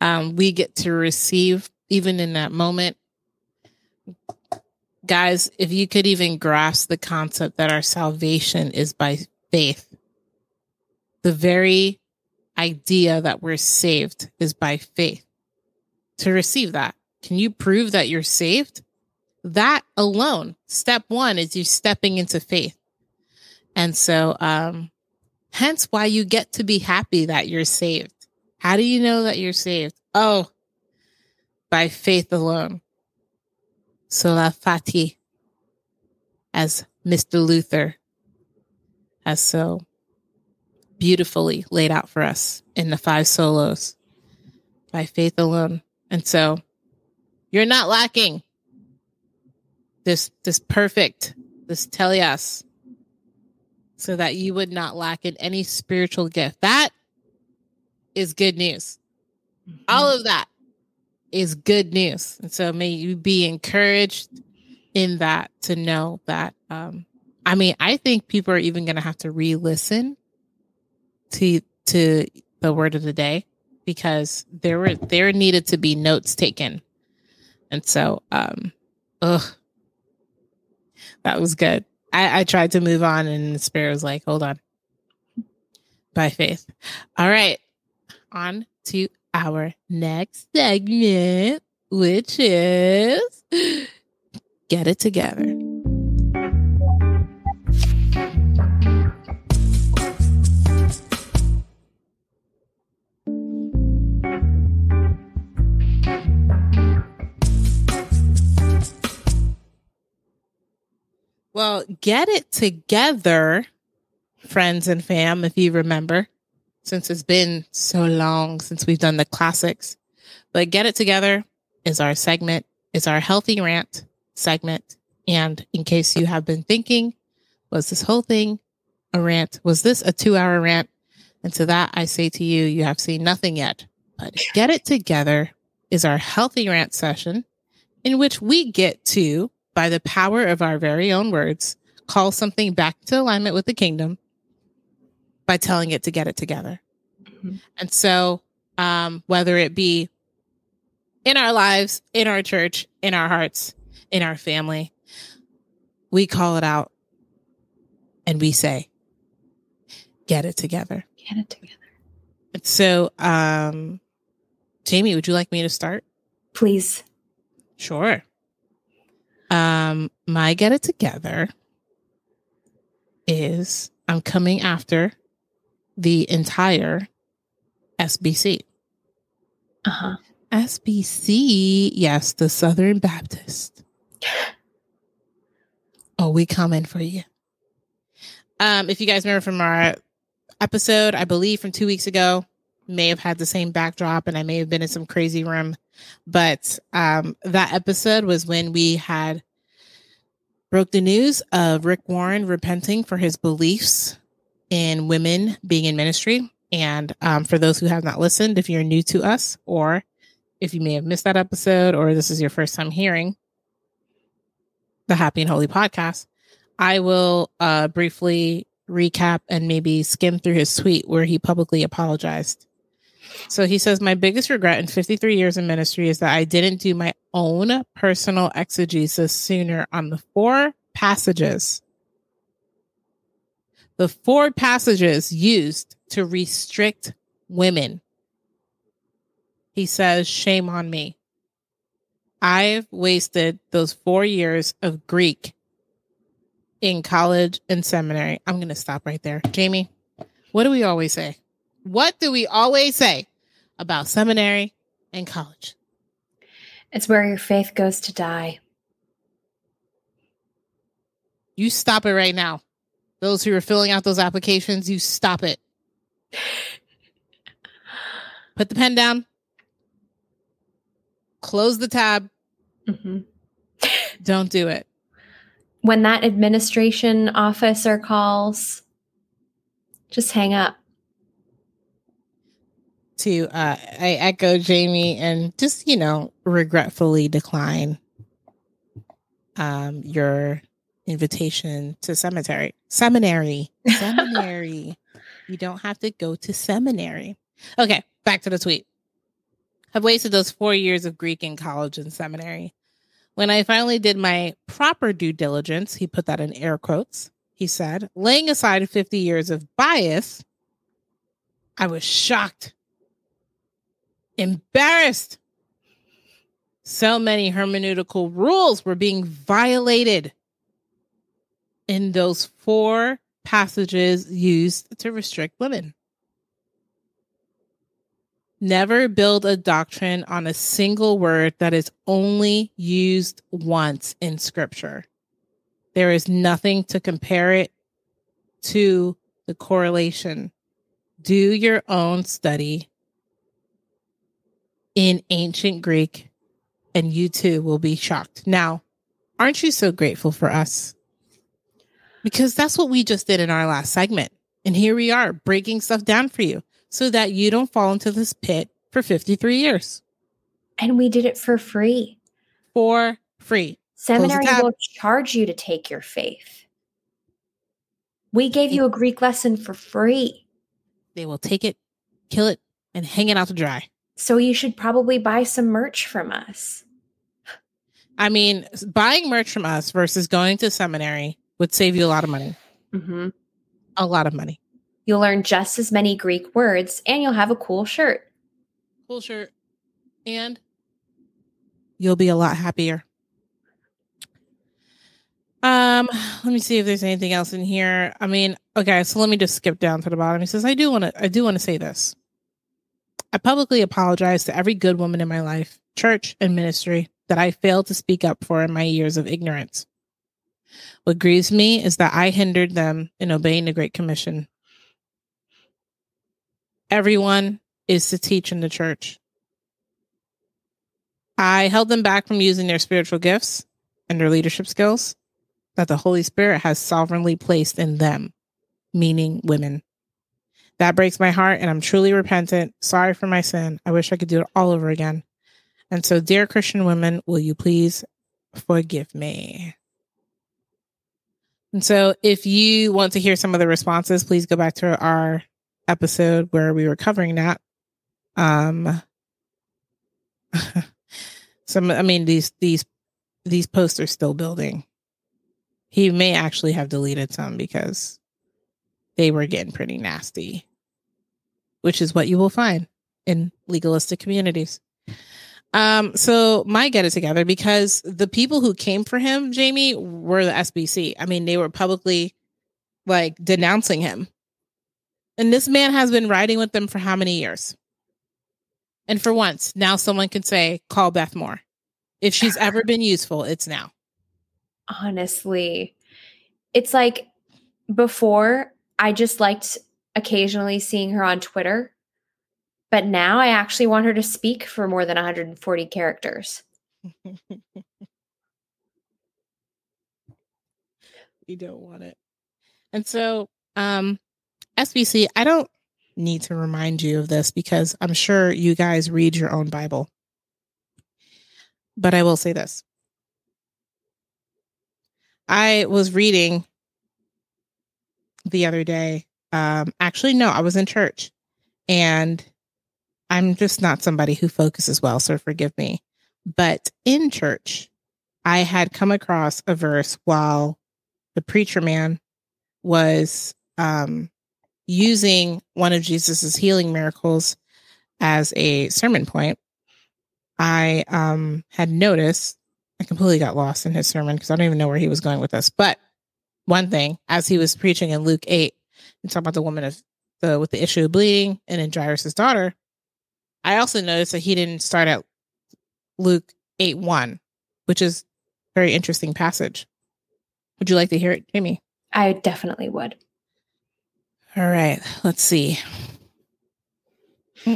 um we get to receive even in that moment guys if you could even grasp the concept that our salvation is by faith the very idea that we're saved is by faith to receive that. Can you prove that you're saved? That alone, step one is you stepping into faith. And so, um, hence why you get to be happy that you're saved. How do you know that you're saved? Oh, by faith alone. Sola fide, as Mr. Luther has so beautifully laid out for us in the five solos. By faith alone. And so you're not lacking this this perfect, this teleos, so that you would not lack in any spiritual gift. That is good news. All mm-hmm. of that is good news. And so may you be encouraged in that to know that um I mean, I think people are even gonna have to re-listen to to the word of the day because there were there needed to be notes taken. And so um ugh that was good. I, I tried to move on and the spirit was like, hold on. By faith. All right. On to our next segment, which is get it together. Well, get it together, friends and fam, if you remember, since it's been so long since we've done the classics. But get it together is our segment, is our healthy rant segment. And in case you have been thinking, was this whole thing a rant? Was this a two hour rant? And to that, I say to you, you have seen nothing yet. But Get It Together is our healthy rant session in which we get to, by the power of our very own words, call something back to alignment with the kingdom by telling it to get it together. Mm-hmm. And so, um, whether it be in our lives, in our church, in our hearts, in our family, we call it out and we say, get it together.
Get it together.
So, um, Jamie, would you like me to start?
Please.
Sure. Um, my get it together is I'm coming after the entire SBC.
Uh huh.
SBC, yes, the Southern Baptist. Oh, we coming for you. Um, if you guys remember from our episode, I believe from two weeks ago, may have had the same backdrop and I may have been in some crazy room. But um, that episode was when we had broke the news of Rick Warren repenting for his beliefs in women being in ministry. And um, for those who have not listened, if you're new to us, or if you may have missed that episode, or this is your first time hearing the Happy and Holy podcast, I will uh, briefly recap and maybe skim through his tweet where he publicly apologized. So he says, My biggest regret in 53 years in ministry is that I didn't do my own personal exegesis sooner on the four passages. The four passages used to restrict women. He says, Shame on me. I've wasted those four years of Greek in college and seminary. I'm going to stop right there. Jamie, what do we always say? What do we always say about seminary and college?
It's where your faith goes to die.
You stop it right now. Those who are filling out those applications, you stop it. Put the pen down. Close the tab. Mm-hmm. Don't do it
when that administration officer calls, just hang up.
To uh, I echo Jamie and just you know regretfully decline um your invitation to cemetery seminary seminary. you don't have to go to seminary. Okay, back to the tweet. I've wasted those four years of Greek in college and seminary. When I finally did my proper due diligence, he put that in air quotes, he said, laying aside 50 years of bias, I was shocked, embarrassed. So many hermeneutical rules were being violated in those four passages used to restrict women. Never build a doctrine on a single word that is only used once in scripture. There is nothing to compare it to the correlation. Do your own study in ancient Greek, and you too will be shocked. Now, aren't you so grateful for us? Because that's what we just did in our last segment. And here we are breaking stuff down for you so that you don't fall into this pit for 53 years.
And we did it for free.
For free.
Seminary will charge you to take your faith. We gave you a Greek lesson for free.
They will take it, kill it, and hang it out to dry.
So you should probably buy some merch from us.
I mean, buying merch from us versus going to seminary would save you a lot of money. Mm-hmm. A lot of money.
You'll learn just as many Greek words and you'll have a cool shirt.
Cool shirt. And you'll be a lot happier. Um, let me see if there's anything else in here. I mean, okay, so let me just skip down to the bottom. He says, I do want to I do want to say this. I publicly apologize to every good woman in my life, church and ministry that I failed to speak up for in my years of ignorance. What grieves me is that I hindered them in obeying the Great Commission everyone is to teach in the church. I held them back from using their spiritual gifts and their leadership skills. that the Holy Spirit has sovereignly placed in them, meaning women. That breaks my heart, and I'm truly repentant. Sorry for my sin. I wish I could do it all over again. And so, dear Christian women, will you please forgive me? And so, if you want to hear some of the responses, please go back to our episode where we were covering that. Um, some, I mean, these these these posts are still building. He may actually have deleted some because they were getting pretty nasty, which is what you will find in legalistic communities. Um, so my get it together because the people who came for him, Jamie, were the SBC. I mean, they were publicly like denouncing him. And this man has been riding with them for how many years? And for once, now someone can say, call Beth Moore. If she's ever been useful, it's now.
Honestly, it's like before, I just liked occasionally seeing her on Twitter. But now I actually want her to speak for more than 140 characters.
you don't want it. And so, um, SBC, I don't need to remind you of this because I'm sure you guys read your own Bible. But I will say this. I was reading the other day. Um, actually, no, I was in church and I'm just not somebody who focuses well, so forgive me. But in church, I had come across a verse while the preacher man was um, using one of Jesus's healing miracles as a sermon point. I um, had noticed I completely got lost in his sermon because I don't even know where he was going with this. But one thing, as he was preaching in Luke eight, and talking about the woman of the with the issue of bleeding and then Jairus' daughter, I also noticed that he didn't start at Luke eight one, which is very interesting passage. Would you like to hear it, Jamie?
I definitely would.
All right, let's see. All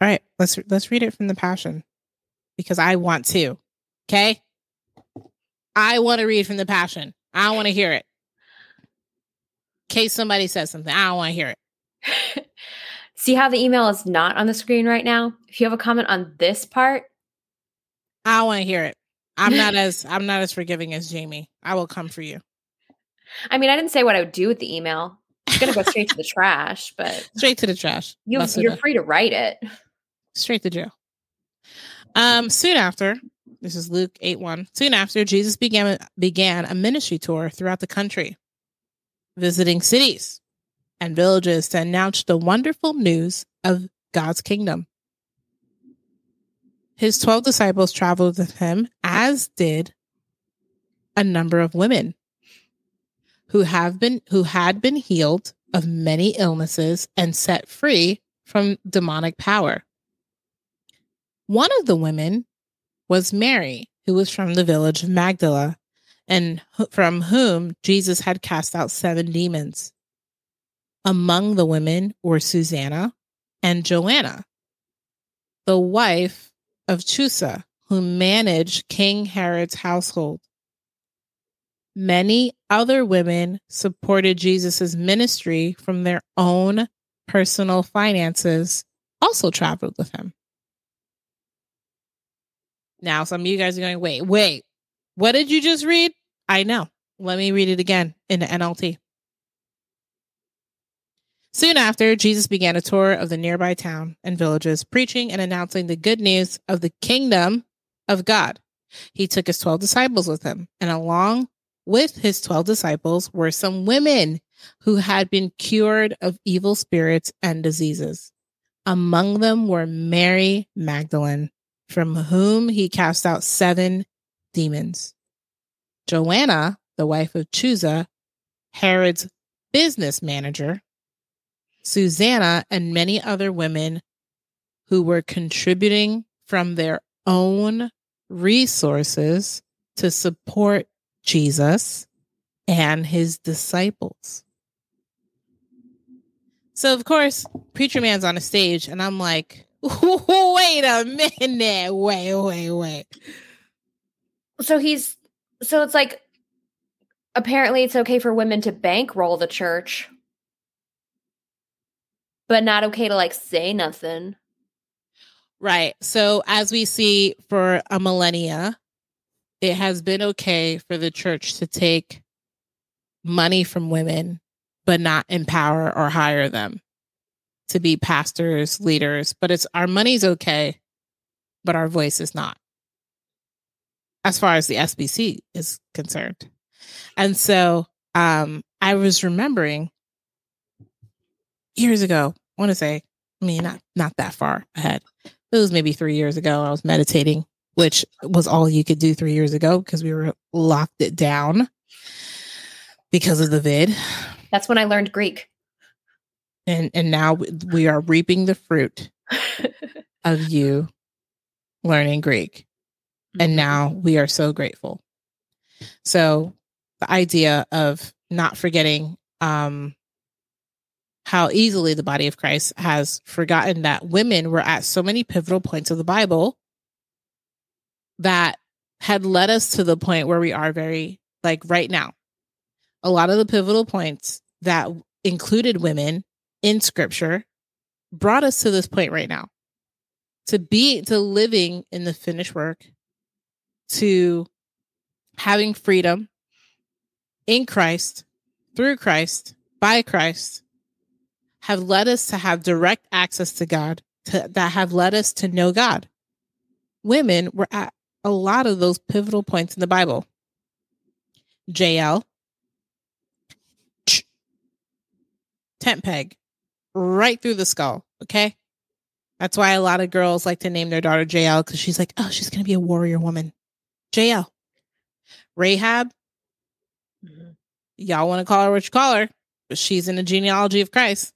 right, let's let's read it from the passion because I want to. Okay? I want to read from the passion. I want to hear it. In case somebody says something, I don't want to hear it.
See how the email is not on the screen right now? If you have a comment on this part,
I don't want to hear it. I'm not as I'm not as forgiving as Jamie. I will come for you.
I mean, I didn't say what I would do with the email. It's gonna go straight to the trash, but
straight to the trash.
You, you're free to write it.
Straight to jail. Um, soon after, this is Luke 8 1. Soon after, Jesus began began a ministry tour throughout the country, visiting cities and villages to announce the wonderful news of God's kingdom. His 12 disciples traveled with him, as did a number of women who have been who had been healed of many illnesses and set free from demonic power. One of the women was Mary, who was from the village of Magdala, and from whom Jesus had cast out seven demons. Among the women were Susanna and Joanna, the wife of Chuza, who managed King Herod's household. Many other women supported Jesus' ministry from their own personal finances, also traveled with him. Now, some of you guys are going, wait, wait, what did you just read? I know. Let me read it again in the NLT. Soon after, Jesus began a tour of the nearby town and villages, preaching and announcing the good news of the kingdom of God. He took his 12 disciples with him, and along with his 12 disciples were some women who had been cured of evil spirits and diseases. Among them were Mary Magdalene, from whom he cast out seven demons. Joanna, the wife of Chuza, Herod's business manager, Susanna, and many other women who were contributing from their own resources to support Jesus and his disciples. So, of course, Preacher Man's on a stage, and I'm like, wait a minute. Wait, wait, wait.
So he's so it's like apparently it's okay for women to bankroll the church, but not okay to like say nothing.
Right. So, as we see for a millennia, it has been okay for the church to take money from women, but not empower or hire them to be pastors, leaders. But it's our money's okay, but our voice is not, as far as the SBC is concerned. And so um, I was remembering years ago, I want to say, I mean, not not that far ahead. It was maybe three years ago. I was meditating, which was all you could do three years ago because we were locked it down because of the vid.
That's when I learned Greek.
And and now we are reaping the fruit of you learning Greek. And
Mhm.
now we are so grateful. So the idea of not forgetting um how easily the body of Christ has forgotten that women were at so many pivotal points of the Bible that had led us to the point where we are very like right now. A lot of the pivotal points that included women in scripture brought us to this point right now. To be to living in the finished work, to having freedom in Christ, through Christ, by Christ, have led us to have direct access to God, to, that have led us to know God. Women were at a lot of those pivotal points in the Bible. Jael, tent peg, right through the skull. Okay. That's why a lot of girls like to name their daughter Jael because she's like, oh, she's going to be a warrior woman. Jael. Rahab,
Mhm.
y'all want to call her what you call her, but she's in the genealogy of Christ.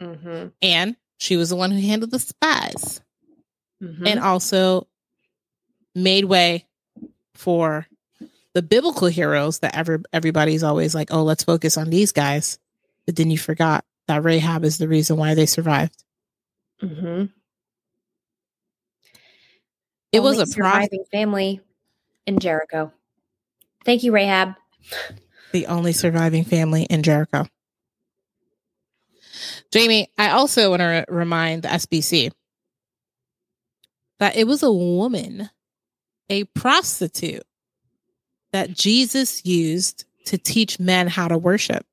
Mhm.
And she was the one who handled the spies
Mhm.
and also made way for the biblical heroes that ever everybody's always like, oh, let's focus on these guys. But then you forgot that Rahab is the reason why they survived.
Mhm.
It was
Only
a pro-
surviving family in Jericho. Thank you, Rahab.
the only surviving family in Jericho. Jamie, I also want to remind the SBC that it was a woman, a prostitute, that Jesus used to teach men how to worship.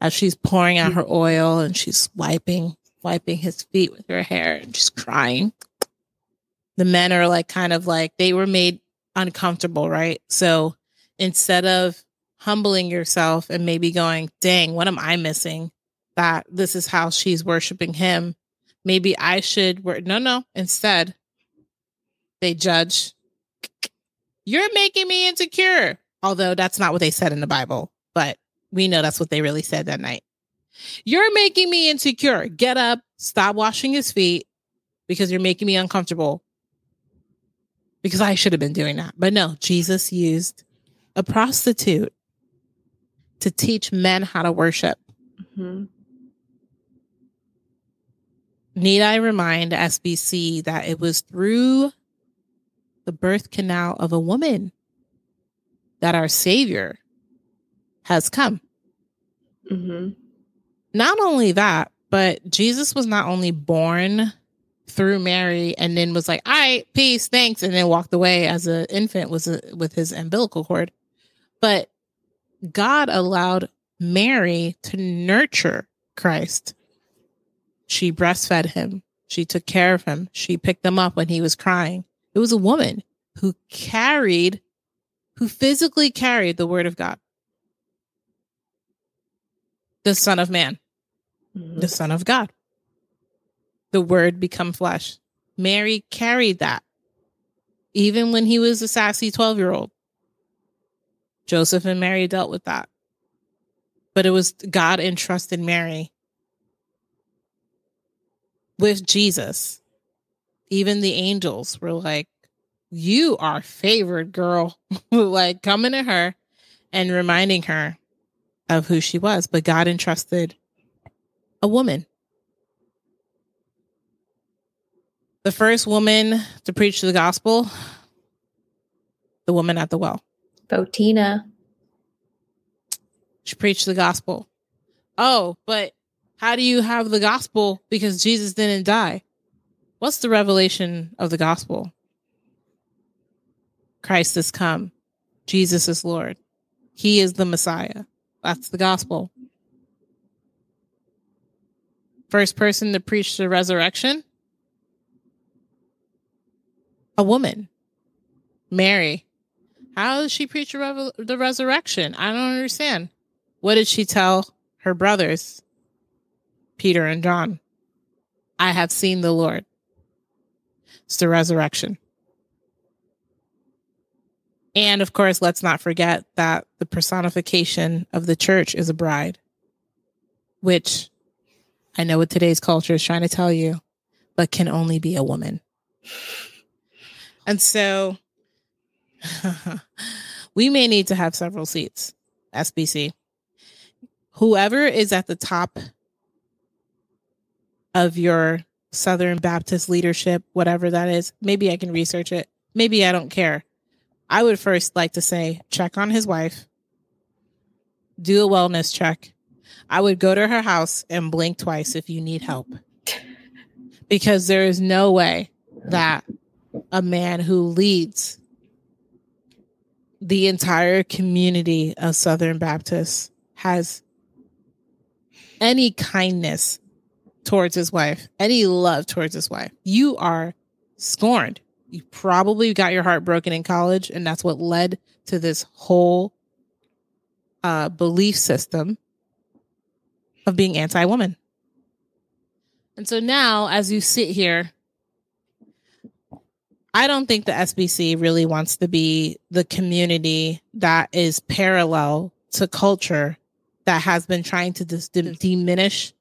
As she's pouring out mm. her oil and she's wiping, wiping his feet with her hair and she's crying. The men are like kind of like they were made uncomfortable, right? So instead of humbling yourself and maybe going, dang, what am I missing? That this is how she's worshiping him. Maybe I should work. No, no. Instead, they judge. You're making me insecure. Although that's not what they said in the Bible, but we know that's what they really said that night. You're making me insecure. Get up, stop washing his feet because you're making me uncomfortable. Because I should have been doing that. But no, Jesus used a prostitute to teach men how to worship.
Mhm.
Need I remind SBC that it was through the birth canal of a woman that our Savior has come?
Mhm.
Not only that, but Jesus was not only born through Mary and then was like, "All right, peace, thanks," and then walked away as an infant was a, with his umbilical cord, but God allowed Mary to nurture Christ. She breastfed him. She took care of him. She picked him up when he was crying. It was a woman who carried, who physically carried the word of God. The Son of Man
Mhm.
the Son of God. The Word become flesh. Mary carried that, even when he was a sassy 12 year old. Joseph and Mary dealt with that. But it was God entrusted Mary with Jesus. Even the angels were like, You are favored, girl. like coming to her and reminding her of who she was. But God entrusted a woman. The first woman to preach the gospel, the woman at the well.
Photina.
She preached the gospel. Oh, but how do you have the gospel because Jesus didn't die? What's the revelation of the gospel? Christ has come. Jesus is Lord. He is the Messiah. That's the gospel. First person to preach the resurrection? A woman. Mary. How does she preach the, resurrection? I don't understand. What did she tell her brothers, Peter and John? I have seen the Lord. It's the resurrection. And of course, let's not forget that the personification of the church is a bride, which I know what today's culture is trying to tell you, but can only be a woman. And so we may need to have several seats, SBC. Whoever is at the top of your Southern Baptist leadership, whatever that is, maybe I can research it. Maybe I don't care. I would first like to say check on his wife, do a wellness check. I would go to her house and blink twice if you need help. Because there is no way that a man who leads the entire community of Southern Baptists has any kindness towards his wife, any love towards his wife. You are scorned. You probably got your heart broken in college, and that's what led to this whole uh, belief system of being anti woman. And so now, as you sit here I don't think the SBC really wants to be the community that is parallel to culture that has been trying to dis- diminish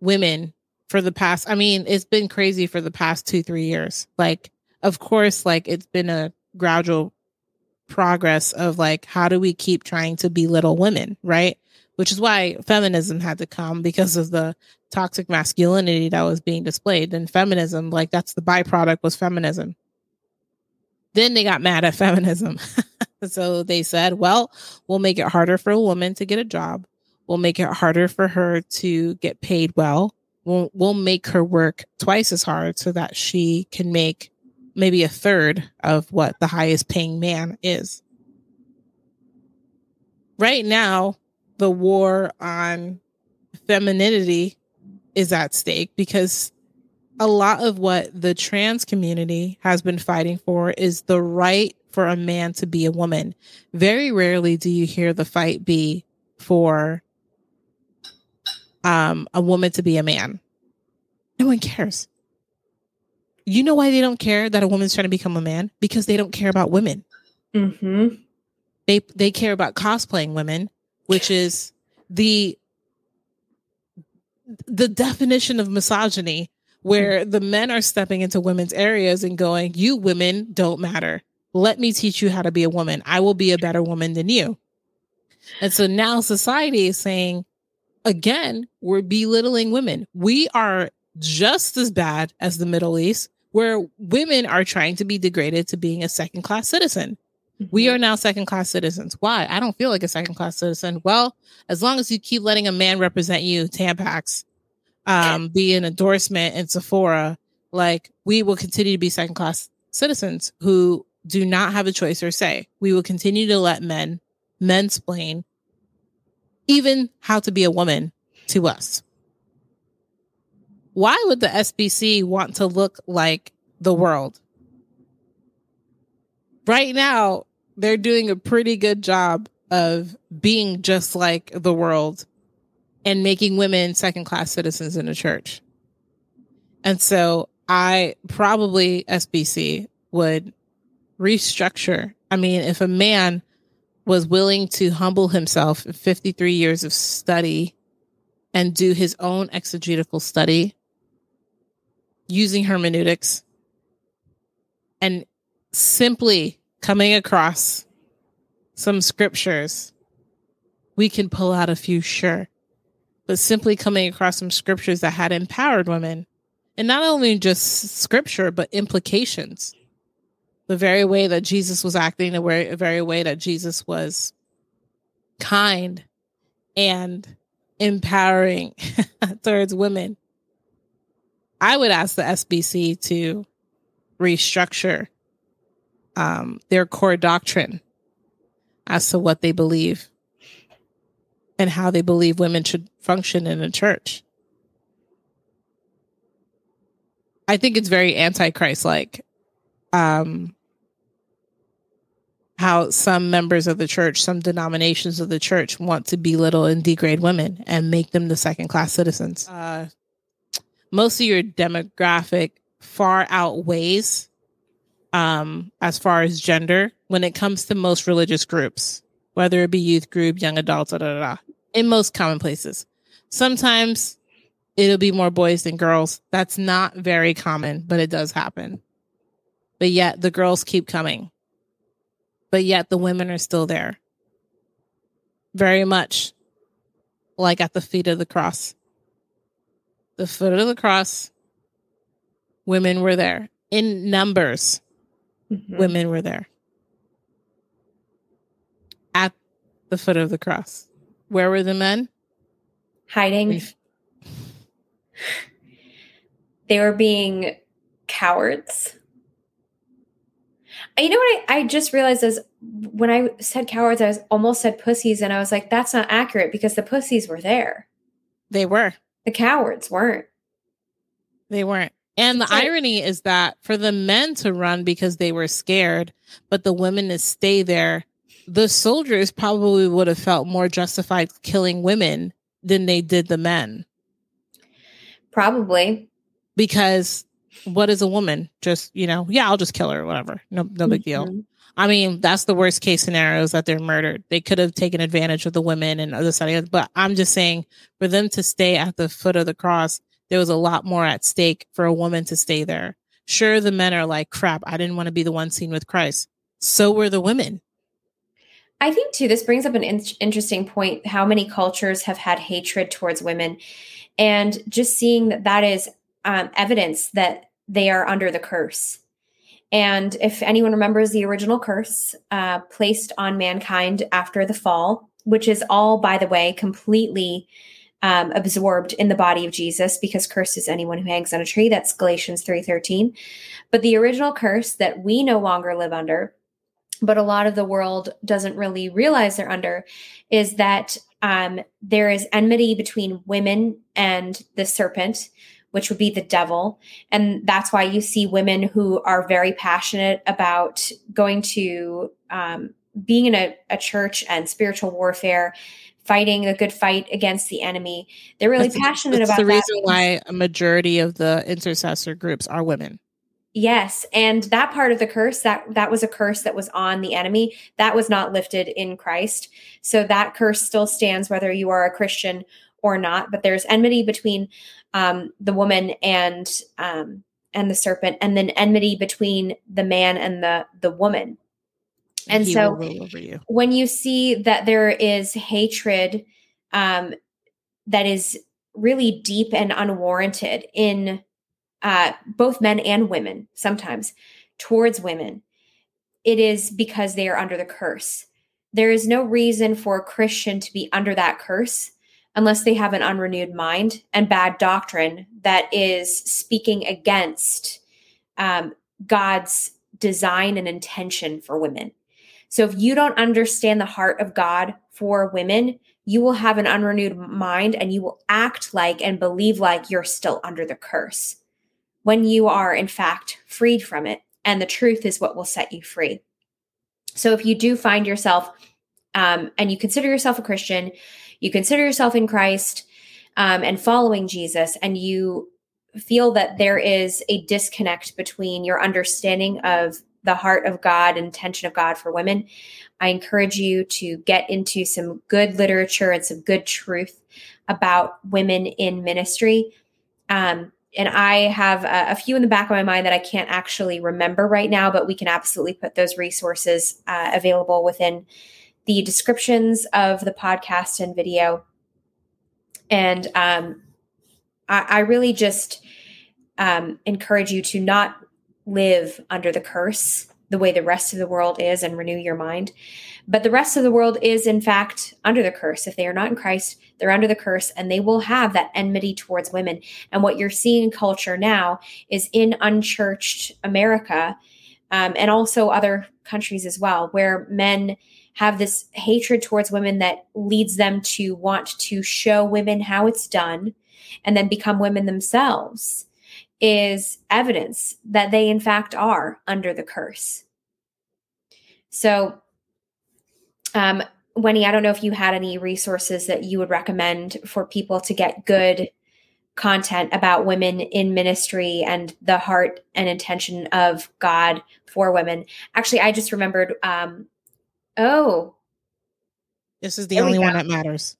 women for the past. I mean, it's been crazy for the past two, three years. Like, of course, like it's been a gradual progress of like, how do we keep trying to belittle women, right? Which is why feminism had to come because of the toxic masculinity that was being displayed. And feminism like that's the byproduct was feminism. Then they got mad at feminism. So they said well we'll make it harder for a woman to get a job. We'll make it harder for her to get paid well. We'll, we'll make her work twice as hard so that she can make maybe a third of what the highest paying man is. Right now the war on femininity is at stake because a lot of what the trans community has been fighting for is the right for a man to be a woman. Very rarely do you hear the fight be for um, a woman to be a man. No one cares. You know why they don't care that a woman's trying to become a man? Because they don't care about women.
Mm-hmm.
They they care about cosplaying women, which is the the definition of misogyny where mm. the men are stepping into women's areas and going, You women don't matter. Let me teach you how to be a woman. I will be a better woman than you. And so now society is saying, again, we're belittling women. We are just as bad as the Middle East, where women are trying to be degraded to being a second class citizen. We are now second class citizens. Why? I don't feel like a second class citizen. Well, as long as you keep letting a man represent you, Tampax, um, be an endorsement in Sephora, like we will continue to be second class citizens who do not have a choice or say. We will continue to let men mansplain even how to be a woman to us. Why would the SBC want to look like the world? Right now, they're doing a pretty good job of being just like the world and making women second class citizens in the church. And so I probably SBC would restructure. I mean, if a man was willing to humble himself in 53 years of study and do his own exegetical study using hermeneutics and simply coming across some scriptures, we can pull out a few, sure. But simply coming across some scriptures that had empowered women And not only just scripture, but implications. The very way that Jesus was acting, the very, way that Jesus was kind and empowering towards women. I would ask the SBC to restructure um, their core doctrine as to what they believe and how they believe women should function in a church. I think it's very antichrist like um how some members of the church, some denominations of the church want to belittle and degrade women and make them the second class citizens. Uh, most of your demographic far outweighs um, as far as gender when it comes to most religious groups, whether it be youth group, young adults, da, da, da, in most common places. Sometimes it'll be more boys than girls. That's not very common, but it does happen. But yet the girls keep coming. But yet the women are still there. Very much like at the feet of the cross. The foot of the cross, women were there. In numbers, mm-hmm. women were there. At the foot of the cross. Where were the men?
Hiding. They were being cowards. You know what I, I just realized is when I said cowards, I was almost said pussies, and I was like, that's not accurate because the pussies were there.
They were.
The cowards weren't.
They weren't. And the irony is that for the men to run because they were scared, but the women to stay there, the soldiers probably would have felt more justified killing women than they did the men.
Probably.
Because what is a woman? Just, you know, yeah, I'll just kill her whatever. No no big deal. Mm-hmm. I mean, that's the worst case scenario is that they're murdered. They could have taken advantage of the women and other side. But I'm just saying for them to stay at the foot of the cross, there was a lot more at stake for a woman to stay there. Sure, the men are like, crap, I didn't want to be the one seen with Christ. So were the women.
I think, too, this brings up an in- interesting point how many cultures have had hatred towards women. And just seeing that that is um, evidence that they are under the curse. And if anyone remembers the original curse uh, placed on mankind after the fall, which is all, by the way, completely um, absorbed in the body of Jesus, because curse is anyone who hangs on a tree. That's Galatians three thirteen. But the original curse that we no longer live under, but a lot of the world doesn't really realize they're under, is that um, there is enmity between women and the serpent, which would be the devil. And that's why you see women who are very passionate about going to um, being in a, a, church and spiritual warfare, fighting the good fight against the enemy. They're really that's, passionate
that's
about
the reason why a majority of the intercessor groups are women.
Yes, and that part of the curse that that was a curse that was on the enemy that was not lifted in Christ. So that curse still stands whether you are a Christian or not. But there's enmity between um, the woman and um, and the serpent, and then enmity between the man and the the woman. And so you. when you see that there is hatred um, that is really deep and unwarranted in uh, both men and women sometimes towards women, it is because they are under the curse. There is no reason for a Christian to be under that curse unless they have an unrenewed mind and bad doctrine that is speaking against um, God's design and intention for women. So if you don't understand the heart of God for women, you will have an unrenewed mind and you will act like and believe like you're still under the curse when you are, in fact, freed from it. And the truth is what will set you free. So if you do find yourself um, and you consider yourself a Christian, you consider yourself in Christ um, and following Jesus, and you feel that there is a disconnect between your understanding of the heart of God and intention of God for women, I encourage you to get into some good literature and some good truth about women in ministry. Um, and I have a, a, few in the back of my mind that I can't actually remember right now, but we can absolutely put those resources uh, available within the descriptions of the podcast and video. And um, I, I really just um, encourage you to not live under the curse the way the rest of the world is and renew your mind. But the rest of the world is, in fact, under the curse. If they are not in Christ, they're under the curse and they will have that enmity towards women. And what you're seeing in culture now is in unchurched America um, and also other countries as well, where men have this hatred towards women that leads them to want to show women how it's done and then become women themselves is evidence that they, in fact, are under the curse. So, um, Wendy, I don't know if you had any resources that you would recommend for people to get good content about women in ministry and the heart and intention of God for women. Actually, I just remembered. Um, oh,
this is the only one that matters.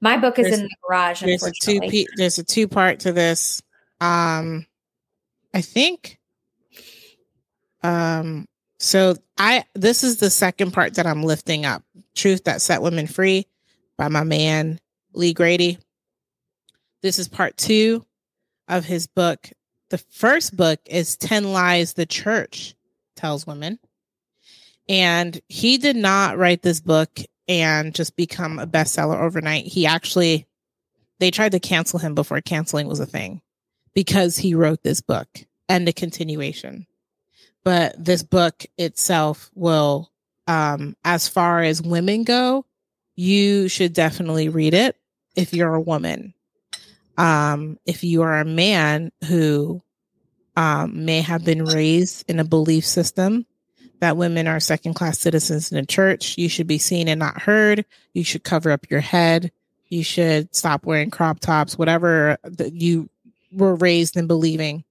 My book is there's, in the garage.
There's a two. There's a two part to this. Um, I think. Um. So I this is the second part that I'm lifting up. Truth that set women free by my man Lee Grady. This is part two of his book. The first book is 10 Lies the Church Tells Women. And he did not write this book and just become a bestseller overnight. He actually, they tried to cancel him before canceling was a thing because he wrote this book and the continuation. But this book itself will, um, as far as women go, you should definitely read it if you're a woman um, if you are a man who um, may have been raised in a belief system that women are second class citizens in the church, you should be seen and not heard. You should cover up your head. You should stop wearing crop tops, whatever that you were raised in believing.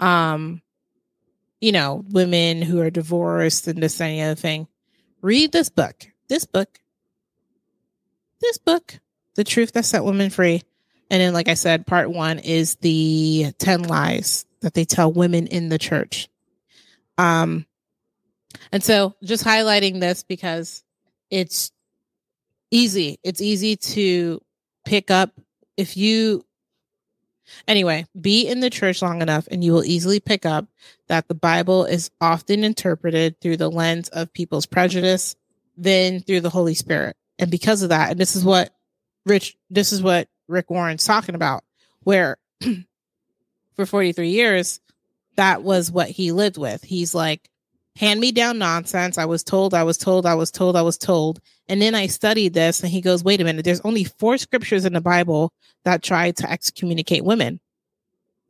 Um, you know, women who are divorced and this and the other thing. Read this book. This book. This book. The Truth That Set Women Free and then, like I said, part one is the 10 lies that they tell women in the church. Um, and so just highlighting this because it's easy. It's easy to pick up if you, anyway, be in the church long enough and you will easily pick up that the Bible is often interpreted through the lens of people's prejudice, then through the Holy Spirit. And because of that, and this is what Rich, this is what Rick Warren's talking about, where for 43 years, that was what he lived with. He's like, hand me down nonsense. I was told, I was told, I was told, I was told. And then I studied this and he goes, wait a minute, there's only four scriptures in the Bible that try to excommunicate women.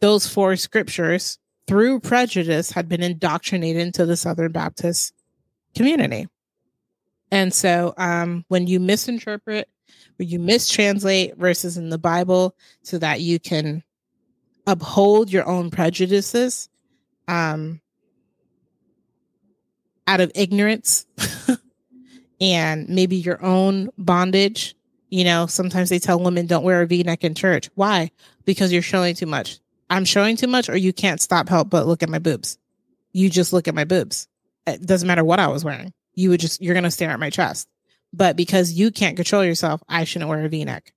Those four scriptures, through prejudice, had been indoctrinated into the Southern Baptist community. And so um, when you misinterpret where you mistranslate verses in the Bible so that you can uphold your own prejudices um, out of ignorance and maybe your own bondage. You know, sometimes they tell women don't wear a v neck in church. Why? Because you're showing too much. I'm showing too much, or you can't stop help but look at my boobs. You just look at my boobs. It doesn't matter what I was wearing. You would just, you're going to stare at my chest but because you can't control yourself, I shouldn't wear a v-neck.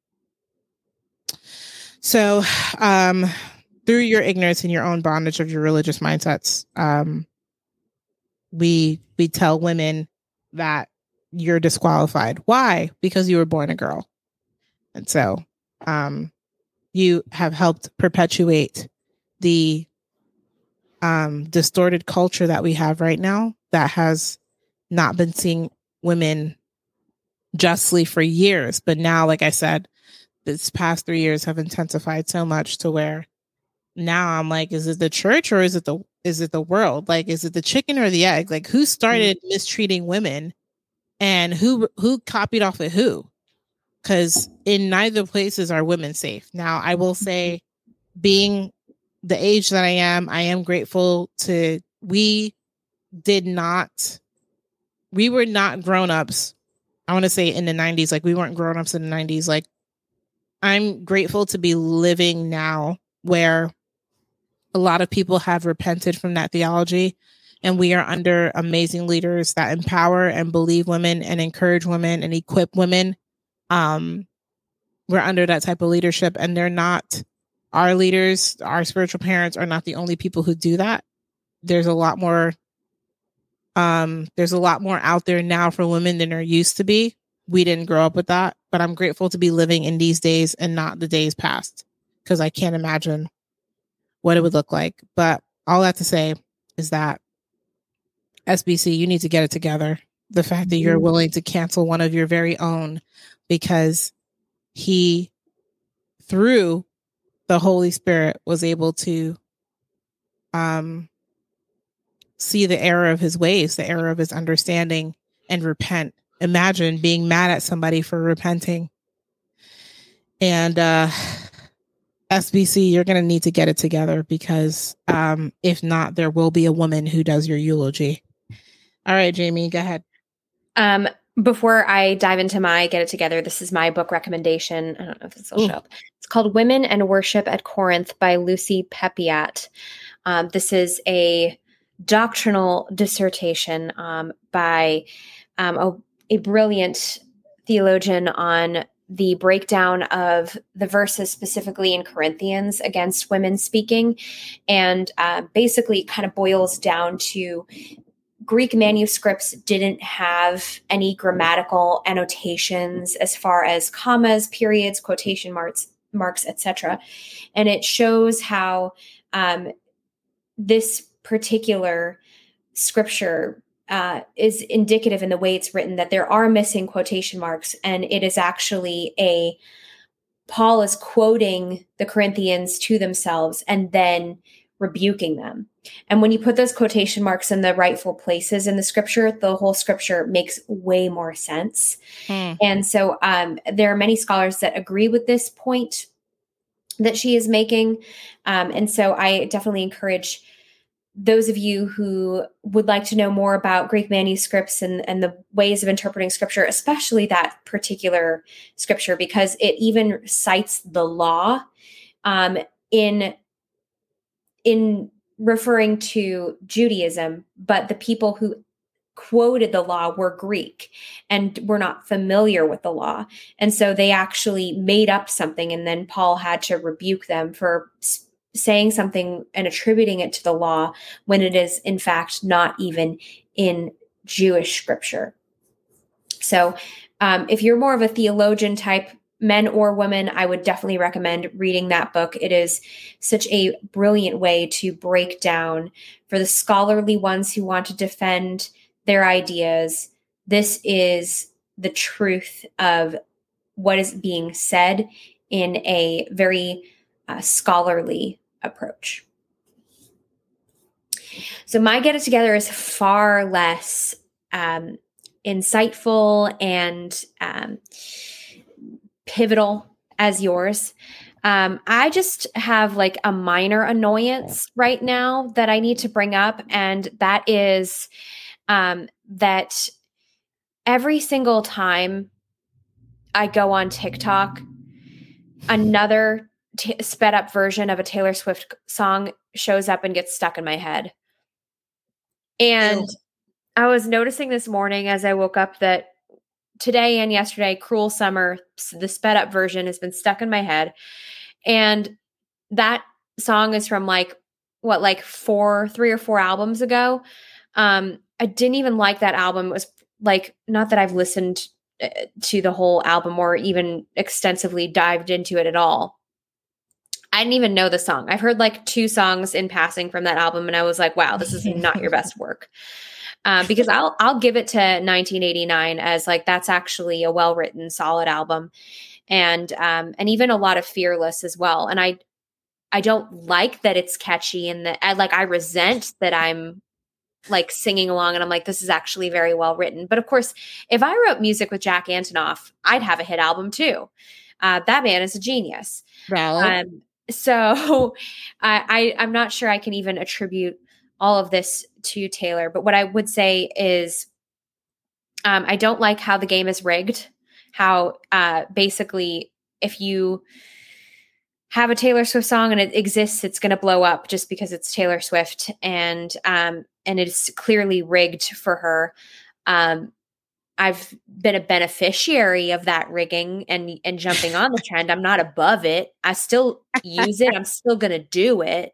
So, um, through your ignorance and your own bondage of your religious mindsets, um, we we tell women that you're disqualified. Why? Because you were born a girl, and so um, you have helped perpetuate the um, distorted culture that we have right now that has not been seeing women justly for years. But now, like I said, this past three years have intensified so much to where now I'm like, is it the church or is it the is it the world? Like, is it the chicken or the egg? Like, who started mm-hmm. mistreating women, and who who copied off of who? Because in neither places are women safe. Now, I will say, being the age that I am, I am grateful to we did not we were not grown-ups I want to say in the 90s, like we weren't grown ups in the 90s. Like I'm grateful to be living now where a lot of people have repented from that theology and we are under amazing leaders that empower and believe women and encourage women and equip women. Um, we're under that type of leadership and they're not our leaders, our spiritual parents are not the only people who do that. There's a lot more um there's a lot more out there now for women than there used to be. We didn't grow up with that, but I'm grateful to be living in these days and not the days past because I can't imagine what it would look like. But all that to say is that SBC, you need to get it together. The fact that you're willing to cancel one of your very own because he, through the Holy Spirit, was able to um, see the error of his ways, the error of his understanding, and repent. Imagine being mad at somebody for repenting. And uh, SBC, you're going to need to get it together because um, if not, there will be a woman who does your eulogy. All right, Jamie, go ahead.
Um, before I dive into my get it together, this is my book recommendation. I don't know if this will Ooh. show up. It's called Women and Worship at Corinth by Lucy Peppiatt. Um, this is a doctrinal dissertation um, by um, a, a brilliant theologian on the breakdown of the verses specifically in Corinthians against women speaking, and uh, basically kind of boils down to Greek manuscripts didn't have any grammatical annotations as far as commas, periods, quotation marks, marks, etc. And it shows how um, this particular scripture uh, is indicative in the way it's written that there are missing quotation marks, and it is actually a Paul is quoting the Corinthians to themselves and then rebuking them. And when you put those quotation marks in the rightful places in the scripture, the whole scripture makes way more sense. Hmm. And so um, there are many scholars that agree with this point that she is making. Um, and so I definitely encourage those of you who would like to know more about Greek manuscripts and, and the ways of interpreting scripture, especially that particular scripture, because it even cites the law um, in in referring to Judaism, but the people who quoted the law were Greek and were not familiar with the law. And so they actually made up something, and then Paul had to rebuke them for saying something and attributing it to the law when it is, in fact, not even in Jewish scripture. So, um, if you're more of a theologian type men or women, I would definitely recommend reading that book. It is such a brilliant way to break down for the scholarly ones who want to defend their ideas. This is the truth of what is being said in a very uh, scholarly approach. So, my get it together is far less um, insightful and um, pivotal as yours. Um, I just have like a minor annoyance right now that I need to bring up, and that is um, that every single time I go on TikTok, another t- sped up version of a Taylor Swift song shows up and gets stuck in my head. And Ew. I was noticing this morning as I woke up that today and yesterday, Cruel Summer, the sped up version, has been stuck in my head. And that song is from like, what, like four, three or four albums ago. Um, I didn't even like that album. It was like, not that I've listened uh, to the whole album or even extensively dived into it at all. I didn't even know the song. I've heard like two songs in passing from that album, and I was like, wow, this is not your best work. Uh, because I'll I'll give it to 1989 as like that's actually a well written, solid album, and um, and even a lot of Fearless as well. And I I don't like that it's catchy and that I like I resent that I'm like singing along and I'm like this is actually very well written. But of course, if I wrote music with Jack Antonoff, I'd have a hit album too. Uh, that man is a genius.
Well, um,
so I, I I'm not sure I can even attribute all of this to Taylor. But what I would say is, um, I don't like how the game is rigged. How uh, basically, if you have a Taylor Swift song and it exists, it's going to blow up just because it's Taylor Swift, and um, and it's clearly rigged for her. Um, I've been a beneficiary of that rigging and and jumping on the trend. I'm not above it. I still use it. I'm still going to do it.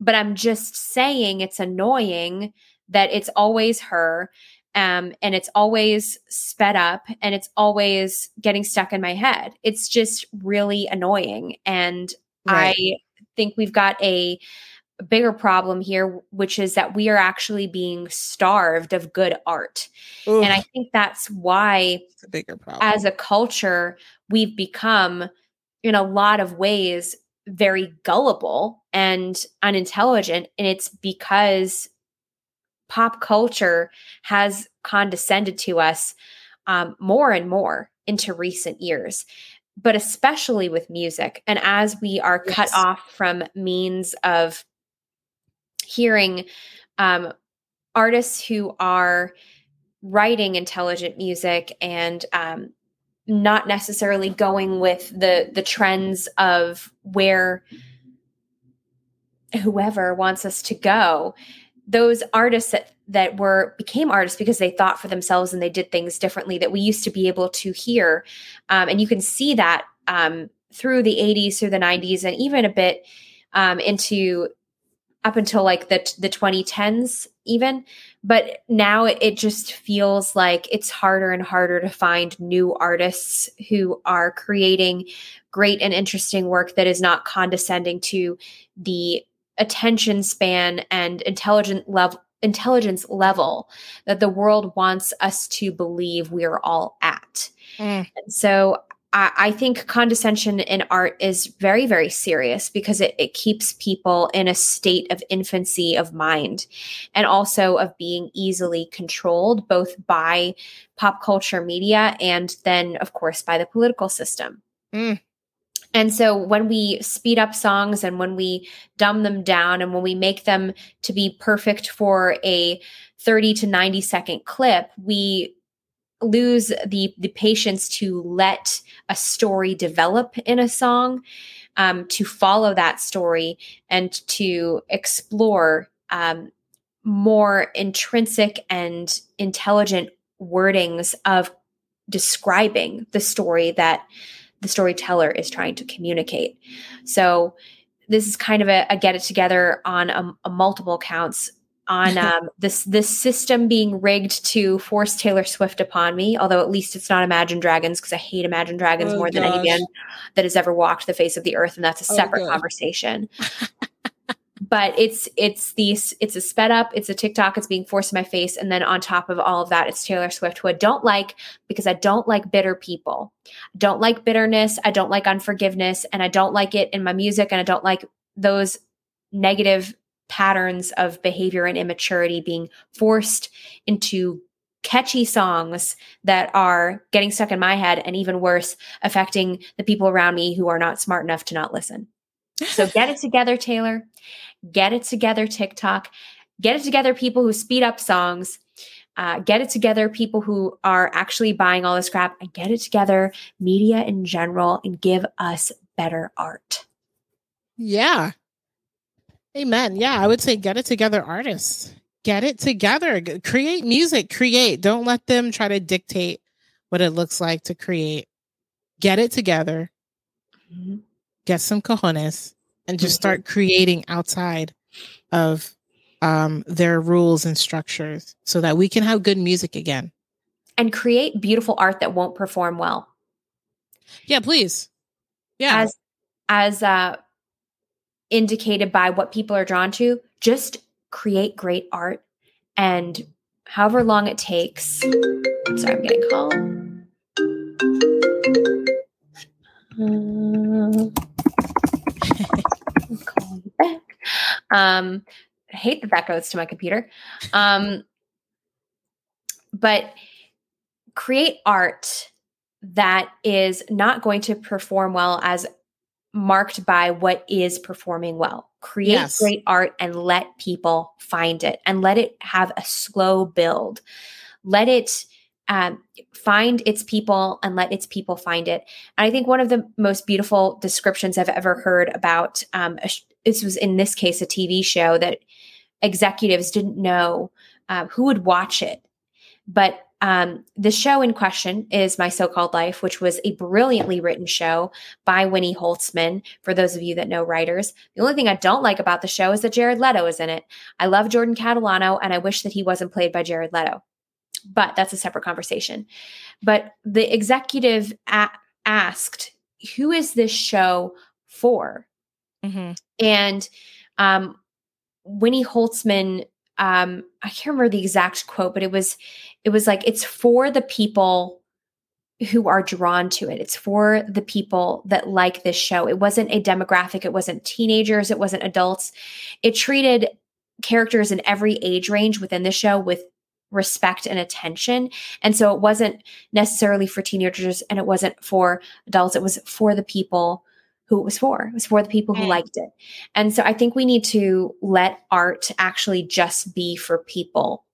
But I'm just saying it's annoying that it's always her um, and it's always sped up and it's always getting stuck in my head. It's just really annoying. And right. I think we've got a bigger problem here, which is that we are actually being starved of good art. Oof. And I think that's why,
a bigger problem.
as a culture, we've become, in a lot of ways, very gullible and unintelligent. And it's because pop culture has condescended to us um, more and more into recent years but especially with music and as we are yes. cut off from means of hearing um, artists who are writing intelligent music and um, not necessarily going with the the trends of where whoever wants us to go those artists that that were became artists because they thought for themselves and they did things differently that we used to be able to hear um, and you can see that um, through the 80s through the 90s and even a bit um, into up until like the the 2010s even but now it just feels like it's harder and harder to find new artists who are creating great and interesting work that is not condescending to the attention span and intelligent level intelligence level that the world wants us to believe we're all at. Mm. And so I, I, think condescension in art is very, very serious because it, it keeps people in a state of infancy of mind and also of being easily controlled both by pop culture media and then, of course, by the political system. Mm. And so when we speed up songs and when we dumb them down and when we make them to be perfect for a 30 to 90 second clip, we lose the the patience to let a story develop in a song, um, to follow that story and to explore um, more intrinsic and intelligent wordings of describing the story that the storyteller is trying to communicate. So this is kind of a, a get it together on a, a multiple counts on um, this this system being rigged to force Taylor Swift upon me. Although at least it's not Imagine Dragons because I hate Imagine Dragons oh, more gosh. than any band that has ever walked the face of the earth, and that's a oh, separate oh, conversation. but it's it's these it's a sped up it's a tiktok it's being forced in my face and then on top of all of that it's taylor swift who i don't like because i don't like bitter people I don't like bitterness i don't like unforgiveness and i don't like it in my music and i don't like those negative patterns of behavior and immaturity being forced into catchy songs that are getting stuck in my head and even worse affecting the people around me who are not smart enough to not listen so get it together taylor Get it together, TikTok. Get it together, people who speed up songs. Uh, get it together, people who are actually buying all this crap, and get it together, media in general, and give us better art.
Yeah. Amen. Yeah, I would say get it together, artists. Get it together. Create music. Create. Don't let them try to dictate what it looks like to create. Get it together. Mm-hmm. Get some cojones and just mm-hmm. start creating outside of um, their rules and structures so that we can have good music again.
And create beautiful art that won't perform well.
Yeah, please. Yeah.
As as uh indicated by what people are drawn to, just create great art and however long it takes. Sorry, I'm getting called. Back. Um, I hate that that goes to my computer. Um, but create art that is not going to perform well as marked by what is performing well. Create yes. great art and let people find it and let it have a slow build. Let it um, find its people and let its people find it. And I think one of the most beautiful descriptions I've ever heard about um, a, this was in this case a TV show that executives didn't know uh, who would watch it, but um, the show in question is My So Called Life, which was a brilliantly written show by Winnie Holzman, for those of you that know writers. The only thing I don't like about the show is that Jared Leto is in it. I love Jordan Catalano, and I wish that he wasn't played by Jared Leto. But that's a separate conversation. But the executive a- asked, Who is this show for?
Mm-hmm.
And um, Winnie Holzman, um, I can't remember the exact quote, but it was it was like it's for the people who are drawn to it. It's for the people that like this show. It wasn't a demographic, it wasn't teenagers, it wasn't adults. It treated characters in every age range within the show with respect and attention. And so it wasn't necessarily for teenagers and it wasn't for adults. It was for the people who it was for. It was for the people who
Mm.
liked it. And so I think we need to let art actually just be for people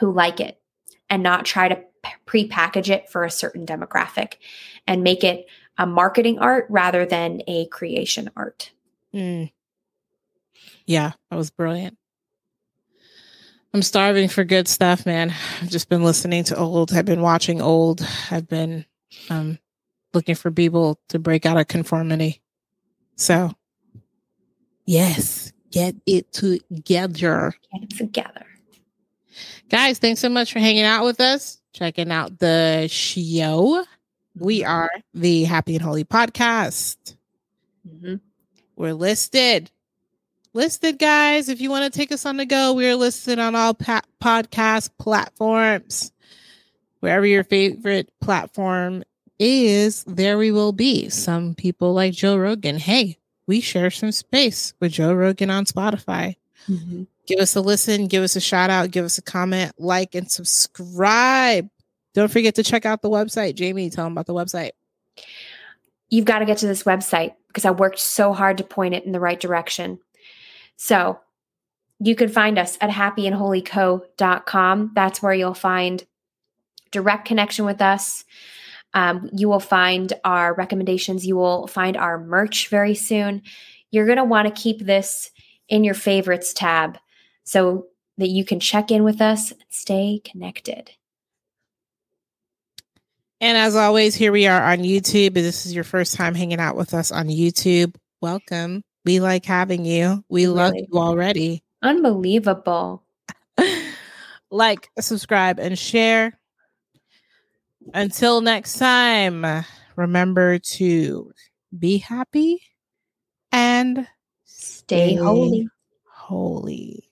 who like it and not try to pre-package it for a certain demographic and make it a marketing art rather than a creation art.
Mm. Yeah, that was brilliant. I'm starving for good stuff, man. I've just been listening to old. I've been watching old. I've been um looking for people to break out of conformity. So, yes, get it together.
Get it together.
Guys, thanks so much for hanging out with us, checking out the show. We are the Happy and Holy Podcast.
Mhm.
We're listed. Listed, guys. If you want to take us on the go, we are listed on all pa- podcast platforms. Wherever your favorite platform is, there we will be. Some people like Joe Rogan. Hey, we share some space with Joe Rogan on Spotify mm-hmm. give us a listen, give us a shout out, give us a comment, like, and subscribe. Don't forget to check out the website. Jamie, tell them about the website.
You've got to get to this website because I worked so hard to point it in the right direction. So you can find us at happyandholyco.com. That's where you'll find direct connection with us. Um, you will find our recommendations. You will find our merch very soon. You're going to want to keep this in your favorites tab so that you can check in with us and stay connected.
And as always, here we are on YouTube. If this is your first time hanging out with us on YouTube, welcome. We like having you. We love you already.
Unbelievable.
like, subscribe, and share. Until next time, remember to be happy and
Stay holy.
holy.